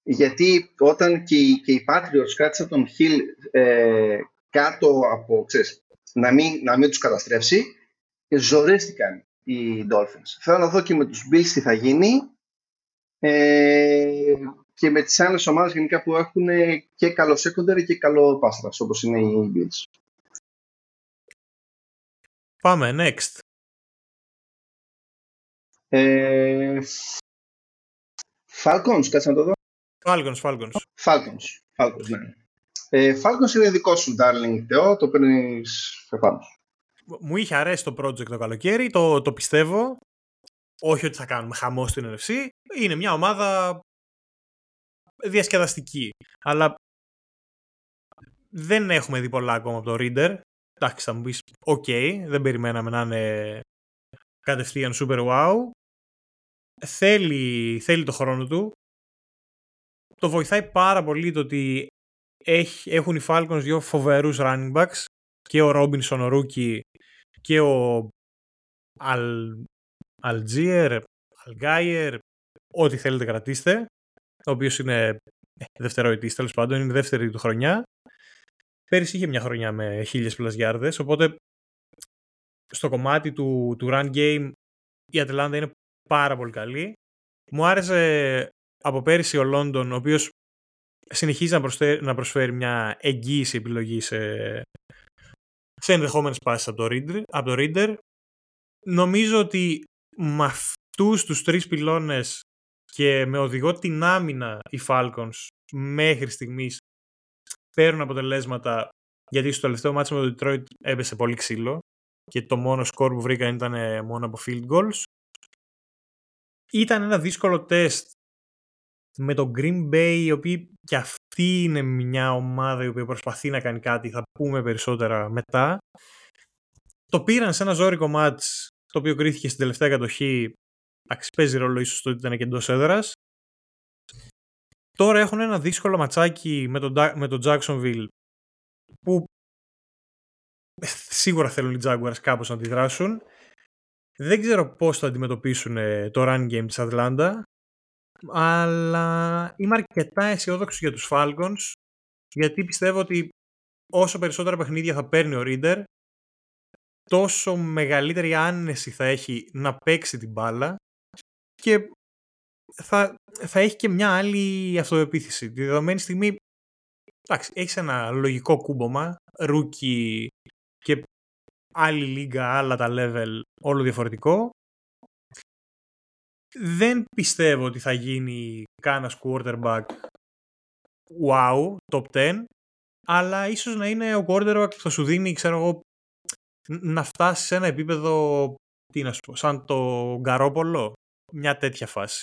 Γιατί όταν και οι, και οι Patriots κράτησαν τον Hill ε, κάτω από, ξέρεις, να μην, να μην τους καταστρέψει, ζορίστηκαν οι Dolphins. Θέλω να δω και με τους Bills τι θα γίνει ε, και με τις άλλες ομάδες γενικά που έχουν και καλό secondary και καλό pass όπως είναι οι Bills. Πάμε, next. Ε, Falcons, κάτσε να το δω. Falcons, Falcons. Falcons, Falcons ναι. Ε, Falcons είναι δικό σου, darling Θεό, το παίρνεις επάνω. Μου είχε αρέσει το project το καλοκαίρι, το, το πιστεύω. Όχι ότι θα κάνουμε χαμό στην NFC. Είναι μια ομάδα διασκεδαστική. Αλλά δεν έχουμε δει πολλά ακόμα από τον Ridder. Εντάξει, θα μου πεις, οκ, δεν περιμέναμε να είναι κατευθείαν super wow θέλει, θέλει το χρόνο του. Το βοηθάει πάρα πολύ το ότι έχει, έχουν οι Falcons δύο φοβερούς running backs και ο Robinson ο Rookie και ο Al, Algier, Algier, ό,τι θέλετε κρατήστε, ο οποίος είναι ε, δευτεροετής τέλος πάντων, είναι δεύτερη του χρονιά. Πέρυσι είχε μια χρονιά με χίλιες πλασγιάρδες, οπότε στο κομμάτι του, του run game η Ατλάντα είναι πάρα πολύ καλή. Μου άρεσε από πέρυσι ο Λόντον, ο οποίος συνεχίζει να, προσφέρει, να προσφέρει μια εγγυημένη επιλογή σε, σε ενδεχόμενες πάσεις από το, Ridder, από το Ridder. Νομίζω ότι με αυτούς τους τρεις πυλώνες και με οδηγό την άμυνα οι Falcons μέχρι στιγμής παίρνουν αποτελέσματα γιατί στο τελευταίο μάτσο με το Detroit έπεσε πολύ ξύλο και το μόνο σκορ που βρήκαν ήταν μόνο από field goals ήταν ένα δύσκολο τεστ με το Green Bay, η οποία και αυτή είναι μια ομάδα η οποία προσπαθεί να κάνει κάτι, θα πούμε περισσότερα μετά. Το πήραν σε ένα ζώρικο μάτς, το οποίο κρίθηκε στην τελευταία κατοχή. Εντάξει, παίζει ρόλο ίσως το ότι ήταν και εντός έδρας. Τώρα έχουν ένα δύσκολο ματσάκι με τον, με τον Jacksonville που σίγουρα θέλουν οι Jaguars κάπως να αντιδράσουν Δεν ξέρω πώς θα αντιμετωπίσουν ε, το run game της Ατλάντα, αλλά είμαι αρκετά αισιόδοξος για τους Falcons, γιατί πιστεύω ότι όσο περισσότερα παιχνίδια θα παίρνει ο Ridder, τόσο μεγαλύτερη άνεση θα έχει να παίξει την μπάλα και θα, θα έχει και μια άλλη αυτοπεποίθηση. Τη δεδομένη στιγμή, εντάξει, έχεις ένα λογικό κούμπωμα, rookie και άλλη λίγκα, άλλα τα level, όλο διαφορετικό. Δεν πιστεύω ότι θα γίνει κάνας quarterback wow, top 10, αλλά ίσως να είναι ο quarterback που θα σου δίνει, ξέρω εγώ, να φτάσεις σε ένα επίπεδο, τι να σου πω, σαν το Γκαρόπολο, μια τέτοια φάση.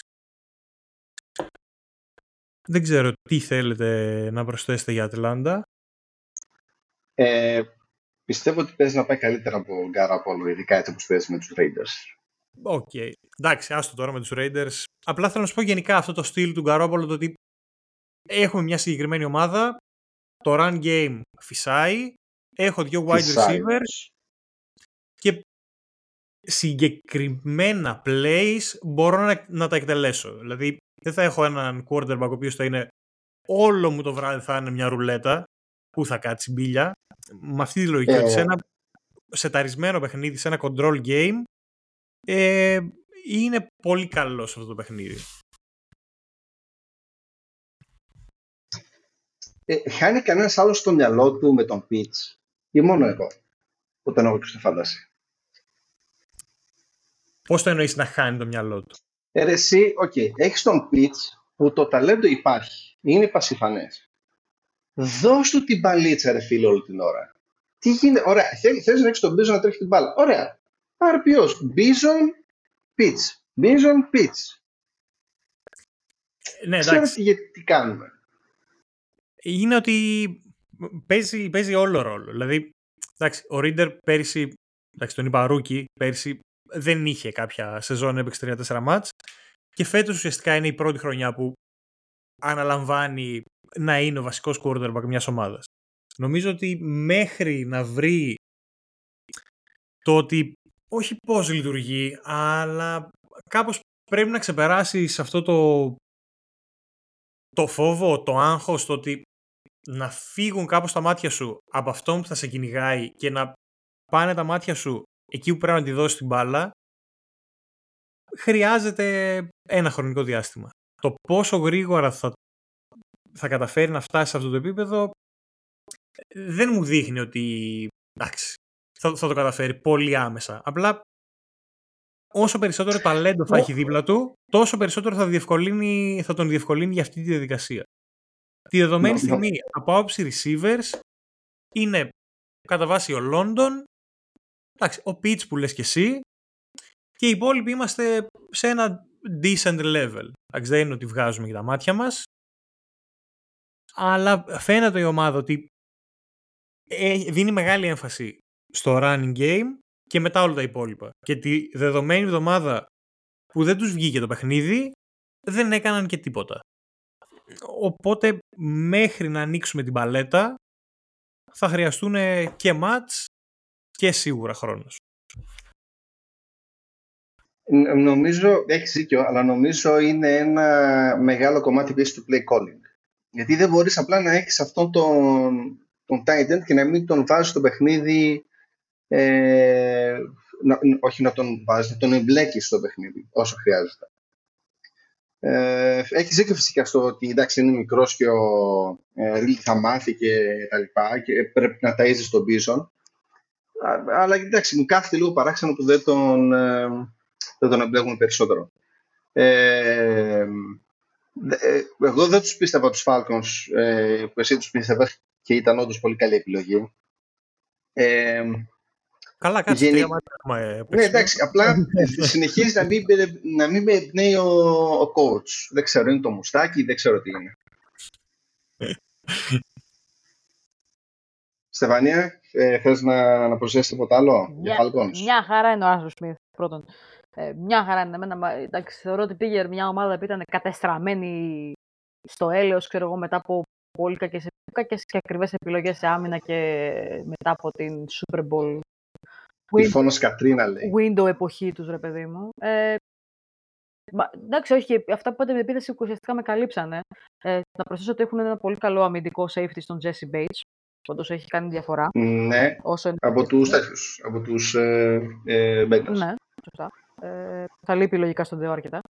Δεν ξέρω τι θέλετε να προσθέσετε για Ατλάντα. Ε, πιστεύω ότι παίζει να πάει καλύτερα από Γκαρόπολο, ειδικά έτσι όπως παίζει με τους Raiders. OK. Okay. Εντάξει, άστο τώρα με τους Raiders. Απλά θέλω να σου πω γενικά αυτό το στυλ του Γκαρόπολο, το ότι έχουμε μια συγκεκριμένη ομάδα, το run game φυσάει, έχω δύο wide receivers, και συγκεκριμένα plays μπορώ να, να τα εκτελέσω. Δηλαδή δεν θα έχω έναν quarterback ο οποίος θα είναι όλο μου το βράδυ θα είναι μια ρουλέτα που θα κάτσει μπίλια. Με αυτή τη λογική ότι σε ένα σεταρισμένο παιχνίδι, σε ένα control game ε, είναι πολύ καλός σε αυτό το παιχνίδι. Ε, χάνει κανένας άλλος στο μυαλό του με τον Pitts ή μόνο εγώ όταν έχω στη fantasy. Πώς το εννοείς να χάνει το μυαλό του; Ε, εσύ, OK, okay, έχεις τον Pitts που το ταλέντο υπάρχει, είναι πασιφανές. Δώσ' του την μπαλίτσα ρε φίλε όλη την ώρα. Τι γίνεται, ωραία, θέλεις να έχεις τον Bijan να τρέχει την μπάλα. Ωραία, πάρε ποιος, Bijan, Pitts, Bijan, Pitts. Ναι, εντάξει. τι, τι κάνουμε. Είναι ότι παίζει, παίζει όλο ρόλο. Δηλαδή, εντάξει, ο Ρίντερ πέρυσι, εντάξει, τον είπα rookie, πέρυσι δεν είχε κάποια σεζόν, έπαιξε 3-4 ματς και φέτος ουσιαστικά είναι η πρώτη χρονιά που αναλαμβάνει να είναι ο βασικός quarterback μιας ομάδας. Νομίζω ότι μέχρι να βρει το ότι όχι πώς λειτουργεί, αλλά κάπως πρέπει να ξεπεράσει αυτό το, το φόβο, το άγχος, το ότι να φύγουν κάπως τα μάτια σου από αυτό που θα σε κυνηγάει και να πάνε τα μάτια σου εκεί που πρέπει να τη δώσει την μπάλα, χρειάζεται ένα χρονικό διάστημα. Το πόσο γρήγορα θα, θα καταφέρει να φτάσει σε αυτό το επίπεδο δεν μου δείχνει ότι εντάξει, θα, θα το καταφέρει πολύ άμεσα. Απλά όσο περισσότερο ταλέντο θα έχει δίπλα του, τόσο περισσότερο θα, διευκολύνει, θα τον διευκολύνει για αυτή τη διαδικασία. Τη δεδομένη στιγμή, από άποψη receivers, είναι κατά βάση ο London, εντάξει, ο Pitch που λες και εσύ, και οι υπόλοιποι είμαστε σε ένα decent level. Εντάξει, δεν είναι ότι βγάζουμε για τα μάτια μας, αλλά φαίνεται η ομάδα ότι ε, δίνει μεγάλη έμφαση στο running game και μετά όλα τα υπόλοιπα. Και τη δεδομένη εβδομάδα που δεν τους βγήκε το παιχνίδι, δεν έκαναν και τίποτα. Οπότε μέχρι να ανοίξουμε την παλέτα θα χρειαστούν και μάτς και σίγουρα χρόνος. Νομίζω, έχεις δίκιο, αλλά νομίζω είναι ένα μεγάλο κομμάτι πίσω του play calling. Γιατί δεν μπορείς απλά να έχεις αυτόν τον, τον Titan και να μην τον βάζεις στο παιχνίδι ε, να, όχι να τον βάζεις, να τον εμπλέκεις στο παιχνίδι όσο χρειάζεται. Ε, έχεις δίκιο φυσικά στο ότι εντάξει είναι μικρός και ο ε, θα μάθει και τα λοιπά και πρέπει να ταΐζεις τον πίσω. Αλλά εντάξει, μου κάθεται λίγο παράξενο που δεν τον, ε, δεν τον εμπλέκουν περισσότερο. Ε, ε, εγώ δεν τους πίστευα τους Falcons ε, που εσύ τους πίστευες και ήταν όντως πολύ καλή επιλογή. Ε, Καλά, κάτσε Γενι... τρία μάτια Ναι, εντάξει, απλά συνεχίζει να μην, να μην με εμπνέει ο, ο coach. Δεν ξέρω, είναι το μουστάκι, δεν ξέρω τι είναι. Στεφανία, ε, θες να, να προσθέσεις τίποτα άλλο μια, για Falcons; Μια χαρά είναι ο Άσο Σμιθ, πρώτον. Ε, μια χαρά είναι εμένα. Εντάξει, θεωρώ ότι πήγε μια ομάδα που ήταν κατεστραμμένη στο έλεος, ξέρω εγώ, μετά από πολύ κακές, κακές και ακριβές επιλογές σε άμυνα και μετά από την Super Bowl τυφώνος Κατρίνα λέει. window εποχή τους, ρε παιδί μου. Ε, Μα, εντάξει, όχι, και αυτά που είπατε με επίθεση ουσιαστικά με καλύψανε. Ε, να προσθέσω ότι έχουν ένα πολύ καλό αμυντικό safety στον Jesse Bates. Όντως έχει κάνει διαφορά. Ναι, Όσο είναι από τους τέτοιους, από τους ε, ε, Bengals. Ναι, σωστά. Ε, θα λείπει λογικά στον Δεό αρκετά.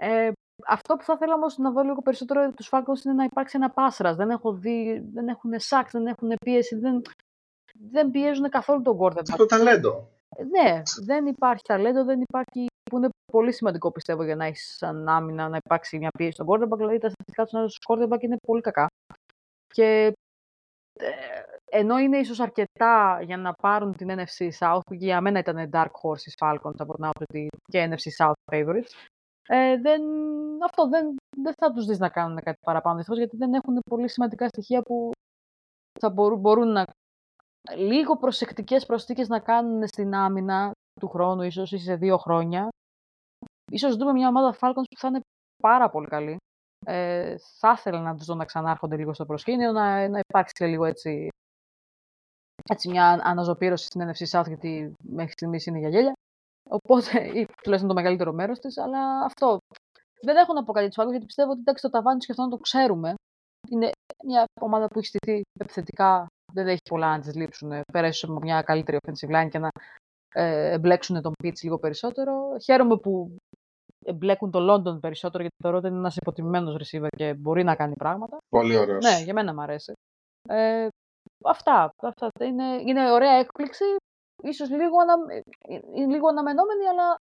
ε, αυτό που θα ήθελα όμως να δω λίγο περισσότερο τους Falcons είναι να υπάρξει ένα πάσρας. Δεν έχω δει, δεν έχουν σακ, δεν έχουν πίεση, δεν, δεν πιέζουν καθόλου τον quarterback. Αυτό το ταλέντο. Ε, Ναι, δεν υπάρχει ταλέντο, δεν υπάρχει. που είναι πολύ σημαντικό πιστεύω για να έχεις σαν άμυνα να υπάρξει μια πίεση στον quarterback. Δηλαδή τα στατιστικά τους στους quarterback είναι πολύ κακά. Και ε, ενώ είναι ίσως αρκετά για να πάρουν την NFC South, που και για μένα ήταν Dark Horses Falcons από την άποψη και NFC South favorites, ε, δεν, αυτό δεν, δεν θα τους δεις να κάνουν κάτι παραπάνω δυστυχώς, γιατί δεν έχουν πολύ σημαντικά στοιχεία που θα μπορούν, μπορούν να λίγο προσεκτικές προσθήκες να κάνουν στην άμυνα του χρόνου, ίσως ή σε δύο χρόνια. Ίσως δούμε μια ομάδα Falcons που θα είναι πάρα πολύ καλή. Ε, θα ήθελα να τους δω να ξανάρχονται λίγο στο προσκήνιο, να, να υπάρξει και λίγο έτσι, έτσι μια αναζωπήρωση στην NFC South, γιατί μέχρι στιγμής είναι για γέλια. Οπότε, ή τουλάχιστον το μεγαλύτερο μέρος της, αλλά αυτό. Δεν έχω να πω κάτι του γιατί πιστεύω ότι εντάξει, το ταβάνι του και αυτό να το ξέρουμε. Είναι μια ομάδα που έχει στηθεί επιθετικά, δεν έχει πολλά να της λείψουν. Πέρασε από μια καλύτερη offensive line και να ε, εμπλέξουν τον Pitch λίγο περισσότερο. Χαίρομαι που εμπλέκουν το London περισσότερο, γιατί θεωρώ ότι είναι ένας υποτιμημένος receiver και μπορεί να κάνει πράγματα. Πολύ ωραίος. Ναι, για μένα μου αρέσει. Ε, αυτά. αυτά. Είναι, είναι ωραία έκπληξη. Ίσως λίγο, ανα, ε, λίγο αναμενόμενη, αλλά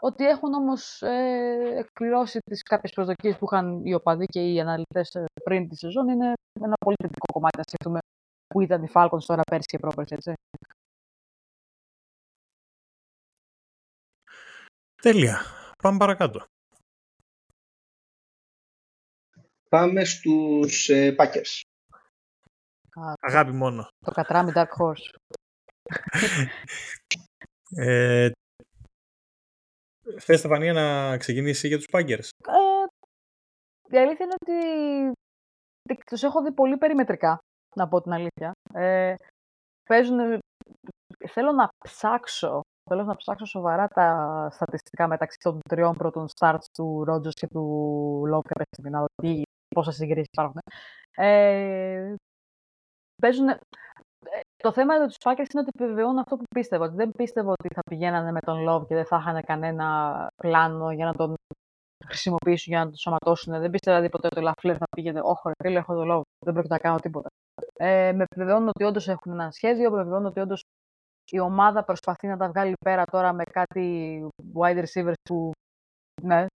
ότι έχουν όμως ε, εκπληρώσει τις κάποιες προσδοκίες που είχαν οι οπαδοί και οι αναλυτές ε, πριν τη σεζόν είναι ένα πολύ θετικό κομμάτι να σκεφτούμε που ήταν οι Falcons τώρα πέρσι και πρόπερσι, έτσι. Τέλεια. Πάμε παρακάτω. Πάμε στους ε, Packers. Α, Αγάπη μόνο. το κατράμι Dark Horse. Ε, θες, Στεφανία, να ξεκινήσεις για τους Packers; Ε, η αλήθεια είναι ότι τους έχω δει πολύ περιμετρικά, να πω την αλήθεια. Ε, παίζουν, θέλω να ψάξω, θέλω να ψάξω σοβαρά τα στατιστικά μεταξύ των τριών πρώτων starts του Rogers και του Love κάποια στιγμή, να δω τι, πόσα συγκρίσεις υπάρχουν. Ε, παίζουν, ε, το θέμα με τους Packers είναι ότι επιβεβαιώνουν αυτό που πίστευα. Ότι δεν πίστευα ότι θα πηγαίνανε με τον Love και δεν θα είχαν κανένα πλάνο για να τον χρησιμοποιήσουν, για να τον σωματώσουν. Δεν πίστευα δηλαδή ποτέ ότι ο Λαφλέρ θα πήγαινε «Όχι ρε φίλε, έχω το Love, δεν πρόκειται να κάνω τίποτα». Ε, με επιβεβαιώνουν ότι όντως έχουν ένα σχέδιο, με επιβεβαιώνουν ότι όντως η ομάδα προσπαθεί να τα βγάλει πέρα τώρα με κάτι wide receivers που ναι,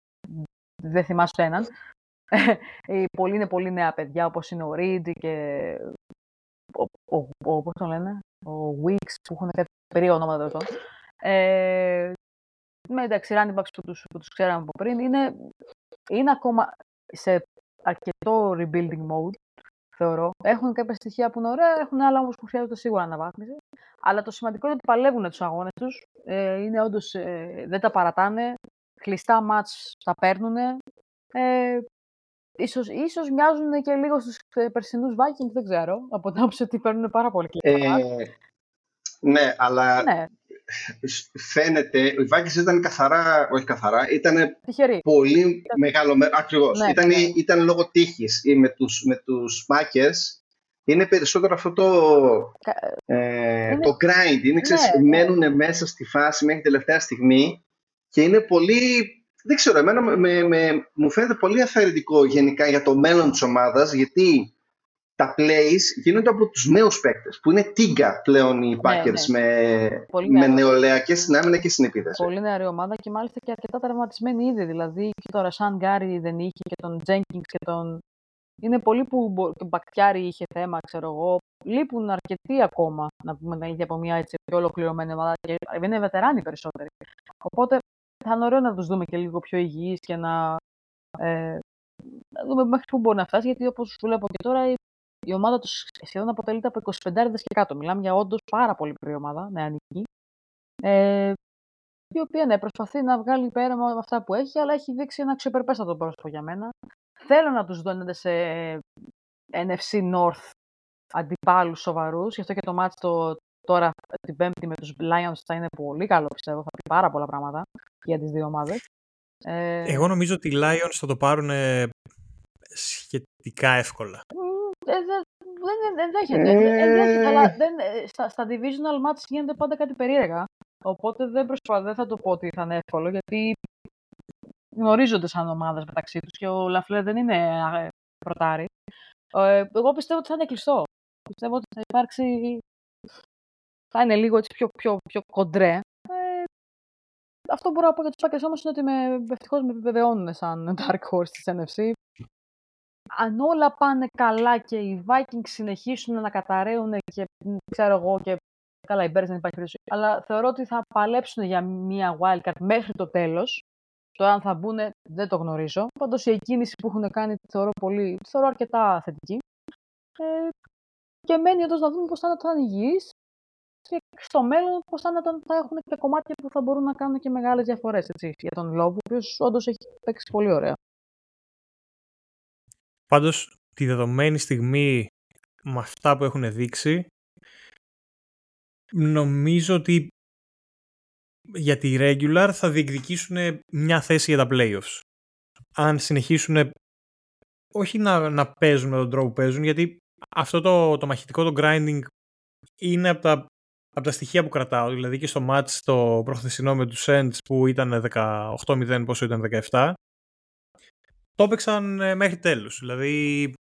δεν θυμάσαι έναν. Οι πολλοί είναι πολύ νέα παιδιά, όπως είναι ο Reed και ο, ο, ο, πώς τον λένε, ο Weeks που έχουν κάτι περίεργα ονόματα τέλος πάντων. Ε, με εντάξει, running backs που τους, που τους ξέραμε από πριν, είναι, είναι ακόμα σε αρκετό rebuilding mode, θεωρώ. Έχουν κάποια στοιχεία που είναι ωραία, έχουν άλλα όμως που χρειάζονται σίγουρα αναβάθμιση. Αλλά το σημαντικό είναι ότι παλεύουν τους αγώνες τους. Ε, είναι όντως, ε, δεν τα παρατάνε. Κλειστά μάτς τα παίρνουν. Ε, ίσως, ίσως μοιάζουν και λίγο στους ε, περσινούς Vikings, δεν ξέρω. Από την άποψη ότι παίρνουν πάρα πολύ κλειστά μάτς. Ε, ναι, αλλά Ναι, φαίνεται, οι Vikings ήταν καθαρά, όχι καθαρά, ήταν τυχεροί. πολύ μεγάλο μέρο. Ακριβώς. Ναι, ήταν, ναι. ήταν λόγω τύχης. Με τους με τους Packers είναι περισσότερο αυτό το, Κα- ε, Είναι- το grind. Είναι, ξέρεις, Ναι, ναι. μένουν μέσα στη φάση μέχρι τελευταία στιγμή και είναι πολύ. Δεν ξέρω, εμένα με, με- με- μου φαίνεται πολύ αφαιρετικό γενικά για το μέλλον της ομάδας γιατί τα plays γίνονται από τους νέους παίκτες που είναι τίγκα πλέον οι Packers ναι. με, Πολύ με νεαρό. νεολαία και στην άμυνα και στην επίθεση. Πολύ νεαρή ομάδα και μάλιστα και αρκετά τραυματισμένοι ήδη. Δηλαδή και τώρα Σαν Γκάρι δεν είχε και τον Jenkins και τον. Είναι πολλοί που μπο- και ο Μπακτιάρη είχε θέμα, ξέρω εγώ. Λείπουν αρκετοί ακόμα, να πούμε την αλήθεια, από μια έτσι πιο ολοκληρωμένη ομάδα. Και είναι βετεράνοι περισσότεροι. Οπότε θα είναι ωραίο να τους δούμε και λίγο πιο υγιείς και να, ε, να δούμε μέχρι πού μπορεί να φτάσει. Γιατί όπως βλέπω και τώρα, η, η ομάδα τους σχεδόν αποτελείται από 25 και κάτω. Μιλάμε για όντως πάρα πολύ μικρή ομάδα, νεανική. Ε, η οποία ναι, προσπαθεί να βγάλει πέρα με αυτά που έχει, αλλά έχει δείξει ένα αξιοπερπέστατο πρόσωπο για μένα. Θέλω να τους δω σε NFC North αντιπάλους σοβαρούς, γι' αυτό και το μάτς το, τώρα την Πέμπτη με τους Lions θα είναι πολύ καλό, πιστεύω. Θα πει πάρα πολλά πράγματα για τις δύο ομάδες. Ε... Εγώ νομίζω ότι οι Lions θα το πάρουν σχετικά εύκολα. Δεν ενδέχεται. Αλλά στα, στα divisional match γίνεται πάντα κάτι περίεργα. Οπότε δεν, προσπαθώ, δεν θα το πω ότι θα είναι εύκολο, γιατί γνωρίζονται σαν ομάδες μεταξύ τους και ο Λαφλέ δεν είναι πρωτάρι. Ε, εγώ πιστεύω ότι θα είναι κλειστό. Πιστεύω ότι θα υπάρξει. θα είναι λίγο έτσι πιο, πιο, πιο κοντρέ. Ε, αυτό που μπορώ να πω για τους Packers όμως είναι ότι με, ευτυχώς με επιβεβαιώνουν σαν Dark Horse της NFC. Αν όλα πάνε καλά και οι Vikings συνεχίσουν να καταραίουν και ξέρω εγώ και Καλά, οι Bears δεν υπάρχει περίπτωση. Αλλά θεωρώ ότι θα παλέψουν για μια wildcard μέχρι το τέλος. Το αν θα μπουν δεν το γνωρίζω. Πάντως η εκκίνηση που έχουν κάνει θεωρώ, πολύ, θεωρώ αρκετά θετική. Ε, και μένει όντως να δούμε πώς θα είναι όταν υγιείς και στο μέλλον πώς θα είναι όταν θα έχουν και κομμάτια που θα μπορούν να κάνουν και μεγάλες διαφορές για τον λόγο, ο οποίος όντως έχει παίξει πολύ ωραία. Πάντως, τη δεδομένη στιγμή με αυτά που έχουν δείξει, νομίζω ότι για τη regular θα διεκδικήσουν μια θέση για τα playoffs. Αν συνεχίσουν όχι να, να παίζουν με τον τρόπο που παίζουν, γιατί αυτό το, το μαχητικό, το grinding είναι από τα, από τα στοιχεία που κρατάω. Δηλαδή και στο match το προχθεσινό με τους Ends που ήταν 18-0, πόσο ήταν 17, το έπαιξαν ε, μέχρι τέλους. Δηλαδή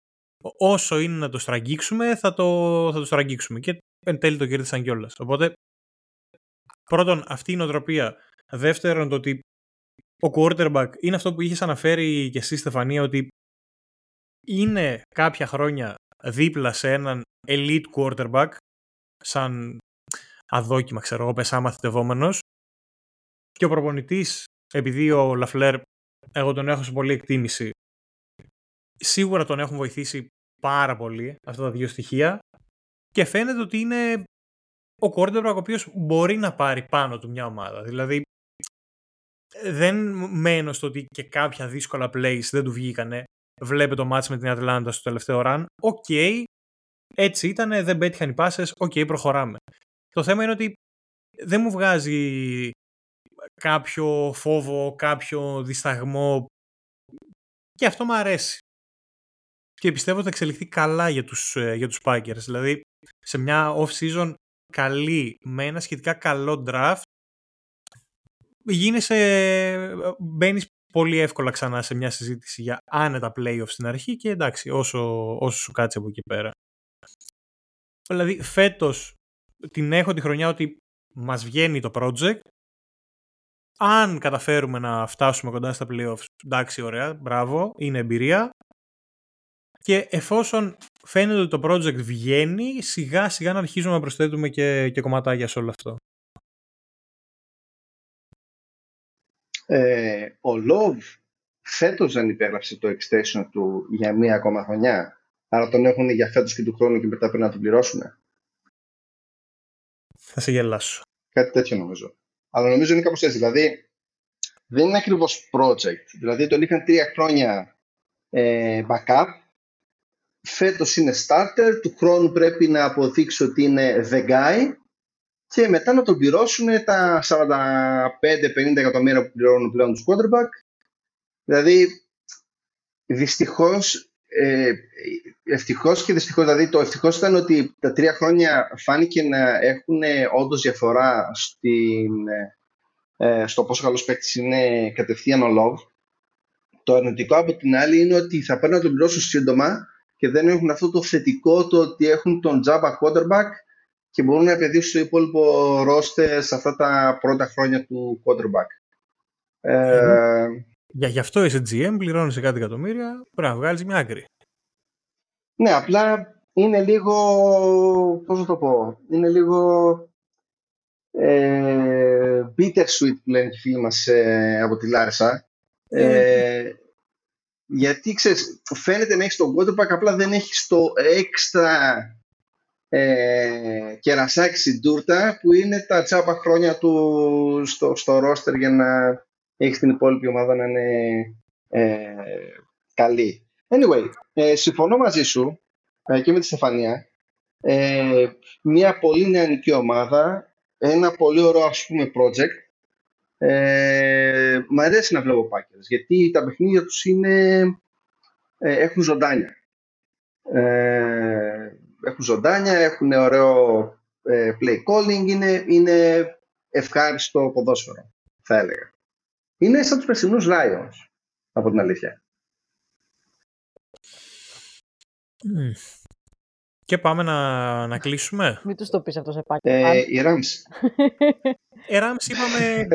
όσο είναι να το στραγγίξουμε θα το, θα το στραγγίξουμε. Και εν τέλει το κέρδισαν κιόλας. Οπότε, πρώτον, αυτή η νοοτροπία. Δεύτερον, το ότι ο quarterback είναι αυτό που είχες αναφέρει και εσύ, Στεφανία, ότι είναι κάποια χρόνια δίπλα σε έναν elite quarterback, σαν αδόκιμα, ξέρω εγώ, πεσά μαθητευόμενος, και ο προπονητής, επειδή ο Λαφλέρ, εγώ τον έχω σε πολύ εκτίμηση, σίγουρα τον έχουν βοηθήσει πάρα πολύ αυτά τα δύο στοιχεία και φαίνεται ότι είναι ο quarterback ο οποίος μπορεί να πάρει πάνω του μια ομάδα. Δηλαδή, δεν μένω στο ότι και κάποια δύσκολα plays δεν του βγήκανε. Βλέπε το ματς με την Ατλάντα στο τελευταίο run. OK, έτσι ήταν, δεν πέτυχαν οι πάσες, οκ, προχωράμε. Το θέμα είναι ότι δεν μου βγάζει κάποιο φόβο, κάποιο δισταγμό και αυτό μου αρέσει. Και πιστεύω ότι θα εξελιχθεί καλά για τους, ε, για τους Packers. Δηλαδή, σε μια off-season καλή, με ένα σχετικά καλό draft, γίνεσαι, μπαίνεις πολύ εύκολα ξανά σε μια συζήτηση για άνετα playoff στην αρχή και εντάξει, όσο, όσο σου κάτσει από εκεί πέρα. Δηλαδή, φέτος την έχω τη χρονιά ότι μας βγαίνει το project. Αν καταφέρουμε να φτάσουμε κοντά στα playoffs, εντάξει, ωραία, μπράβο, είναι εμπειρία. Και εφόσον φαίνεται ότι το project βγαίνει, σιγά σιγά να αρχίζουμε να προσθέτουμε και, και κομματάκια σε όλο αυτό. Ε, ο Love φέτος δεν υπέγραψε το extension του για μία ακόμα χρονιά. Άρα τον έχουν για φέτος και του χρόνου και μετά πρέπει να τον πληρώσουν. Θα σε γελάσω. Κάτι τέτοιο νομίζω. Αλλά νομίζω είναι κάπως έτσι. Δηλαδή δεν είναι ακριβώς project. Δηλαδή τον είχαν τρία χρόνια ε, backup φέτος είναι starter, του χρόνου πρέπει να αποδείξει ότι είναι the guy και μετά να τον πληρώσουν τα 45-50 εκατομμύρια που πληρώνουν πλέον τους quarterback. Δηλαδή, δυστυχώς, ε, ευτυχώς και δυστυχώς, δηλαδή το ευτυχώς ήταν ότι τα τρία χρόνια φάνηκε να έχουν όντως διαφορά στην, ε, στο πόσο καλός παίκτης είναι κατευθείαν ο Love. Το αρνητικό από την άλλη είναι ότι θα πρέπει να τον πληρώσουν σύντομα και δεν έχουν αυτό το θετικό το ότι έχουν τον Java quarterback και μπορούν να επενδύσουν στο υπόλοιπο roster σε αυτά τα πρώτα χρόνια του quarterback. Ε, για, γι' αυτό είσαι GM, πληρώνεις κάτι εκατομμύρια, πρέπει να βγάλεις μια άκρη. Ναι, απλά είναι λίγο, πώς να το πω, είναι λίγο ε, bittersweet που λένε οι φίλοι μας ε, από τη Λάρισα. Ε, γιατί ξέρεις, φαίνεται να έχεις τον quarterback, απλά δεν έχεις το έξτρα ε, κερασάκι στην τούρτα που είναι τα τσάπα χρόνια του στο, στο roster για να έχεις την υπόλοιπη ομάδα να είναι ε, καλή. Anyway, ε, συμφωνώ μαζί σου ε, και με τη Στεφανία. Ε, μια πολύ νεανική ομάδα, ένα πολύ ωραίο ας πούμε project. Ε, μ' αρέσει να βλέπω Packers, γιατί τα παιχνίδια τους είναι, ε, έχουν ζωντάνια. Ε, έχουν ζωντάνια, έχουν ωραίο ε, play calling, είναι, είναι ευχάριστο ποδόσφαιρο, θα έλεγα. Είναι σαν τους περσινούς Lions, από την αλήθεια. Και πάμε να, να κλείσουμε. Μην τους το πεις αυτό σε πάκι. Ε, οι Rams. Οι Rams είπαμε...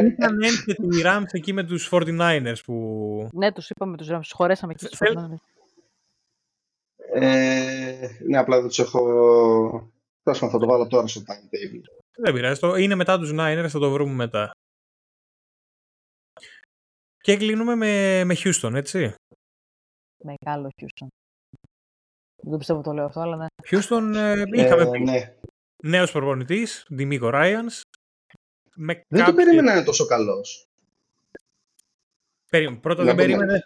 ήταν ένθετη οι Rams εκεί με τους 49ers που... ναι, τους είπαμε τους Rams. Τους χωρέσαμε εκεί τους Θέλ- 49ers. Ε, ναι, απλά δεν τους έχω... Τέλος πάντων, θα το βάλω τώρα στο timetable. Δεν πειράζει. το- Είναι μετά τους Niners, θα το βρούμε μετά. Και κλείνουμε με, με Houston, έτσι. Μεγάλο Houston. Δεν πιστεύω το λέω αυτό, αλλά ναι. Houston ε, είχαμε Ε, πει. ναι. Νέος προπονητής, Ντιμίκο Ράιανς. Με Δεν το κάποιες- περίμενα να είναι τόσο καλός. Περί- Πρώτα Να δεν πούμε. περίμενε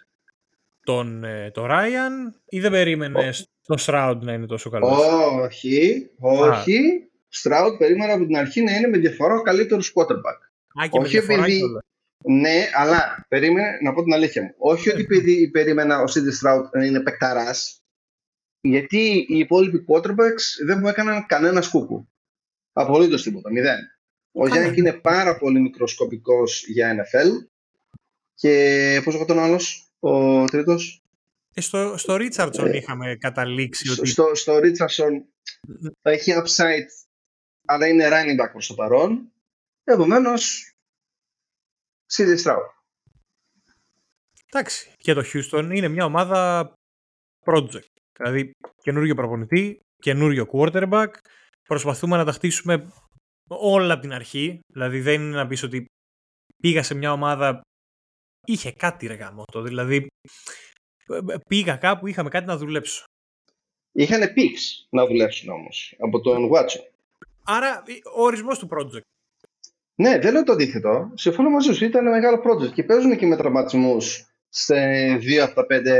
τον, ε, το Ράιαν ή δεν περίμενε το Shroud να είναι τόσο καλός; Όχι, όχι. Στράουτ περίμενα από την αρχή να είναι με διαφορά ο καλύτερος quarterback. Α, και με όχι διαφορά επειδή- κιόλας. Ναι, αλλά περίμενε, να πω την αλήθεια μου. Όχι ότι επειδή περίμενα ο Σίντι Στράουτ να είναι παικταράς, γιατί οι υπόλοιποι quarterbacks δεν μου έκαναν κανένα σκούκου. Απολύτως τίποτα, μηδέν. Ο Καλά. Γιάννη είναι πάρα πολύ μικροσκοπικός για NFL. Και πώς έχω τον άλλος, ο τρίτος; Ε, στο, στο Ρίτσαρτσον Ε, είχαμε καταλήξει ότι Στο, στο Ρίτσαρσον θα έχει upside, αλλά είναι running back προς το παρόν. Επομένως, Σίντι Στράουτ. εντάξει, και το Houston είναι μια ομάδα project. Δηλαδή καινούριο προπονητή, καινούριο quarterback. Προσπαθούμε να τα χτίσουμε όλα από την αρχή. Δηλαδή δεν είναι να πεις ότι πήγα σε μια ομάδα, είχε κάτι ρε γαμώτο. Δηλαδή ε, πήγα κάπου, είχαμε κάτι να δουλέψω. Είχαν picks να δουλέψουν όμως από τον Watson. Άρα ο ορισμός του project. Ναι, δεν λέω το αντίθετο. Συμφωνώ μαζί σου. Ήταν μεγάλο project και παίζουν και με τραυματισμούς σε δύο από τα πέντε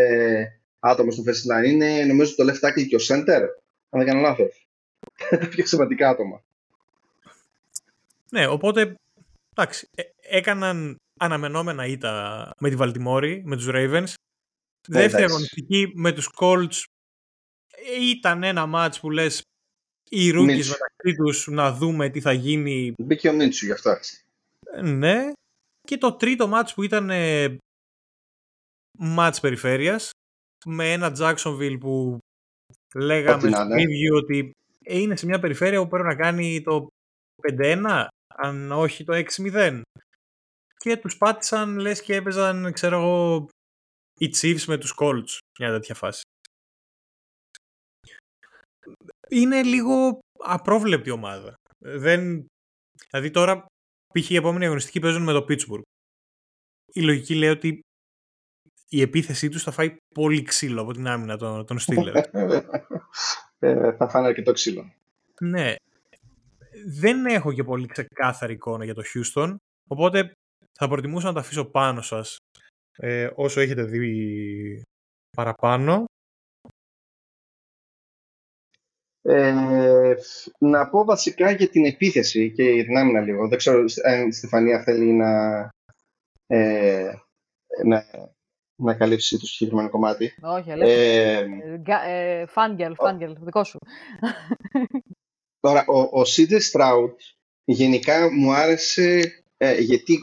άτομα στο first line. Είναι νομίζω το left tackle και ο center. Αν δεν κάνω λάθος. τα πιο σημαντικά άτομα. Ναι, οπότε εντάξει, ε, έκαναν αναμενόμενα ήττα με τη Βαλτιμόρη, με τους Ravens. Ναι, Δεύτερη εντάξει. αγωνιστική με τους Colts ε, ήταν ένα μάτς που λες οι rookies Μίτσου. μεταξύ τους να δούμε τι θα γίνει. Μπήκε ο Μίτσου γι' αυτό. Ε, Ναι. Και το τρίτο μάτς που ήταν ε, μάτς περιφέρειας με ένα Jacksonville που λέγαμε Ό,τι να στο είναι. preview ότι ε, είναι σε μια περιφέρεια που πρέπει να κάνει το 5-1 αν όχι το 6-0 και τους πάτησαν λες και έπαιζαν ξέρω εγώ οι Chiefs με τους Colts μια τέτοια φάση είναι λίγο απρόβλεπτη ομάδα δεν... δηλαδή τώρα π.χ. η επόμενη αγωνιστική παίζουν με το Pittsburgh η λογική λέει ότι η επίθεσή τους θα φάει πολύ ξύλο από την άμυνα των, των Steelers ε, θα φάνε αρκετό ξύλο. Ναι. Δεν έχω και πολύ ξεκάθαρη εικόνα για το Houston, οπότε θα προτιμούσα να τα αφήσω πάνω σας ε, όσο έχετε δει παραπάνω. Ε, να πω βασικά για την επίθεση και για την άμυνα λίγο. Δεν ξέρω αν η Στεφανία θέλει να, ε, να, να καλύψει το συγκεκριμένο κομμάτι. Όχι, αλλά. Ε, Ε, Φάνγκελ, Φάνγκελ, δικό σου. Τώρα, ο, ο CJ Stroud γενικά μου άρεσε ε, γιατί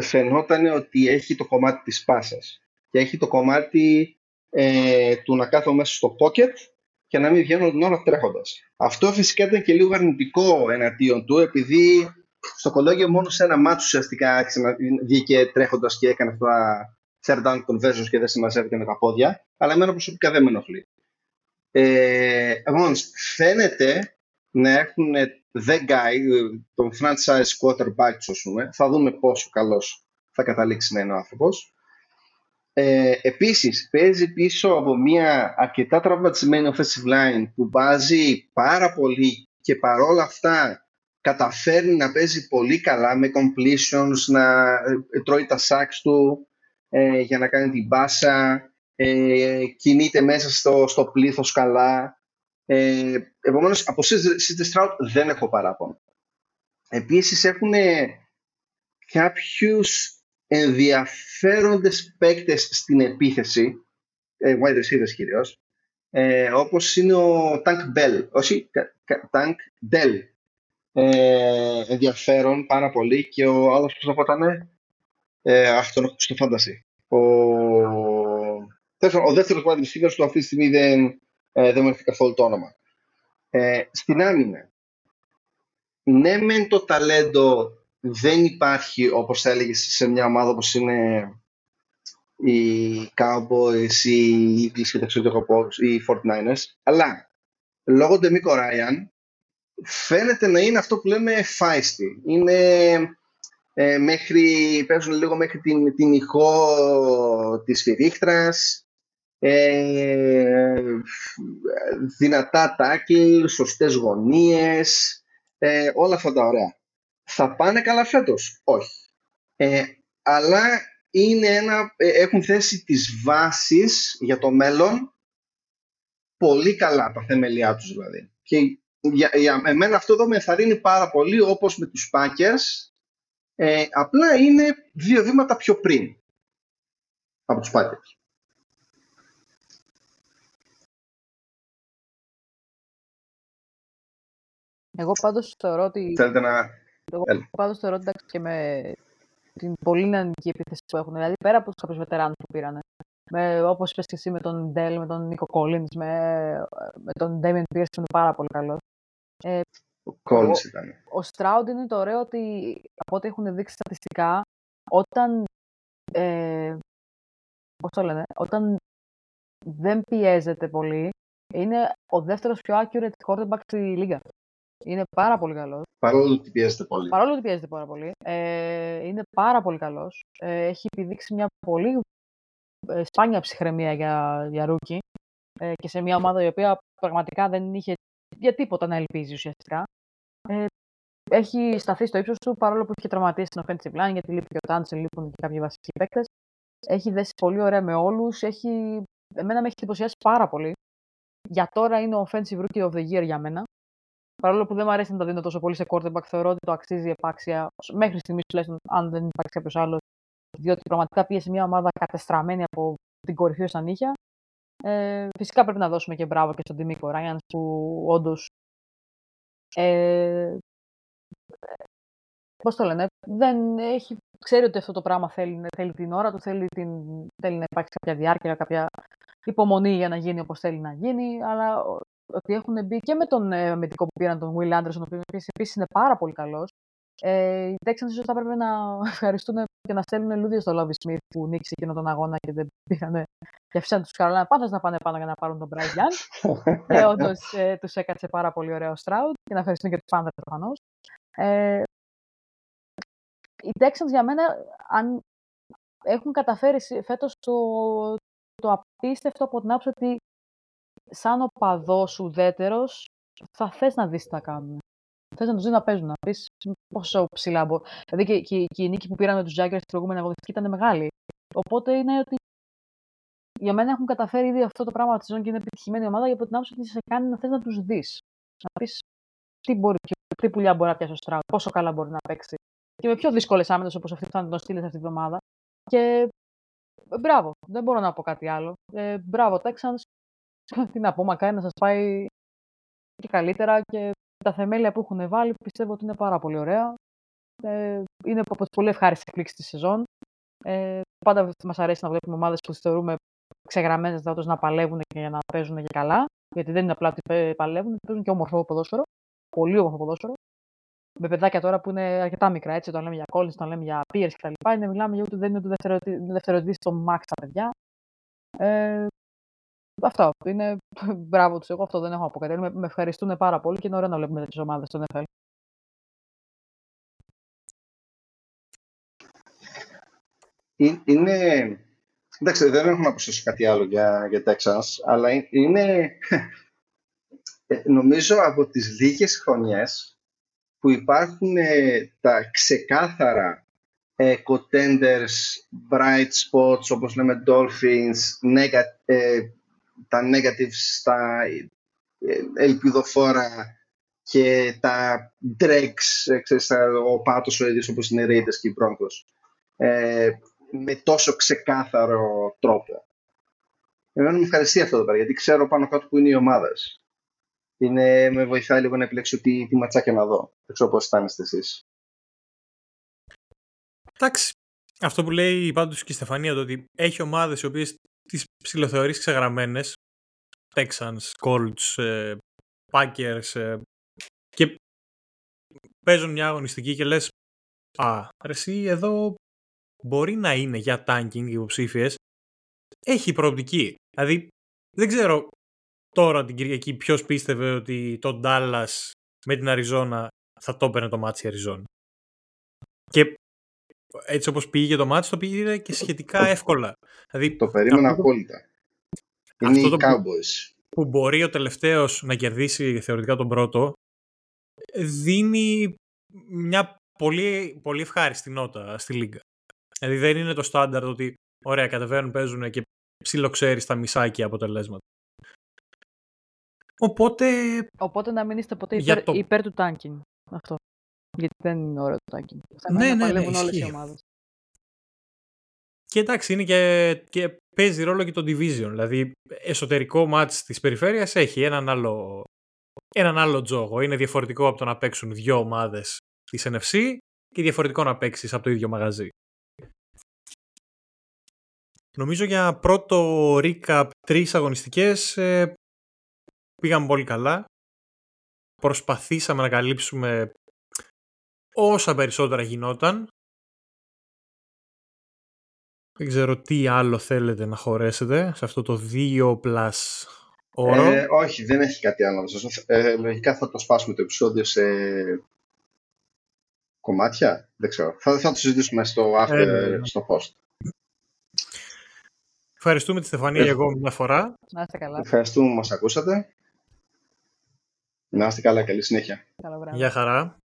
φαινόταν ότι έχει το κομμάτι της πάσας και έχει το κομμάτι ε, του να κάθω μέσα στο pocket και να μην βγαίνω την ώρα τρέχοντας. Αυτό φυσικά ήταν και λίγο αρνητικό εναντίον του επειδή στο κολόγιο μόνο σε ένα μάτσο ουσιαστικά άρχισε να βγήκε τρέχοντας και έκανε αυτά third down conversions και δεν συμμαζεύεται με τα πόδια αλλά εμένα προσωπικά δεν με ενοχλεί. Ε, επομένως, φαίνεται να έχουν the guy, τον franchise quarterback τους, ας πούμε. Θα δούμε πόσο καλός θα καταλήξει να είναι ο άνθρωπος. Ε, επίσης, παίζει πίσω από μια αρκετά τραυματισμένη offensive line που βάζει πάρα πολύ και παρόλα αυτά καταφέρνει να παίζει πολύ καλά με completions, να ε, τρώει τα sacks του ε, για να κάνει την μπάσα, ε, κινείται μέσα στο, στο πλήθος καλά. Ε, επομένως, από CJ Stroud δεν έχω παράπονο. Επίσης, έχουν κάποιους ενδιαφέροντες παίκτες στην επίθεση, ε, wide receivers κυρίως, ε, όπως είναι ο Tank Bell, όχι, Tank Dell. Ε, ενδιαφέρον πάρα πολύ και ο άλλος που θα ήταν, ε, αχ, τον έχω στο φάνταση. Ο, ο δεύτερος wide receiver του αυτή τη στιγμή δεν, ε, δεν μου έρθει καθόλου το όνομα. Ε, στην άμυνα, ναι μεν το ταλέντο δεν υπάρχει όπως θα έλεγες σε μια ομάδα όπως είναι οι Cowboys, οι Eagles και τα οι 49ers, αλλά λόγω του Μίκο Ράιαν φαίνεται να είναι αυτό που λέμε feisty. Είναι ε, μέχρι, παίζουν λίγο μέχρι την, την ηχό της φυρίχτρας, ε, δυνατά τάκλ, σωστές γωνίες, ε, όλα αυτά τα ωραία. Θα πάνε καλά φέτος; Όχι. Ε, αλλά είναι ένα, ε, έχουν θέσει τις βάσεις για το μέλλον πολύ καλά τα θεμελιά τους δηλαδή. Και για, για εμένα αυτό εδώ με ενθαρρύνει πάρα πολύ όπως με τους Packers ε, απλά είναι δύο βήματα πιο πριν από τους Packers. Εγώ πάντως θεωρώ ότι... Θέλετε να... Εγώ πάντως θεωρώ ότι και με την πολύ νεανική επίθεση που έχουν. Δηλαδή πέρα από τους κάποιους βετεράνους που πήραν. Όπως είπες και εσύ με τον Ντέλ, με τον Νίκο Κόλλινς, με, με τον Ντέμιν Πίερς που είναι πάρα πολύ καλός. Ε, ο Κόλλινς ήταν. Ο Στράουντ είναι το ωραίο ότι από ό,τι έχουν δείξει στατιστικά, όταν. Ε, πώς το λένε, όταν δεν πιέζεται πολύ, είναι ο δεύτερος πιο accurate quarterback στη λίγα. Είναι πάρα πολύ καλός. Παρόλο ότι πιέζεται πολύ. Παρόλο ότι πιέζεται πάρα πολύ. Ε, είναι πάρα πολύ καλός. Ε, έχει επιδείξει μια πολύ ε, σπάνια ψυχραιμία για, για rookie ε, και σε μια ομάδα η οποία πραγματικά δεν είχε για τίποτα να ελπίζει ουσιαστικά. Ε, έχει σταθεί στο ύψος του παρόλο που είχε τραυματίες στην offensive line γιατί λείπει και ο Τάνσιλ, λείπουν και κάποιοι βασικοί παίκτες. Έχει δέσει πολύ ωραία με όλους. Έχει... Εμένα με έχει εντυπωσιάσει πάρα πολύ. Για τώρα είναι ο offensive rookie of the year για μένα. Παρόλο που δεν μου αρέσει να τα δίνω τόσο πολύ σε quarterback, θεωρώ ότι το αξίζει επάξια μέχρι στιγμής τουλάχιστον, αν δεν υπάρχει κάποιος άλλος. Διότι πραγματικά πίεσε μια ομάδα κατεστραμμένη από την κορυφή ως τα νύχια. Ε, φυσικά πρέπει να δώσουμε και μπράβο και στον Τιμίκο Ράιαν που όντως. Ε, Πώς το λένε, δεν έχει, ξέρει ότι αυτό το πράγμα θέλει, θέλει την ώρα του, θέλει, την, θέλει να υπάρξει κάποια διάρκεια, κάποια υπομονή για να γίνει όπως θέλει να γίνει, αλλά ότι έχουν μπει και με τον ε, αμυντικό που πήραν, τον Will Anderson, ο οποίος επίσης είναι πάρα πολύ καλός. Ε, οι Texans ίσως θα έπρεπε να ευχαριστούν και να στέλνουν λούδια στο Lobby Smith που νίκησε εκείνο τον αγώνα και δεν πήγαν και αφήσαν τους Carolina πάντα να πάνε πάνω για να πάρουν τον Bryce Young. και όντως ε, τους έκατσε πάρα πολύ ωραίο Stroud και να ευχαριστούν και τους Panthers προφανώς. Ε, οι Texans για μένα αν έχουν καταφέρει φέτος το, το απίστευτο από την άποψη ότι σαν οπαδός ουδέτερος, θα θες να δεις τι θα κάνουν. Θες να τους δεις να παίζουν, να πεις πόσο ψηλά μπορεί. Δηλαδή και, και, και, η νίκη που πήραν με τους Jaggers στην προηγούμενη αγωνιστική ήταν μεγάλη. Οπότε είναι ότι για μένα έχουν καταφέρει ήδη αυτό το πράγμα τη ζώνη και είναι επιτυχημένη ομάδα για την άποψη ότι σε κάνει να θες να τους δεις. Να πεις τι, μπορεί, τι πουλιά μπορεί να πιάσει ο Στράου, πόσο καλά μπορεί να παίξει. Και με πιο δύσκολες άμυνες όπως αυτή που θα τον στείλει αυτή τη βδομάδα. Και μπράβο, δεν μπορώ να πω κάτι άλλο. Ε, μπράβο, Texans, τι να πω, μακάρι να σας πάει και καλύτερα και τα θεμέλια που έχουν βάλει πιστεύω ότι είναι πάρα πολύ ωραία. Ε, είναι από τις πολύ ευχάριστες εκπλήξεις της σεζόν. Ε, πάντα μας αρέσει να βλέπουμε ομάδες που θεωρούμε ξεγραμμένες δηλαδή να παλεύουν και για να παίζουν και καλά. Γιατί δεν είναι απλά ότι παλεύουν, παίζουν και όμορφο ποδόσφαιρο. Πολύ όμορφο ποδόσφαιρο. Με παιδάκια τώρα που είναι αρκετά μικρά, έτσι, όταν λέμε για Collins, όταν λέμε για Pierce κτλ. Είναι, μιλάμε για ότι δεν είναι δευτεροτητή στο Max τα παιδιά. Ε, αυτό. Είναι μπράβο τους. Εγώ αυτό δεν έχω να πω κάτι. Με, με ευχαριστούν πάρα πολύ και είναι ωραίο να βλέπουμε τέτοιες ομάδες στον NFL. Είναι. Εντάξει, δεν έχω να προσθέσω κάτι άλλο για, για Texans, αλλά είναι. Ε, νομίζω από τις λίγες χρονιές που υπάρχουν ε, τα ξεκάθαρα ε, contenders, bright spots, όπως λέμε Dolphins, negative, τα negatives, τα ε, ελπιδοφόρα και τα dregs, ε, ξέρεις, ο πάτος ο ίδιος όπως είναι οι Raiders και οι Broncos, ε, με τόσο ξεκάθαρο τρόπο. Εμένα με ευχαριστεί αυτό το πράγμα, γιατί ξέρω πάνω κάτω που είναι οι ομάδες. Είναι, με βοηθάει λίγο να επιλέξω τι, τι ματσάκια να δω. Δεν ξέρω πώς αισθάνεστε εσείς. Εντάξει. Αυτό που λέει πάντως και η Στεφανία, το ότι έχει ομάδες οι οποίες τις ψηλοθεωρεί ξεγραμμένες. Texans, Colts, ε, Packers ε, και παίζουν μια αγωνιστική και λες «Α, εσύ εδώ μπορεί να είναι για tanking υποψήφιες. Έχει προοπτική. Δηλαδή, δεν ξέρω τώρα την Κυριακή ποιος πίστευε ότι το Dallas με την Αριζόνα θα το έπαιρνε το ματς η Αριζόνα. Και έτσι όπως πήγε το ματς, το πήγε και σχετικά εύκολα. Δηλαδή, το περίμενα απόλυτα. Είναι οι Cowboys. Που μπορεί ο τελευταίος να κερδίσει θεωρητικά τον πρώτο, δίνει μια πολύ, πολύ ευχάριστη νότα στη Λίγκα. Δηλαδή δεν είναι το στάνταρ ότι ωραία κατεβαίνουν, παίζουν και ψιλοξέρεις στα μισάκια αποτελέσματα. Οπότε... Οπότε να μην είστε ποτέ υπέρ, το... υπέρ του τάνκινγκ. Αυτό. Γιατί δεν είναι ωραίο το τάνκινγκ. Θα ναι, ναι, ναι, όλες οι ομάδες. Και εντάξει, είναι και, και παίζει ρόλο και το division. Δηλαδή, εσωτερικό μάτς της περιφέρειας έχει έναν άλλο, έναν άλλο τζόγο. Είναι διαφορετικό από το να παίξουν δύο ομάδες της NFC και διαφορετικό να παίξεις από το ίδιο μαγαζί. Νομίζω για πρώτο recap τρεις αγωνιστικές ε, πήγαμε πολύ καλά. Προσπαθήσαμε να καλύψουμε όσα περισσότερα γινόταν. Δεν ξέρω τι άλλο θέλετε να χωρέσετε σε αυτό το 2 plus όρο. Ε, όχι, δεν έχει κάτι άλλο. Ε, λογικά θα το σπάσουμε το επεισόδιο σε κομμάτια. Δεν ξέρω. Θα, θα το συζητήσουμε στο, after, ε, στο post. Ευχαριστούμε τη Στεφανία για εγώ μια φορά. Να είστε καλά. Ευχαριστούμε που μας ακούσατε. Να είστε καλά. Καλή συνέχεια. Καλό βράδυ. Γεια χαρά.